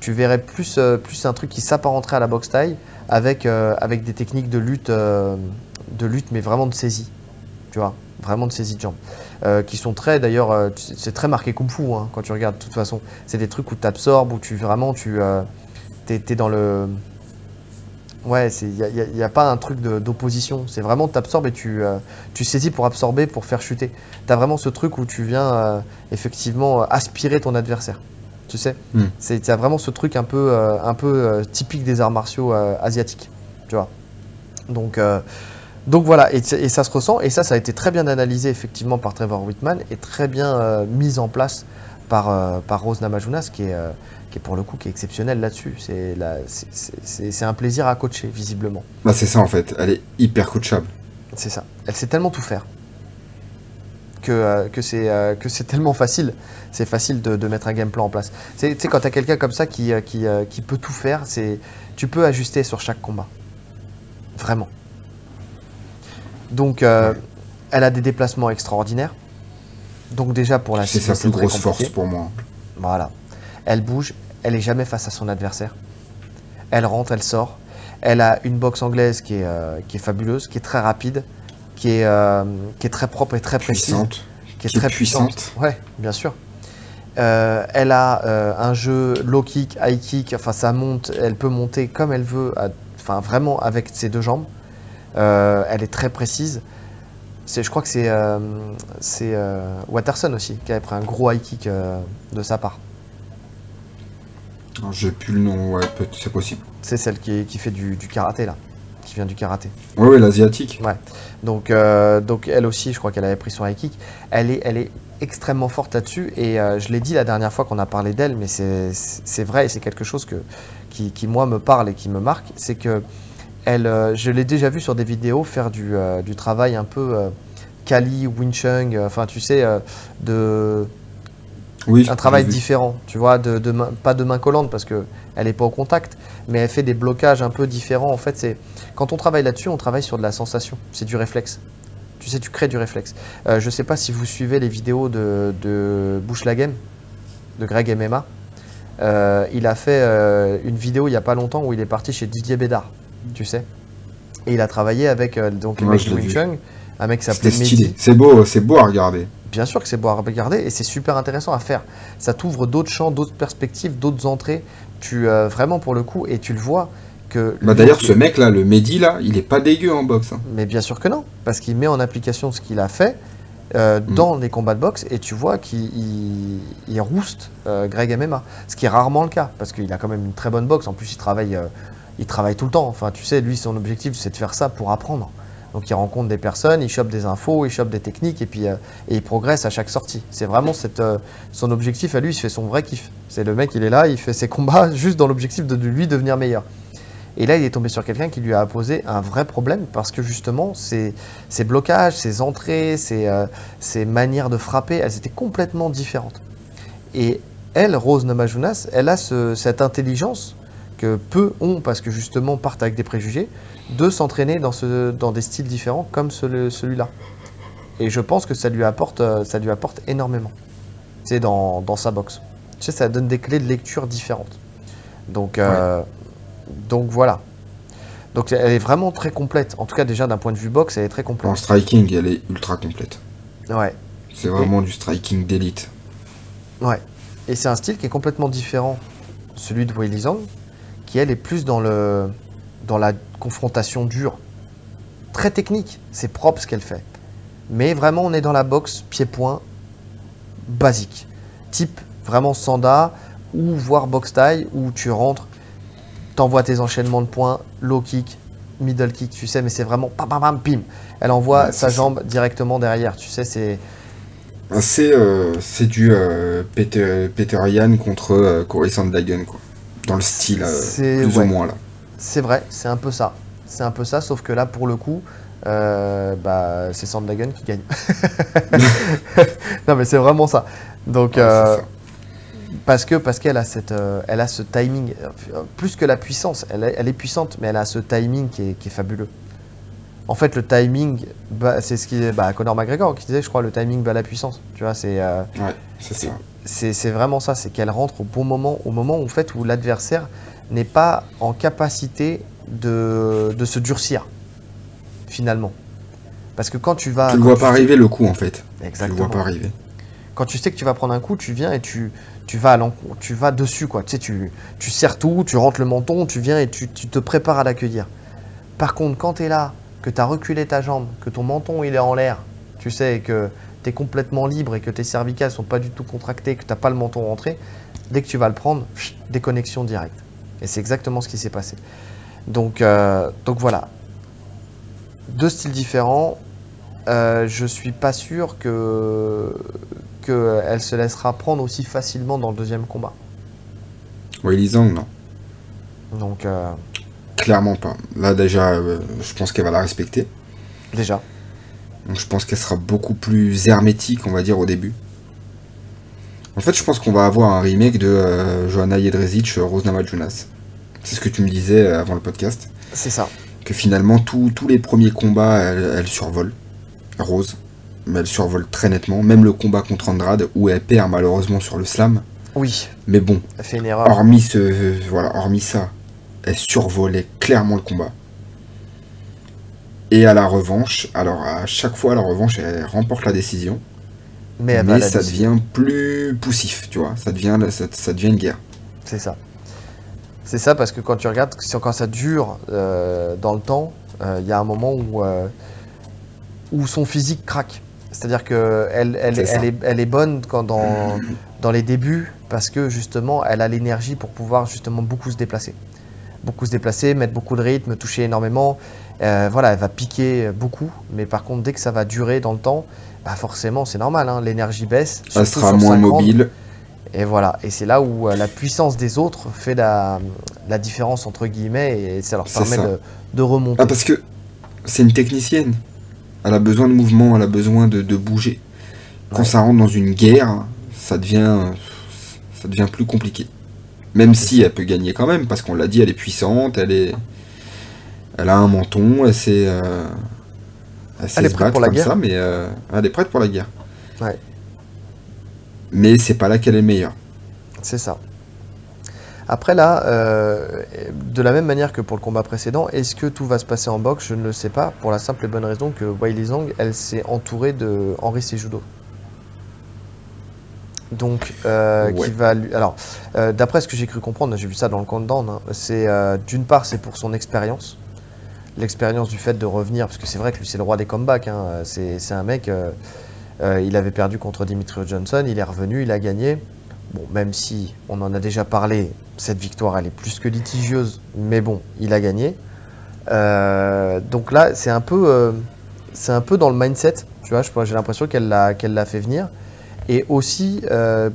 Tu verrais plus, plus un truc qui s'apparenterait à la boxe taille avec, avec des techniques de lutte, de lutte, mais vraiment de saisie. Tu vois, vraiment de saisie de jambes. Euh, qui sont très, d'ailleurs, euh, c'est très marqué kung fu hein, quand tu regardes, de toute façon. C'est des trucs où tu absorbes, où tu vraiment, tu euh, t'es, t'es dans le. Ouais, il n'y a, y a- pas un truc d'opposition. C'est vraiment, tu absorbes et tu, euh, tu saisis pour absorber, pour faire chuter. Tu as vraiment ce truc où tu viens euh, effectivement aspirer ton adversaire. Tu sais? Mm. C'est vraiment ce truc un peu, euh, un peu typique des arts martiaux asiatiques. Tu vois? Donc, donc voilà, et, et ça se ressent, et ça, ça a été très bien analysé effectivement par Trevor Whitman et très bien euh, mis en place par, euh, par Rose Namajunas, qui est, euh, qui est pour le coup qui est exceptionnel là-dessus. C'est un plaisir à coacher, visiblement. Bah, c'est ça en fait. Elle est hyper coachable. C'est ça. Elle sait tellement tout faire que, que c'est que c'est tellement facile. C'est facile de, de mettre un game plan en place. C'est- Tu sais, quand tu as quelqu'un comme ça qui, qui, qui peut tout faire, c'est tu peux ajuster sur chaque combat. Vraiment. Donc, euh, Ouais. elle a des déplacements extraordinaires. Donc déjà pour la C'est sa plus grosse compliqué. force pour moi. Voilà. Elle bouge, elle est jamais face à son adversaire. Elle rentre, elle sort. Elle a une boxe anglaise qui est, euh, qui est fabuleuse, qui est très rapide, qui est, euh, qui est très propre et très précise. Puissante. Qui est qui est très puissante. puissante. Ouais, bien sûr. Euh, elle a euh, un jeu low kick, high kick, enfin ça monte, elle peut monter comme elle veut, enfin vraiment avec ses deux jambes. Euh, elle est très précise. C'est, je crois que c'est, euh, c'est euh, Watterson aussi qui avait pris un gros high kick de sa part. Alors, J'ai plus le nom, ouais, c'est possible. C'est celle qui, qui fait du, du karaté là, qui vient du karaté. Ouais, ouais, l'asiatique. Donc, euh, donc elle aussi, je crois qu'elle avait pris son high kick. Elle est, elle est extrêmement forte là-dessus. Et je l'ai dit la dernière fois qu'on a parlé d'elle, mais c'est c'est vrai et c'est quelque chose que, qui, qui, moi, me parle et qui me marque. C'est que elle, euh, je l'ai déjà vu sur des vidéos faire du, euh, du travail un peu euh, Kali, Wing Chun, euh, enfin, tu sais, de Oui, un travail différent, tu vois, de, de main- pas de main collante parce que elle est pas au contact, mais elle fait des blocages un peu différents. En fait, c'est quand on travaille là-dessus, on travaille sur de la sensation, c'est du réflexe. Tu sais, tu crées du réflexe. Euh, je sais pas si vous suivez les vidéos de, de Bush la Game, de Greg MMA. Euh, il a fait euh, une vidéo il y a pas longtemps où il est parti chez Didier Bédard, tu sais. Et il a travaillé avec euh, donc le Ouais, mec Wing. Chun, un mec qui s'appelait. Mehdi. C'est beau, c'est beau à regarder. Bien sûr que c'est beau à regarder et c'est super intéressant à faire. Ça t'ouvre d'autres champs, d'autres perspectives, d'autres entrées. Tu euh, vraiment pour le coup et tu le vois que. Bah, D'ailleurs, ce mec là, le Mehdi là, il est pas dégueu en boxe. hein. Mais bien sûr que non, parce qu'il met en application ce qu'il a fait euh, Mm. dans les combats de boxe et tu vois qu'il il, il rouste euh, Greg MMA, ce qui est rarement le cas parce qu'il a quand même une très bonne boxe. En plus, il travaille, euh, il travaille tout le temps. Enfin, tu sais, lui, son objectif c'est de faire ça pour apprendre. Donc, il rencontre des personnes, il chope des infos, il chope des techniques et puis euh, et il progresse à chaque sortie. C'est vraiment cette, euh, son objectif à lui, il se fait son vrai kiff. C'est le mec, il est là, il fait ses combats juste dans l'objectif de, lui devenir meilleur. Et là, il est tombé sur quelqu'un qui lui a posé un vrai problème parce que justement, ses, ses blocages, ses entrées, ses, euh, manières de frapper, elles étaient complètement différentes. Et elle, Rose Namajunas, elle a ce- cette intelligence que peu ont parce que justement partent avec des préjugés, de s'entraîner dans, ce, dans des styles différents comme celui- celui-là. Et je pense que ça lui apporte, euh, ça lui apporte énormément. C'est dans, dans sa boxe. Tu sais, ça donne des clés de lecture différentes. Donc, euh, donc voilà. Donc elle est vraiment très complète. En tout cas, déjà d'un point de vue boxe, elle est très complète. En striking, elle est ultra complète. Ouais. C'est vraiment du striking d'élite. Ouais. Et c'est un style qui est complètement différent, celui de Wei Li Zhang, qui elle est plus dans le dans la confrontation dure. Très technique, c'est propre ce qu'elle fait. Mais vraiment, on est dans la boxe pied-point basique. Type vraiment sanda ou voire box taille où tu rentres, t'envoies tes enchaînements de points, low kick, middle kick, tu sais, mais c'est vraiment pam pam pam pim. Elle envoie Ouais, sa jambe directement derrière, tu sais, c'est Ah, C'est euh, c'est du euh, Peter, Peter contre euh, Corey Sandhagen, quoi. Dans le style, euh, C'est- plus ouais. ou moins là. C'est vrai, c'est un peu ça. C'est un peu ça, sauf que là, pour le coup, euh, bah, c'est Sandhagen qui gagne. non, mais c'est vraiment ça. Donc, Ouais, euh, ça. parce que parce qu'elle a cette, euh, elle a ce timing, plus que la puissance, elle est, elle est puissante, mais elle a ce timing qui est, qui est fabuleux. En fait, le timing, bah, c'est ce qui est, bah, Conor McGregor qui disait, je crois, le timing bat la puissance. Tu vois, c'est Ouais, c'est ça. C'est vraiment ça, c'est qu'elle rentre au bon moment, au moment où, en fait, où l'adversaire n'est pas en capacité de, de se durcir, finalement. Parce que quand tu vas... Tu le quand vois pas arriver le coup en fait. Tu le Exactement. vois pas arriver. Quand tu sais que tu vas prendre un coup, tu viens et tu, tu, vas, à tu vas dessus, quoi. Tu sais, tu, tu serres tout, tu rentres le menton, tu viens et tu, tu te prépares à l'accueillir. Par contre, quand tu es là, que tu as reculé ta jambe, que ton menton il est en l'air, tu sais, et que tu es complètement libre et que tes cervicales sont pas du tout contractées, que tu n'as pas le menton rentré, dès que tu vas le prendre, chut, déconnexion directe. Et c'est exactement ce qui s'est passé. Donc, euh, donc voilà. Deux styles différents. Euh, je suis pas sûr que qu'elle se laissera prendre aussi facilement dans le deuxième combat. Ouais, Lisang, non. Donc euh, Clairement pas. Là déjà, je pense qu'elle va la respecter. déjà, Donc je pense qu'elle sera beaucoup plus hermétique, on va dire, au début. En fait, je pense qu'on va avoir un remake de euh, Johanna Jedrzejczyk, euh, Rose Namajunas. C'est ce que tu me disais euh, avant le podcast. c'est ça. Que finalement, tous tous les premiers combats, elle, elle survole. Rose. Mais elle survole très nettement. Même le combat contre Andrade, où elle perd malheureusement sur le slam. Oui, Mais bon, elle fait une erreur. hormis, ce, voilà, hormis ça, elle survolait clairement le combat. Et à la revanche, alors à chaque fois à la revanche, elle remporte la décision. mais ça devient plus poussif, tu vois. Ça devient, ça, ça devient une guerre. C'est ça. C'est ça parce que quand tu regardes, quand ça dure euh, dans le temps, euh, il y a un moment où, euh, où son physique craque. C'est-à-dire qu'elle elle, est, elle est bonne quand dans, dans les débuts parce que justement elle a l'énergie pour pouvoir justement beaucoup se déplacer. Beaucoup se déplacer, mettre beaucoup de rythme, toucher énormément. Euh, voilà, elle va piquer beaucoup, mais par contre, dès que ça va durer dans le temps, bah forcément, c'est normal, hein, l'énergie baisse. Elle sera moins 50. mobile. Et voilà, et c'est là où euh, la puissance des autres fait la, la différence entre guillemets et ça leur permet ça. de, de remonter. Ah, parce que c'est une technicienne. Elle a besoin de mouvement, elle a besoin de, de bouger. Quand Ouais. ça rentre dans une guerre, ça devient, ça devient plus compliqué. Même si elle peut gagner quand même, parce qu'on l'a dit, elle est puissante, elle est, elle a un menton, elle sait, euh, elle sait Elle est se prête battre pour la comme guerre. ça, mais euh, elle est prête pour la guerre. Ouais. Mais c'est pas là qu'elle est meilleure. C'est ça. Après là, euh, de la même manière que pour le combat précédent, est-ce que tout va se passer en boxe? Je ne le sais pas, pour la simple et bonne raison que Li Zhang, elle s'est entourée de Henri Sejudo. Donc, euh, Ouais. qui va lui... Alors, euh, d'après ce que j'ai cru comprendre, j'ai vu ça dans le countdown, hein, c'est d'une part, c'est pour son expérience. L'expérience du fait de revenir, parce que c'est vrai que lui, c'est le roi des comebacks. hein, c'est un mec, euh, euh, il avait perdu contre Dimitri Johnson, il est revenu, il a gagné. Bon, même si on en a déjà parlé, cette victoire elle est plus que litigieuse, mais bon, il a gagné. Euh, donc là, c'est un peu, dans le mindset, tu vois. J'ai l'impression qu'elle l'a, qu'elle l'a fait venir, et aussi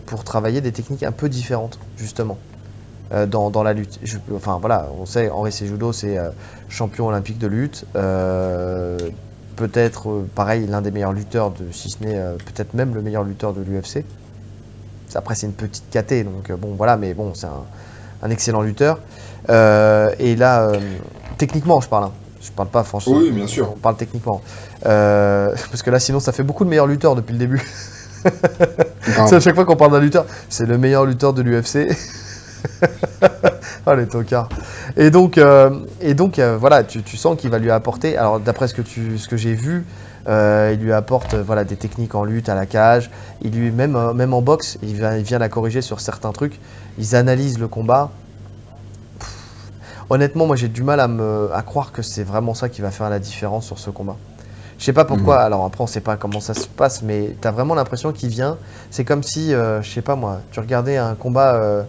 pour travailler des techniques un peu différentes, justement, dans, dans la lutte. Je- enfin voilà, on sait, Henri Sejudo, c'est euh, champion olympique de lutte. euh, peut-être, euh, pareil, l'un des meilleurs lutteurs, de, si ce n'est euh, peut-être même le meilleur lutteur de l'UFC. Après, c'est une petite KT, donc euh, bon, voilà, mais bon, c'est un, un excellent lutteur. Euh, et là, euh, techniquement, je parle. hein. Je parle pas franchement. Oui, bien sûr. On parle techniquement. Euh, parce que là, sinon, ça fait beaucoup de meilleurs lutteurs depuis le début. Grave. C'est à chaque fois qu'on parle d'un lutteur, c'est le meilleur lutteur de l'UFC. oh les tocards. Et donc, euh, et donc euh, voilà, tu, tu sens qu'il va lui apporter. Alors d'après ce que tu, ce que j'ai vu, euh, il lui apporte voilà des techniques en lutte à la cage. Il lui même même en boxe, il vient, il vient la corriger sur certains trucs. Ils analysent le combat. Pff, Honnêtement, moi j'ai du mal à me à croire que c'est vraiment ça qui va faire la différence sur ce combat. Je sais pas pourquoi. Alors après, on sait pas comment ça se passe, mais t'as vraiment l'impression qu'il vient. C'est comme si, euh, je sais pas moi, tu regardais un combat. euh,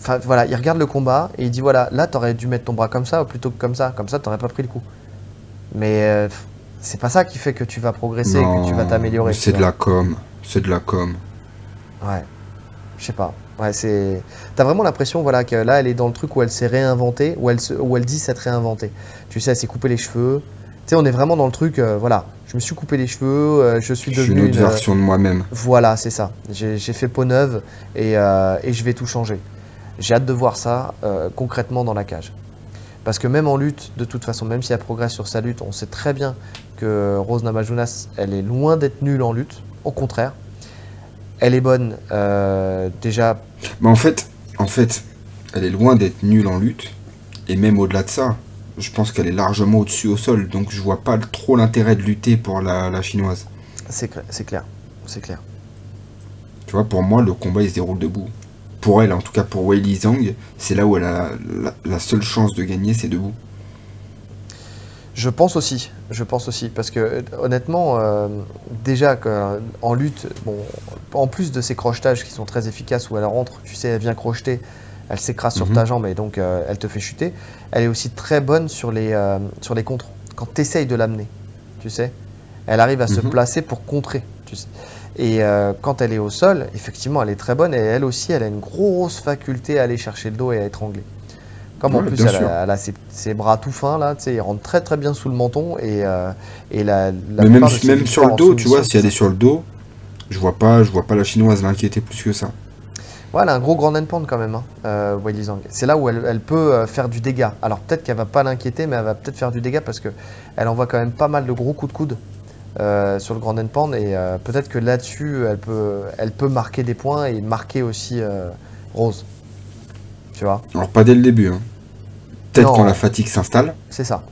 Enfin voilà, il regarde le combat et il dit voilà, là t'aurais dû mettre ton bras comme ça plutôt que comme ça, comme ça t'aurais pas pris le coup. Mais euh, c'est pas ça qui fait que tu vas progresser, que tu vas t'améliorer. C'est de la com. C'est de la com. Ouais. Je sais pas. Ouais, c'est. T'as vraiment l'impression, voilà, que là, elle est dans le truc où elle s'est réinventée, où elle, se... où elle dit s'être réinventée. Tu sais, elle s'est coupé les cheveux. Tu sais, on est vraiment dans le truc, euh, voilà. Je me suis coupé les cheveux, euh, je suis Je suis devenu une autre une. version de moi-même. Voilà, c'est ça. J'ai fait peau neuve et, et je vais tout changer. J'ai hâte de voir ça euh, concrètement dans la cage. Parce que même en lutte, de toute façon, même si elle progresse sur sa lutte, on sait très bien que Rose Namajunas, elle est loin d'être nulle en lutte. Au contraire, elle est bonne euh, déjà. Mais en fait, en fait, elle est loin d'être nulle en lutte. Et même au-delà de ça, je pense qu'elle est largement au-dessus au sol. Donc je vois pas trop l'intérêt de lutter pour la, la chinoise. C'est cla- c'est clair, c'est clair. Tu vois, pour moi, le combat il se déroule debout. Pour elle, en tout cas pour Wei Li Zhang, c'est là où elle a la, la seule chance de gagner, c'est debout. Je pense aussi, je pense aussi, parce que honnêtement, euh, déjà en lutte, bon, en plus de ces crochetages qui sont très efficaces où elle rentre, tu sais, elle vient crocheter, elle s'écrase sur Mhm. ta jambe et donc euh, elle te fait chuter. Elle est aussi très bonne sur les, euh, sur les contres, quand tu essayes de l'amener, tu sais. Elle arrive à se Mhm. placer pour contrer, tu sais. Et euh, quand elle est au sol, effectivement, elle est très bonne et elle aussi, elle a une grosse faculté à aller chercher le dos et à étrangler. Comme en plus, elle a, elle a ses, ses bras tout fins, là, tu sais, ils rentrent très très bien sous le menton et, euh, et la, la Mais même, sur le dos, tu vois, si elle est sur le dos, je vois pas, je vois pas la chinoise l'inquiéter plus que ça. ça. Ouais, elle a un gros grand endpoint quand même, hein, euh, Wei. C'est là où elle, elle peut euh, faire du dégât. Alors peut-être qu'elle va pas l'inquiéter, mais elle va peut-être faire du dégât parce que elle envoie quand même pas mal de gros coups de coude euh, sur le grand endpoint et euh, peut-être que là-dessus, elle peut, elle peut marquer des points et marquer aussi euh, Rose. Tu vois, Alors pas dès le début, hein. Peut-être quand la fatigue s'installe. c'est ça.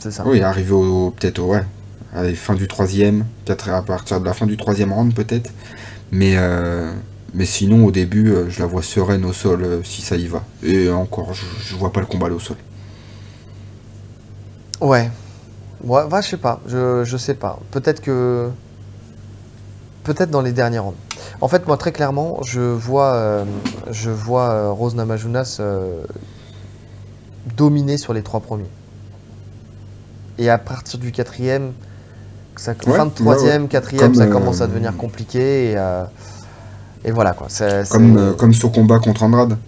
C'est ça. Oui, arrivé au peut-être au- ouais, à la fin du troisième, peut-être à partir de la fin du troisième round peut-être. Mais mais sinon au début, je la vois sereine au sol si ça y va. Et encore, je, je vois pas le combat aller au sol. Ouais. Ouais, ouais, je sais pas. Je, je sais pas. Peut-être que. Peut-être dans les derniers rounds. En fait, moi, très clairement, je vois, euh, je vois euh, Rose Namajunas euh, dominer sur les trois premiers. Et à partir du quatrième, ça, Ouais, fin de troisième, ouais. quatrième, ça commence à devenir compliqué. Et, et voilà quoi. Comme, comme son combat contre Andrade,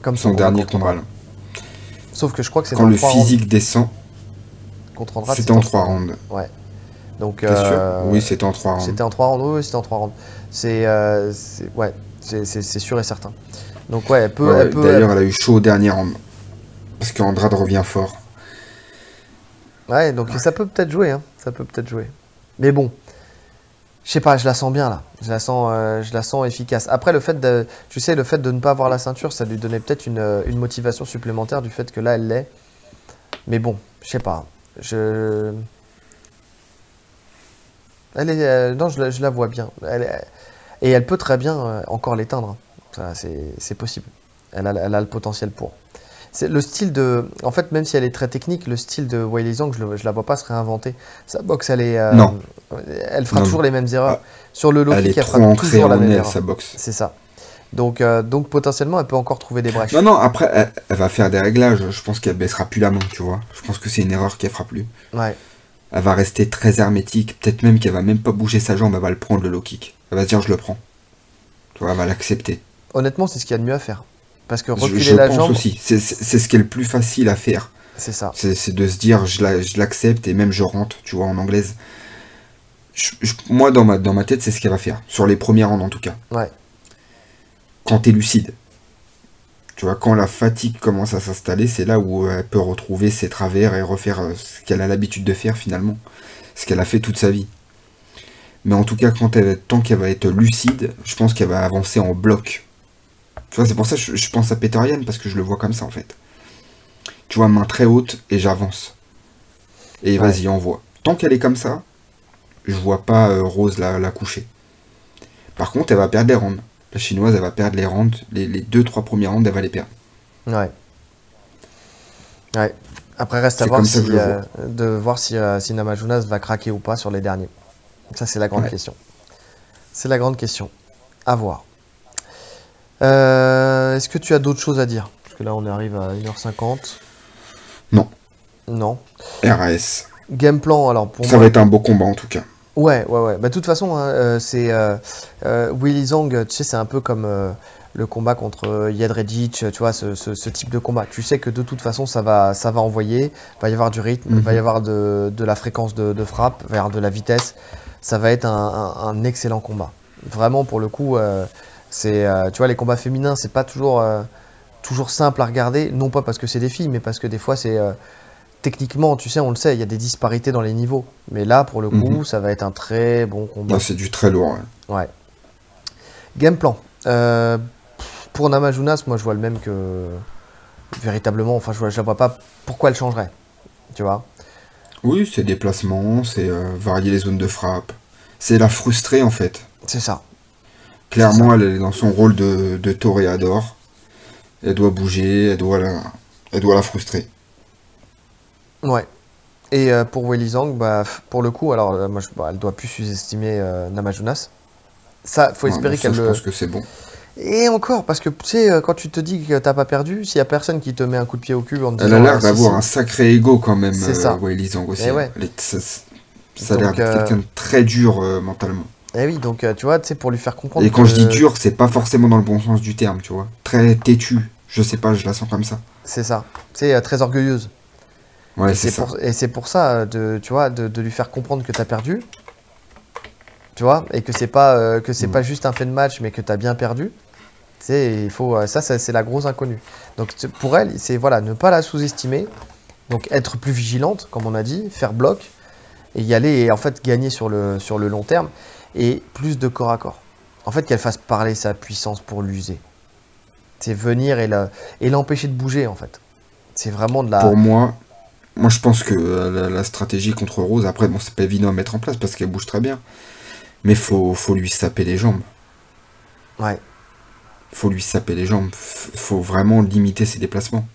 comme son dernier contre combat. Andrade. Sauf que je crois que c'est Quand le physique descend. Contre Andrade. c'était en 3 rounds. Donc, T'es sûr euh, Oui, c'était en 3 rounds. C'était en 3 rounds, oui, c'était en 3 rounds. C'est euh, c'est- ouais, sûr et certain. Donc ouais, elle peut, Ouais, elle peut- D'ailleurs, elle a eu chaud au dernier round. Parce qu'Andrade revient fort. ouais, donc ça peut peut-être jouer, hein, ça peut peut-être jouer. Mais bon, je sais pas, je la sens bien là, je la sens, euh, je la sens efficace. Après le fait de, tu sais, le fait de ne pas avoir la ceinture, ça lui donnait peut-être une, euh, une motivation supplémentaire du fait que là elle l'est. Mais bon, je sais pas, je, elle est, euh, non, je la, je la vois bien. Elle est- et elle peut très bien euh, encore l'éteindre. c'est possible. Elle a, elle a le potentiel pour. C'est le style de. En fait, même si elle est très technique, le style de Zhang, je, le- je la vois pas se réinventer. Sa boxe, elle est. euh, Non. Elle fera Non, toujours les mêmes erreurs. Ah, Sur le low Elle kick, est elle fera toujours la même erreur. sa boxe. C'est ça. Donc, euh, donc potentiellement, elle peut encore trouver des brèches. Non, non, après, elle, elle va faire des réglages. Je pense qu'elle baissera plus la main, tu vois. Je pense que c'est une erreur qu'elle fera plus. Ouais. Elle va rester très hermétique. Peut-être même qu'elle va même pas bouger sa jambe. Elle va le prendre, le low kick. Elle va se dire, je le prends. Tu vois, elle va l'accepter. Honnêtement, c'est ce qu'il y a de mieux à faire. Parce que Je, reculer je la pense jambe, aussi. C'est ce qui est le plus facile à faire. c'est ça. C'est de se dire, je la- je l'accepte et même je rentre, tu vois, en anglaise. Je- je- moi, dans ma, dans ma tête, c'est ce qu'elle va faire. Sur les premiers rounds, en tout cas. Ouais. Quand t'es lucide. Tu vois, quand la fatigue commence à s'installer, c'est là où elle peut retrouver ses travers et refaire euh, ce qu'elle a l'habitude de faire finalement. Ce qu'elle a fait toute sa vie. Mais en tout cas, quand elle, tant qu'elle va être lucide, je pense qu'elle va avancer en bloc. Tu vois, c'est pour ça que je, je pense à Peter Yan, parce que je le vois comme ça en fait. Tu vois, main très haute et j'avance. Et Ouais. vas-y, envoie. Tant qu'elle est comme ça, je vois pas euh, Rose la, la coucher. Par contre, elle va perdre les rounds. La chinoise, elle va perdre les rounds. Les, les deux, trois premiers rounds, elle va les perdre. Ouais. Ouais. Après, reste à voir si, euh, de voir si, euh, si Namajunas va craquer ou pas sur les derniers. Ça, c'est la grande Ouais. question. C'est la grande question. À voir. Euh, Est-ce que tu as d'autres choses à dire? Parce que là, on arrive à 1h50. Non. Non. RAS. Game plan, alors pour Ça moi. va être un beau combat en tout cas. Ouais, ouais, ouais. Bah, de toute façon, hein, euh, c'est euh, euh, Willy Zhang, tu sais, c'est un peu comme euh, le combat contre Jedrzejczyk, tu vois, ce, ce- ce type de combat. Tu sais que de toute façon, ça va, ça va envoyer, il va y avoir du rythme, il va y Mhm. avoir de, de la fréquence de, de frappe, il va y avoir de la vitesse. Ça va être un, un- un excellent combat. Vraiment, pour le coup, c'est, tu vois, les combats féminins, c'est pas toujours, toujours simple à regarder, non pas parce que c'est des filles, mais parce que des fois, c'est techniquement, tu sais, on le sait, il y a des disparités dans les niveaux. Mais là, pour le coup, Mhm. ça va être un très bon combat. Là, c'est du très lourd. ouais. Ouais. Game plan. Euh, pour Namajunas, moi je vois le même que véritablement. Enfin, je vois, je la vois pas pourquoi elle changerait. Tu vois Oui, c'est des placements, c'est euh, varier les zones de frappe. C'est la frustrer en fait. C'est ça. Clairement, elle est dans son rôle de, de toréador. Elle doit bouger, elle doit la, elle doit la frustrer. Ouais. Et euh, pour Weili Zhang, bah, pour le coup, alors euh, moi, je, bah, elle doit plus sous-estimer euh, Namajunas. Ça, faut Ouais, espérer ça, qu'elle je pense que c'est bon. Et encore, parce que tu sais, euh, quand tu te dis que t'as pas perdu, s'il y a personne qui te met un coup de pied au cul en te Elle a disant, l'air ah, d'avoir un sacré ego quand même, C'est euh, ça. Zhang aussi. Eh ouais. Elle est- ça, ça a l'air quelqu'un de très dur mentalement. Eh oui, donc tu vois, tu sais, pour lui faire comprendre Et quand je dis dur, c'est pas forcément dans le bon sens du terme, tu vois. Très têtu. Je sais pas, je la sens comme ça. C'est ça. C'est très orgueilleuse. Ouais, Et c'est pour, ça, euh, de, tu vois, de, de lui faire comprendre que t'as perdu. Tu vois, et que c'est pas, euh, que c'est Mm. pas juste un fait de match, mais que t'as bien perdu. Tu sais, il faut, euh, ça, ça, c'est la grosse inconnue. Donc pour elle, c'est voilà, ne pas la sous-estimer. Donc être plus vigilante, comme on a dit, faire bloc et y aller et en fait gagner sur le, sur le long terme et plus de corps à corps. En fait, qu'elle fasse parler sa puissance pour l'user. C'est venir et la- et l'empêcher de bouger en fait. C'est vraiment de la. Pour moi, moi je pense que euh, la, la stratégie contre Rose, après, bon, c'est pas évident à mettre en place parce qu'elle bouge très bien. Mais faut, faut lui saper les jambes. Ouais. Faut lui saper les jambes. Faut vraiment limiter ses déplacements.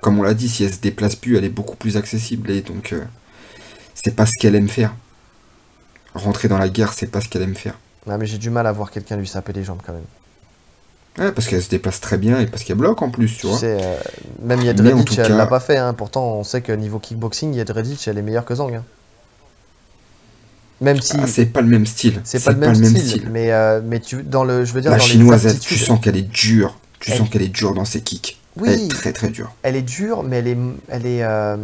Comme on l'a dit, si elle se déplace plus, elle est beaucoup plus accessible. Et donc, euh, c'est pas ce qu'elle aime faire. Rentrer dans la guerre, c'est pas ce qu'elle aime faire. Ouais, mais j'ai du mal à voir quelqu'un lui saper les jambes quand même. Ouais, parce qu'elle se déplace très bien et parce qu'elle bloque en plus, tu vois. Euh, même tout elle cas- l'a pas fait. hein. Pourtant, on sait que niveau kickboxing, Yedredich, elle est meilleure que Zhang. hein. Même si Ah, c'est pas le même style. c'est pas le même, style, mais euh, mais tu dans le, je veux dire La dans chinoise, les elle, tu sens qu'elle est dure. Tu Elle- sens qu'elle est dure dans ses kicks. Elle Oui, est très très dure. elle est dure, mais elle est, elle est, euh,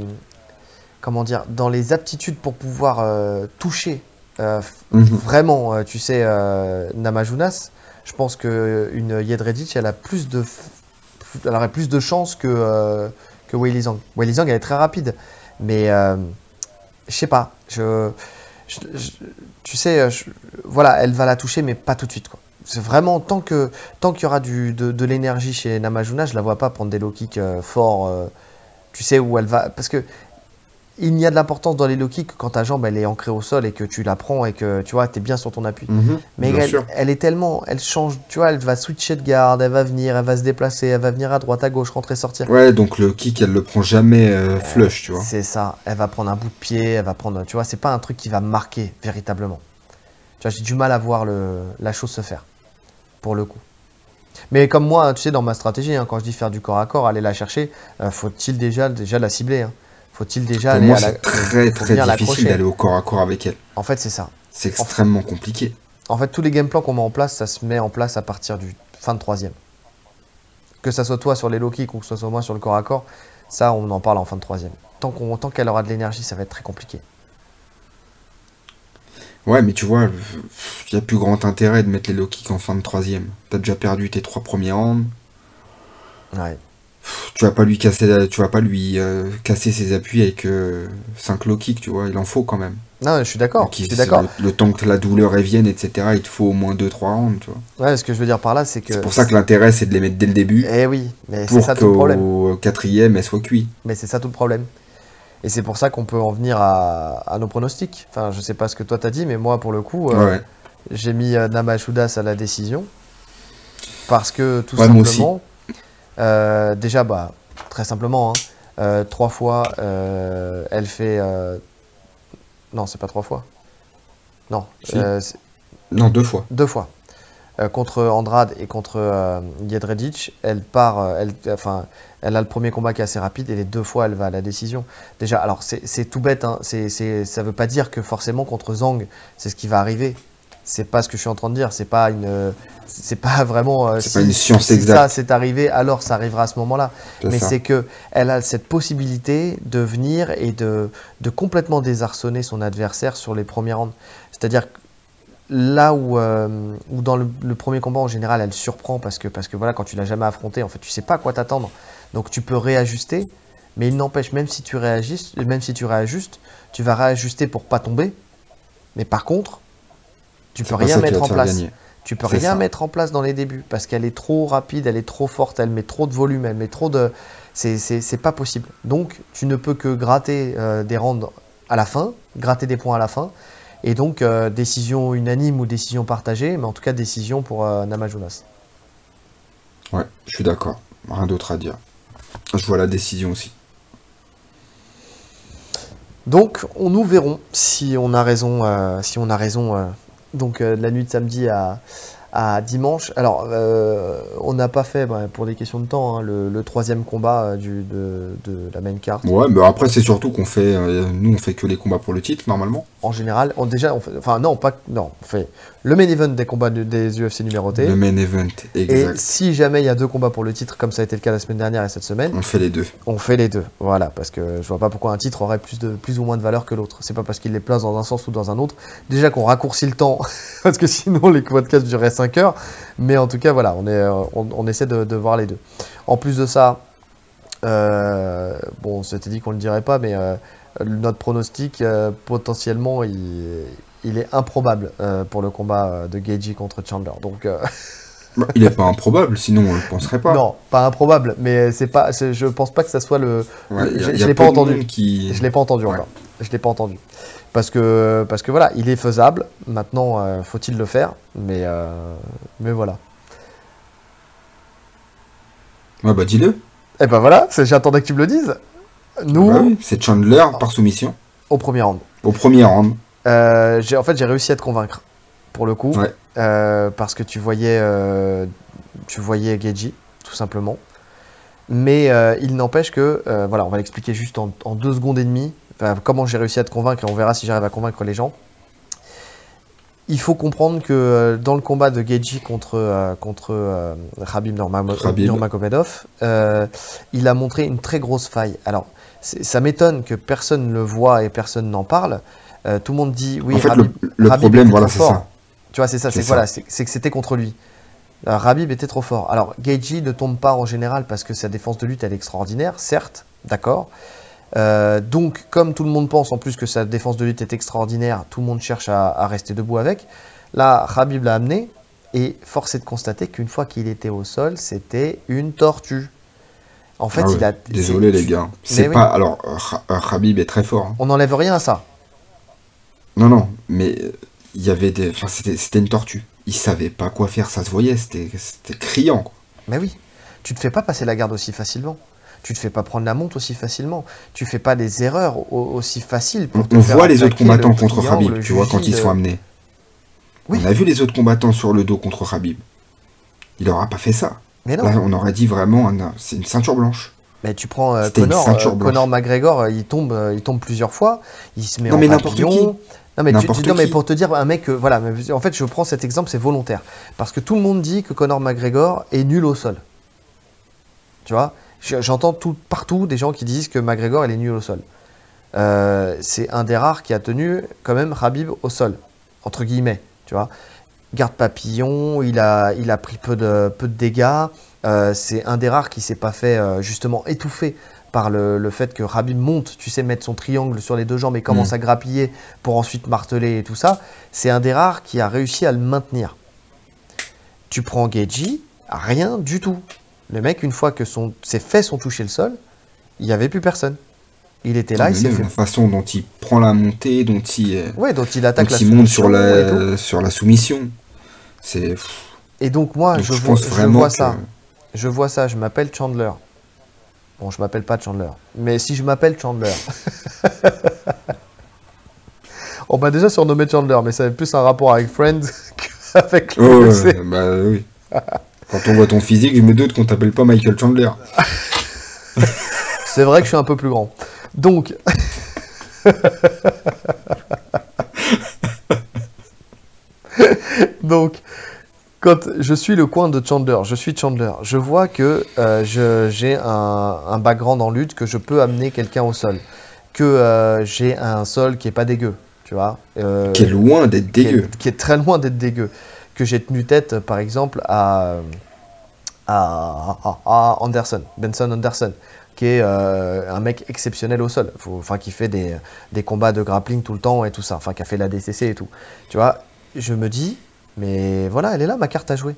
comment dire, dans les aptitudes pour pouvoir euh, toucher Mhm. vraiment, tu sais, Namajunas, je pense que une Yedredich, elle a plus de, elle aurait plus de chances que euh, que Wei Li Zhang. Wei Li Zhang, elle est très rapide, mais euh, je sais pas, tu sais, voilà, elle va la toucher, mais pas tout de suite. C'est vraiment tant que tant qu'il y aura de l'énergie chez Namajuna, je la vois pas prendre des low kicks euh, forts. euh, tu sais où elle va, parce que il y a de l'importance dans les low kicks quand ta jambe elle est ancrée au sol et que tu la prends et que tu vois t'es bien sur ton appui. Mhm, Mais elle, est tellement, elle change, tu vois, elle va switcher de garde, elle va venir, elle va se déplacer, elle va venir à droite, à gauche, rentrer, sortir. Ouais, donc le kick, elle le prend jamais euh, flush, tu vois. C'est ça, elle va prendre un bout de pied, elle va prendre, tu vois, c'est pas un truc qui va marquer véritablement. Tu vois, j'ai du mal à voir le, la chose se faire, pour le coup. Mais comme moi, tu sais, dans ma stratégie, hein, quand je dis faire du corps à corps, aller la chercher, euh, faut-il déjà, déjà la cibler hein. Faut-il déjà Pour aller moi, à la... c'est très très difficile d'aller au corps à corps avec elle. En fait, c'est ça. C'est extrêmement compliqué. En fait, tous les game plans qu'on met en place, ça se met en place à partir du fin de troisième. Que ça soit toi sur les low kicks ou que ce soit moi sur le corps à corps, ça, on en parle en fin de troisième. Tant qu'elle aura de l'énergie, ça va être très compliqué. Ouais, mais tu vois, il n'y a plus grand intérêt de mettre les low kicks en fin de troisième. T'as déjà perdu tes trois premiers rounds. Ouais. Tu vas pas lui casser, tu vas pas lui euh, casser ses appuis avec 5 low kicks, tu vois. Il en faut quand même. Non, je suis d'accord. Donc, Je il- suis d'accord. Le, le temps que la douleur revienne, etc., il te faut au moins 2-3 rounds, tu vois. Ouais, ce que je veux dire par là, c'est que. C'est pour ça que l'intérêt, c'est de les mettre dès le début. Eh oui, mais c'est ça tout le problème. qu'au quatrième, elle soit cuite. Mais c'est ça tout le problème. Et c'est pour ça qu'on peut en venir à, à nos pronostics. Enfin, je sais pas ce que toi t'as dit, mais moi, pour le coup, euh, Ouais. j'ai mis euh, Namajunas à la décision. Parce que, tout Ouais, simplement, euh, déjà, bah, très simplement, hein, euh, trois fois, euh, elle fait. Non, c'est pas trois fois. Non, Si. Non, deux fois. deux fois. Contre Andrade et contre Jedrzejczyk, elle part, elle, enfin, elle a le premier combat qui est assez rapide et les deux fois elle va à la décision. Déjà, alors c'est tout bête, hein, c'est, ça veut pas dire que forcément contre Zhang c'est ce qui va arriver. C'est pas ce que je suis en train de dire, c'est pas une, c'est pas vraiment. euh, C'est pas une science si exacte. ça c'est arrivé, alors ça arrivera à ce moment-là. Mais c'est que elle a cette possibilité de venir et de, de complètement désarçonner son adversaire sur les premiers rounds. C'est-à-dire là où, euh, où dans le, le premier combat en général elle surprend parce que, parce que voilà quand tu l'as jamais affronté en fait tu sais pas à quoi t'attendre donc tu peux réajuster mais il n'empêche même si tu réagis même si tu réajustes tu vas réajuster pour pas tomber mais par contre tu peux rien mettre en place gagner. tu peux rien ça. mettre en place dans les débuts parce qu'elle est trop rapide, elle est trop forte, elle met trop de volume, elle met trop de. C'est- pas possible. Donc tu ne peux que gratter euh, des rounds à la fin, gratter des points à la fin. Et donc euh, décision unanime ou décision partagée, mais en tout cas décision pour euh, Namajunas. Ouais, je suis d'accord. Rien d'autre à dire. Je vois la décision aussi. Donc on nous verrons si on a raison, euh, si on a raison. euh, donc euh, la nuit de samedi à, dimanche. Alors euh, on n'a pas fait, bah, pour des questions de temps, hein, le, troisième combat euh, de, de la main carte. Ouais, mais après, c'est surtout qu'on fait. nous, on fait que les combats pour le titre, normalement. En général, on, déjà, on fait, enfin non, pas, non, on fait le main event des combats de- des UFC numérotés. Le main event, Et exact. si jamais il y a deux combats pour le titre, comme ça a été le cas la semaine dernière et cette semaine, On fait les deux. on fait les deux. Voilà, parce que je vois pas pourquoi un titre aurait plus, de, plus ou moins de valeur que l'autre. C'est pas parce qu'il les place dans un sens ou dans un autre. Déjà qu'on raccourcit le temps, parce que sinon les podcasts dureraient 5 heures. Mais en tout cas, voilà, on, est, euh, on, on essaie de, de voir les deux. En plus de ça, euh, bon, on s'était dit qu'on le dirait pas, mais euh, notre pronostic, euh, potentiellement, il, il est improbable euh, pour le combat euh, de Geiji contre Chandler. Donc, Bah, il est pas improbable, sinon on le penserait pas. non, pas improbable, mais c'est pas, c'est- je pense pas que ça soit le, Ouais, je- a l'ai pas entendu. Qui... Je l'ai pas entendu Ouais. encore. Je l'ai pas entendu. Parce que, parce que voilà, il est faisable. Maintenant, euh, faut-il le faire? Mais, euh, mais voilà. Ouais, bah dis-le. Et ben voilà, j'attendais que tu me le dises. Nous, Bah oui, c'est Chandler par soumission. au premier round. Au premier round. Euh, en fait, j'ai réussi à te convaincre. pour le coup, Ouais. euh, parce que tu voyais, euh, tu voyais Geji, tout simplement. Mais il n'empêche que, voilà, on va l'expliquer juste en, en deux secondes et demie, comment j'ai réussi à te convaincre, et on verra si j'arrive à convaincre les gens. Il faut comprendre que dans le combat de Geji contre, contre Khabib. Nurmagomedov, il a montré une très grosse faille. Alors, ça m'étonne que personne ne le voit et personne n'en parle. Euh, tout le monde dit oui, en fait, Khabib- le, le Khabib problème, voilà, c'est fort. ça. Tu vois, c'est ça, C'est voilà, c'est que c'était contre lui. Euh, Rabib était trop fort. Alors, Geiji ne tombe pas en général parce que sa défense de lutte elle est extraordinaire, certes, d'accord. Euh, donc, comme tout le monde pense en plus que sa défense de lutte est extraordinaire, tout le monde cherche à, à rester debout avec. Là, Rabib l'a amené et force est de constater qu'une fois qu'il était au sol, c'était une tortue. En fait, Ah ouais, il a. Désolé les gars. C'est oui. pas. Alors, euh, Khabib est très fort. hein. On n'enlève rien à ça. Non, non, mais euh, il y avait des. Enfin, c'était une tortue. Il savait pas quoi faire, ça se voyait, c'était c'était criant. Quoi. Mais oui, tu te fais pas passer la garde aussi facilement. Tu te fais pas prendre la monte aussi facilement. Tu fais pas des erreurs au- aussi faciles. pour On, te on faire voit les autres combattants le contre le tu vois, quand ils sont le- amenés. Oui. On a vu les autres combattants sur le dos contre Khabib. Il aura pas fait ça. Mais non, Là, on aurait dit vraiment, un- c'est une ceinture blanche. mais tu prends euh, Connor, euh. Conor McGregor, euh, il tombe, il tombe plusieurs fois, il se met Non, en mais n'importe papillon. qui. Non mais, tu- non, mais pour te dire un mec, euh, voilà, mais en fait je prends cet exemple, c'est volontaire, parce que tout le monde dit que Conor McGregor est nul au sol. Tu vois, j'entends tout partout des gens qui disent que McGregor il est nul au sol. Euh, c'est un des rares qui a tenu quand même Khabib au sol, entre guillemets, tu vois? Garde papillon, il a, il a pris peu de, peu de dégâts. Euh, c'est un des rares qui s'est pas fait euh, justement étouffer par le, le fait que Khabib monte, tu sais, mettre son triangle sur les deux jambes et commence Mm. à grappiller pour ensuite marteler et tout ça. C'est un des rares qui a réussi à le maintenir. Tu prends Geji, rien du tout. Le mec, une fois que son, ses fesses ont touché le sol, il n'y avait plus personne. Il était là, il s'est fait la façon dont il prend la montée, dont il, euh, Ouais, dont il dont attaque la il monte sur la, sur la soumission. C'est. Et donc moi, donc je, je vois, je vraiment vois que. ça. Je vois ça, je m'appelle Chandler. Bon, je m'appelle pas Chandler. Mais si je m'appelle Chandler. On m'a déjà surnommé Chandler, mais ça avait plus un rapport avec Friends qu'avec le Oh, ouais, bah oui. Quand on voit ton physique, je me doute qu'on t'appelle pas Michael Chandler. C'est vrai que je suis un peu plus grand. Donc. Donc, quand je suis le coin de Chandler, je suis Chandler, je vois que euh, j'ai un, un background en lutte, que je peux amener quelqu'un au sol, que euh, j'ai un sol qui est pas dégueu, tu vois. euh, Qui est loin d'être qui est- dégueu. qui est très loin d'être dégueu. Que j'ai tenu tête, par exemple, à- à Anderson, Benson Anderson, qui est euh, un mec exceptionnel au sol, Faut- enfin qui fait des, des combats de grappling tout le temps et tout ça, enfin qui a fait la DCC et tout. Tu vois, je me dis, mais voilà, elle est là ma carte à jouer.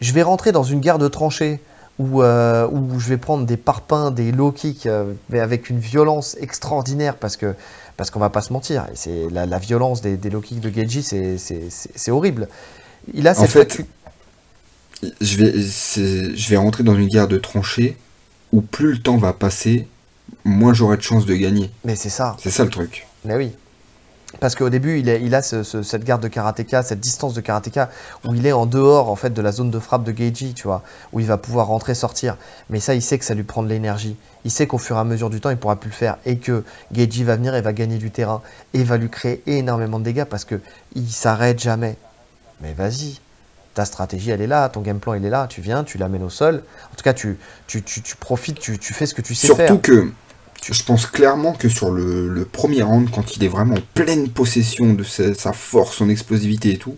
Je vais rentrer dans une guerre de tranchées où, euh, où je vais prendre des parpaings, des low kicks, euh, mais avec une violence extraordinaire parce que parce qu'on va pas se mentir, c'est la, la violence des, des low kicks de Geji, c'est horrible. Il a En cette fait, je vais, je vais rentrer dans une guerre de tranchées où plus le temps va passer, moins j'aurai de chances de gagner. mais c'est ça, C'est ça le truc. mais oui. Parce qu'au début, il, est- il a ce- ce- cette garde de karatéka, cette distance de karatéka, où il est en dehors en fait de la zone de frappe de Geiji, tu vois, où il va pouvoir rentrer, sortir. Mais ça, il sait que ça lui prend de l'énergie. Il sait qu'au fur et à mesure du temps, il pourra plus le faire et que Geiji va venir et va gagner du terrain et va lui créer énormément de dégâts parce que il s'arrête jamais. Mais vas-y, ta stratégie, elle est là, ton game plan, il est là. Tu viens, tu l'amènes au sol. En tout cas, tu, tu, tu, tu profites, tu, tu fais ce que tu sais Surtout faire. que je pense clairement que sur le, le premier round, quand il est vraiment en pleine possession de sa, sa force, son explosivité et tout,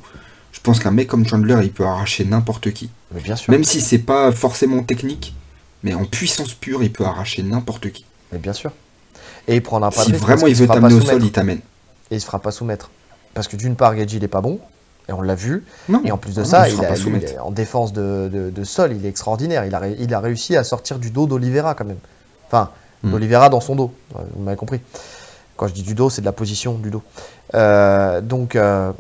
je pense qu'un mec comme Chandler, il peut arracher n'importe qui. Mais bien sûr, Même si c'est pas forcément technique, mais en puissance pure, il peut arracher n'importe qui. mais bien sûr. Et il prendra pas Si de risque vraiment il veut t'amener au sol, il t'amène. et il se fera pas soumettre. Parce que d'une part, Geji il est pas bon, et on l'a vu, Non. et en plus de Ah non, ça, il a, il est- en défense de, de- de sol, il est extraordinaire. Il a, il a réussi à sortir du dos d'Olivera quand même. Enfin, Hmm. d'Olivera dans son dos, Ouais, vous m'avez compris. Quand je dis du dos, c'est de la position du dos. Euh, donc, euh,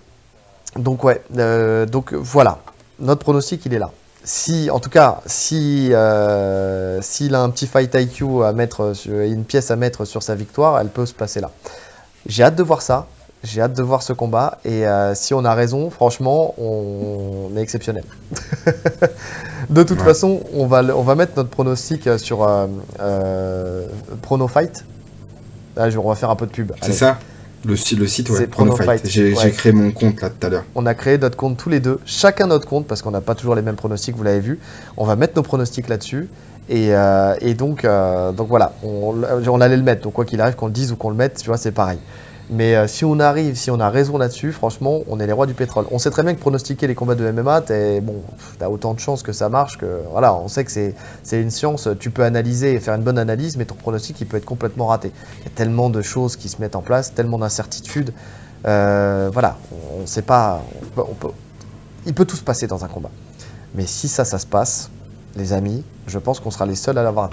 donc ouais, euh, donc voilà, notre pronostic il est là. Si, en tout cas, si euh, s'il a un petit fight IQ à mettre, sur, une pièce à mettre sur sa victoire, elle peut se passer là. J'ai hâte de voir ça. J'ai hâte de voir ce combat. Et euh, si on a raison, franchement, on, est exceptionnel. de toute façon, on va, on va mettre notre pronostic sur euh, euh, Pronofight. Là, on va faire un peu de pub. C'est ça le, le site, ouais, Pronofight. J'ai créé mon compte là tout à l'heure. On a créé notre compte tous les deux, chacun notre compte, parce qu'on n'a pas toujours les mêmes pronostics, vous l'avez vu. On va mettre nos pronostics là-dessus. Et, donc, donc voilà, on, on, allait le mettre. Donc quoi qu'il arrive, qu'on le dise ou qu'on le mette, tu vois, c'est pareil. Mais euh, si on arrive, si on a raison là-dessus, franchement, on est les rois du pétrole. On sait très bien que pronostiquer les combats de MMA, t'as bon, as autant de chances que ça marche que. Voilà, on sait que c'est une science. Tu peux analyser et faire une bonne analyse, mais ton pronostic, il peut être complètement raté. Il y a tellement de choses qui se mettent en place, tellement d'incertitudes. Euh, voilà, on ne sait pas. il peut tout se passer dans un combat. Mais si ça, ça se passe, les amis, je pense qu'on sera les seuls à l'avoir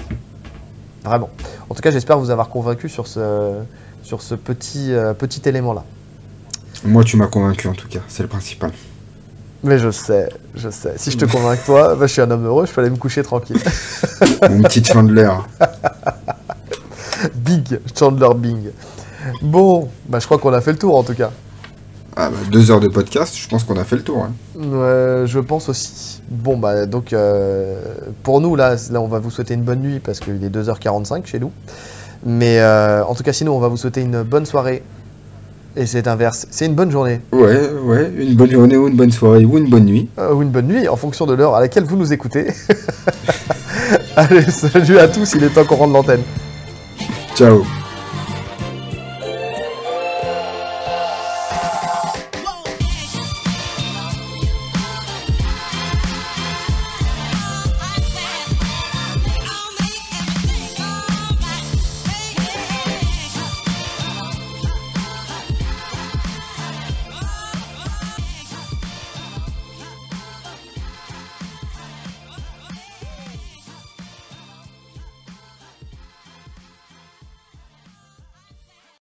Vraiment. En tout cas, j'espère vous avoir convaincu sur ce sur ce petit, euh, petit élément-là. Moi, tu m'as convaincu en tout cas, c'est le principal. Mais je sais, je sais. Si je te convainc toi, bah, je suis un homme heureux, je peux aller me coucher tranquille. Mon petit Chandler. Big, Chandler Bing. Bon, bah, je crois qu'on a fait le tour en tout cas. Ah bah, deux heures de podcast, je pense qu'on a fait le tour. Hein. Je pense aussi. Bon, bah donc, euh, pour nous, là, là, on va vous souhaiter une bonne nuit parce qu'il est 2h45 chez nous. Mais euh, en tout cas, sinon, on va vous souhaiter une bonne soirée. Et c'est inverse. C'est une bonne journée. Ouais, ouais, une bonne journée ou une bonne soirée ou une bonne nuit. Euh, ou une bonne nuit, en fonction de l'heure à laquelle vous nous écoutez. Allez, salut à tous, il est temps qu'on rende l'antenne. Ciao.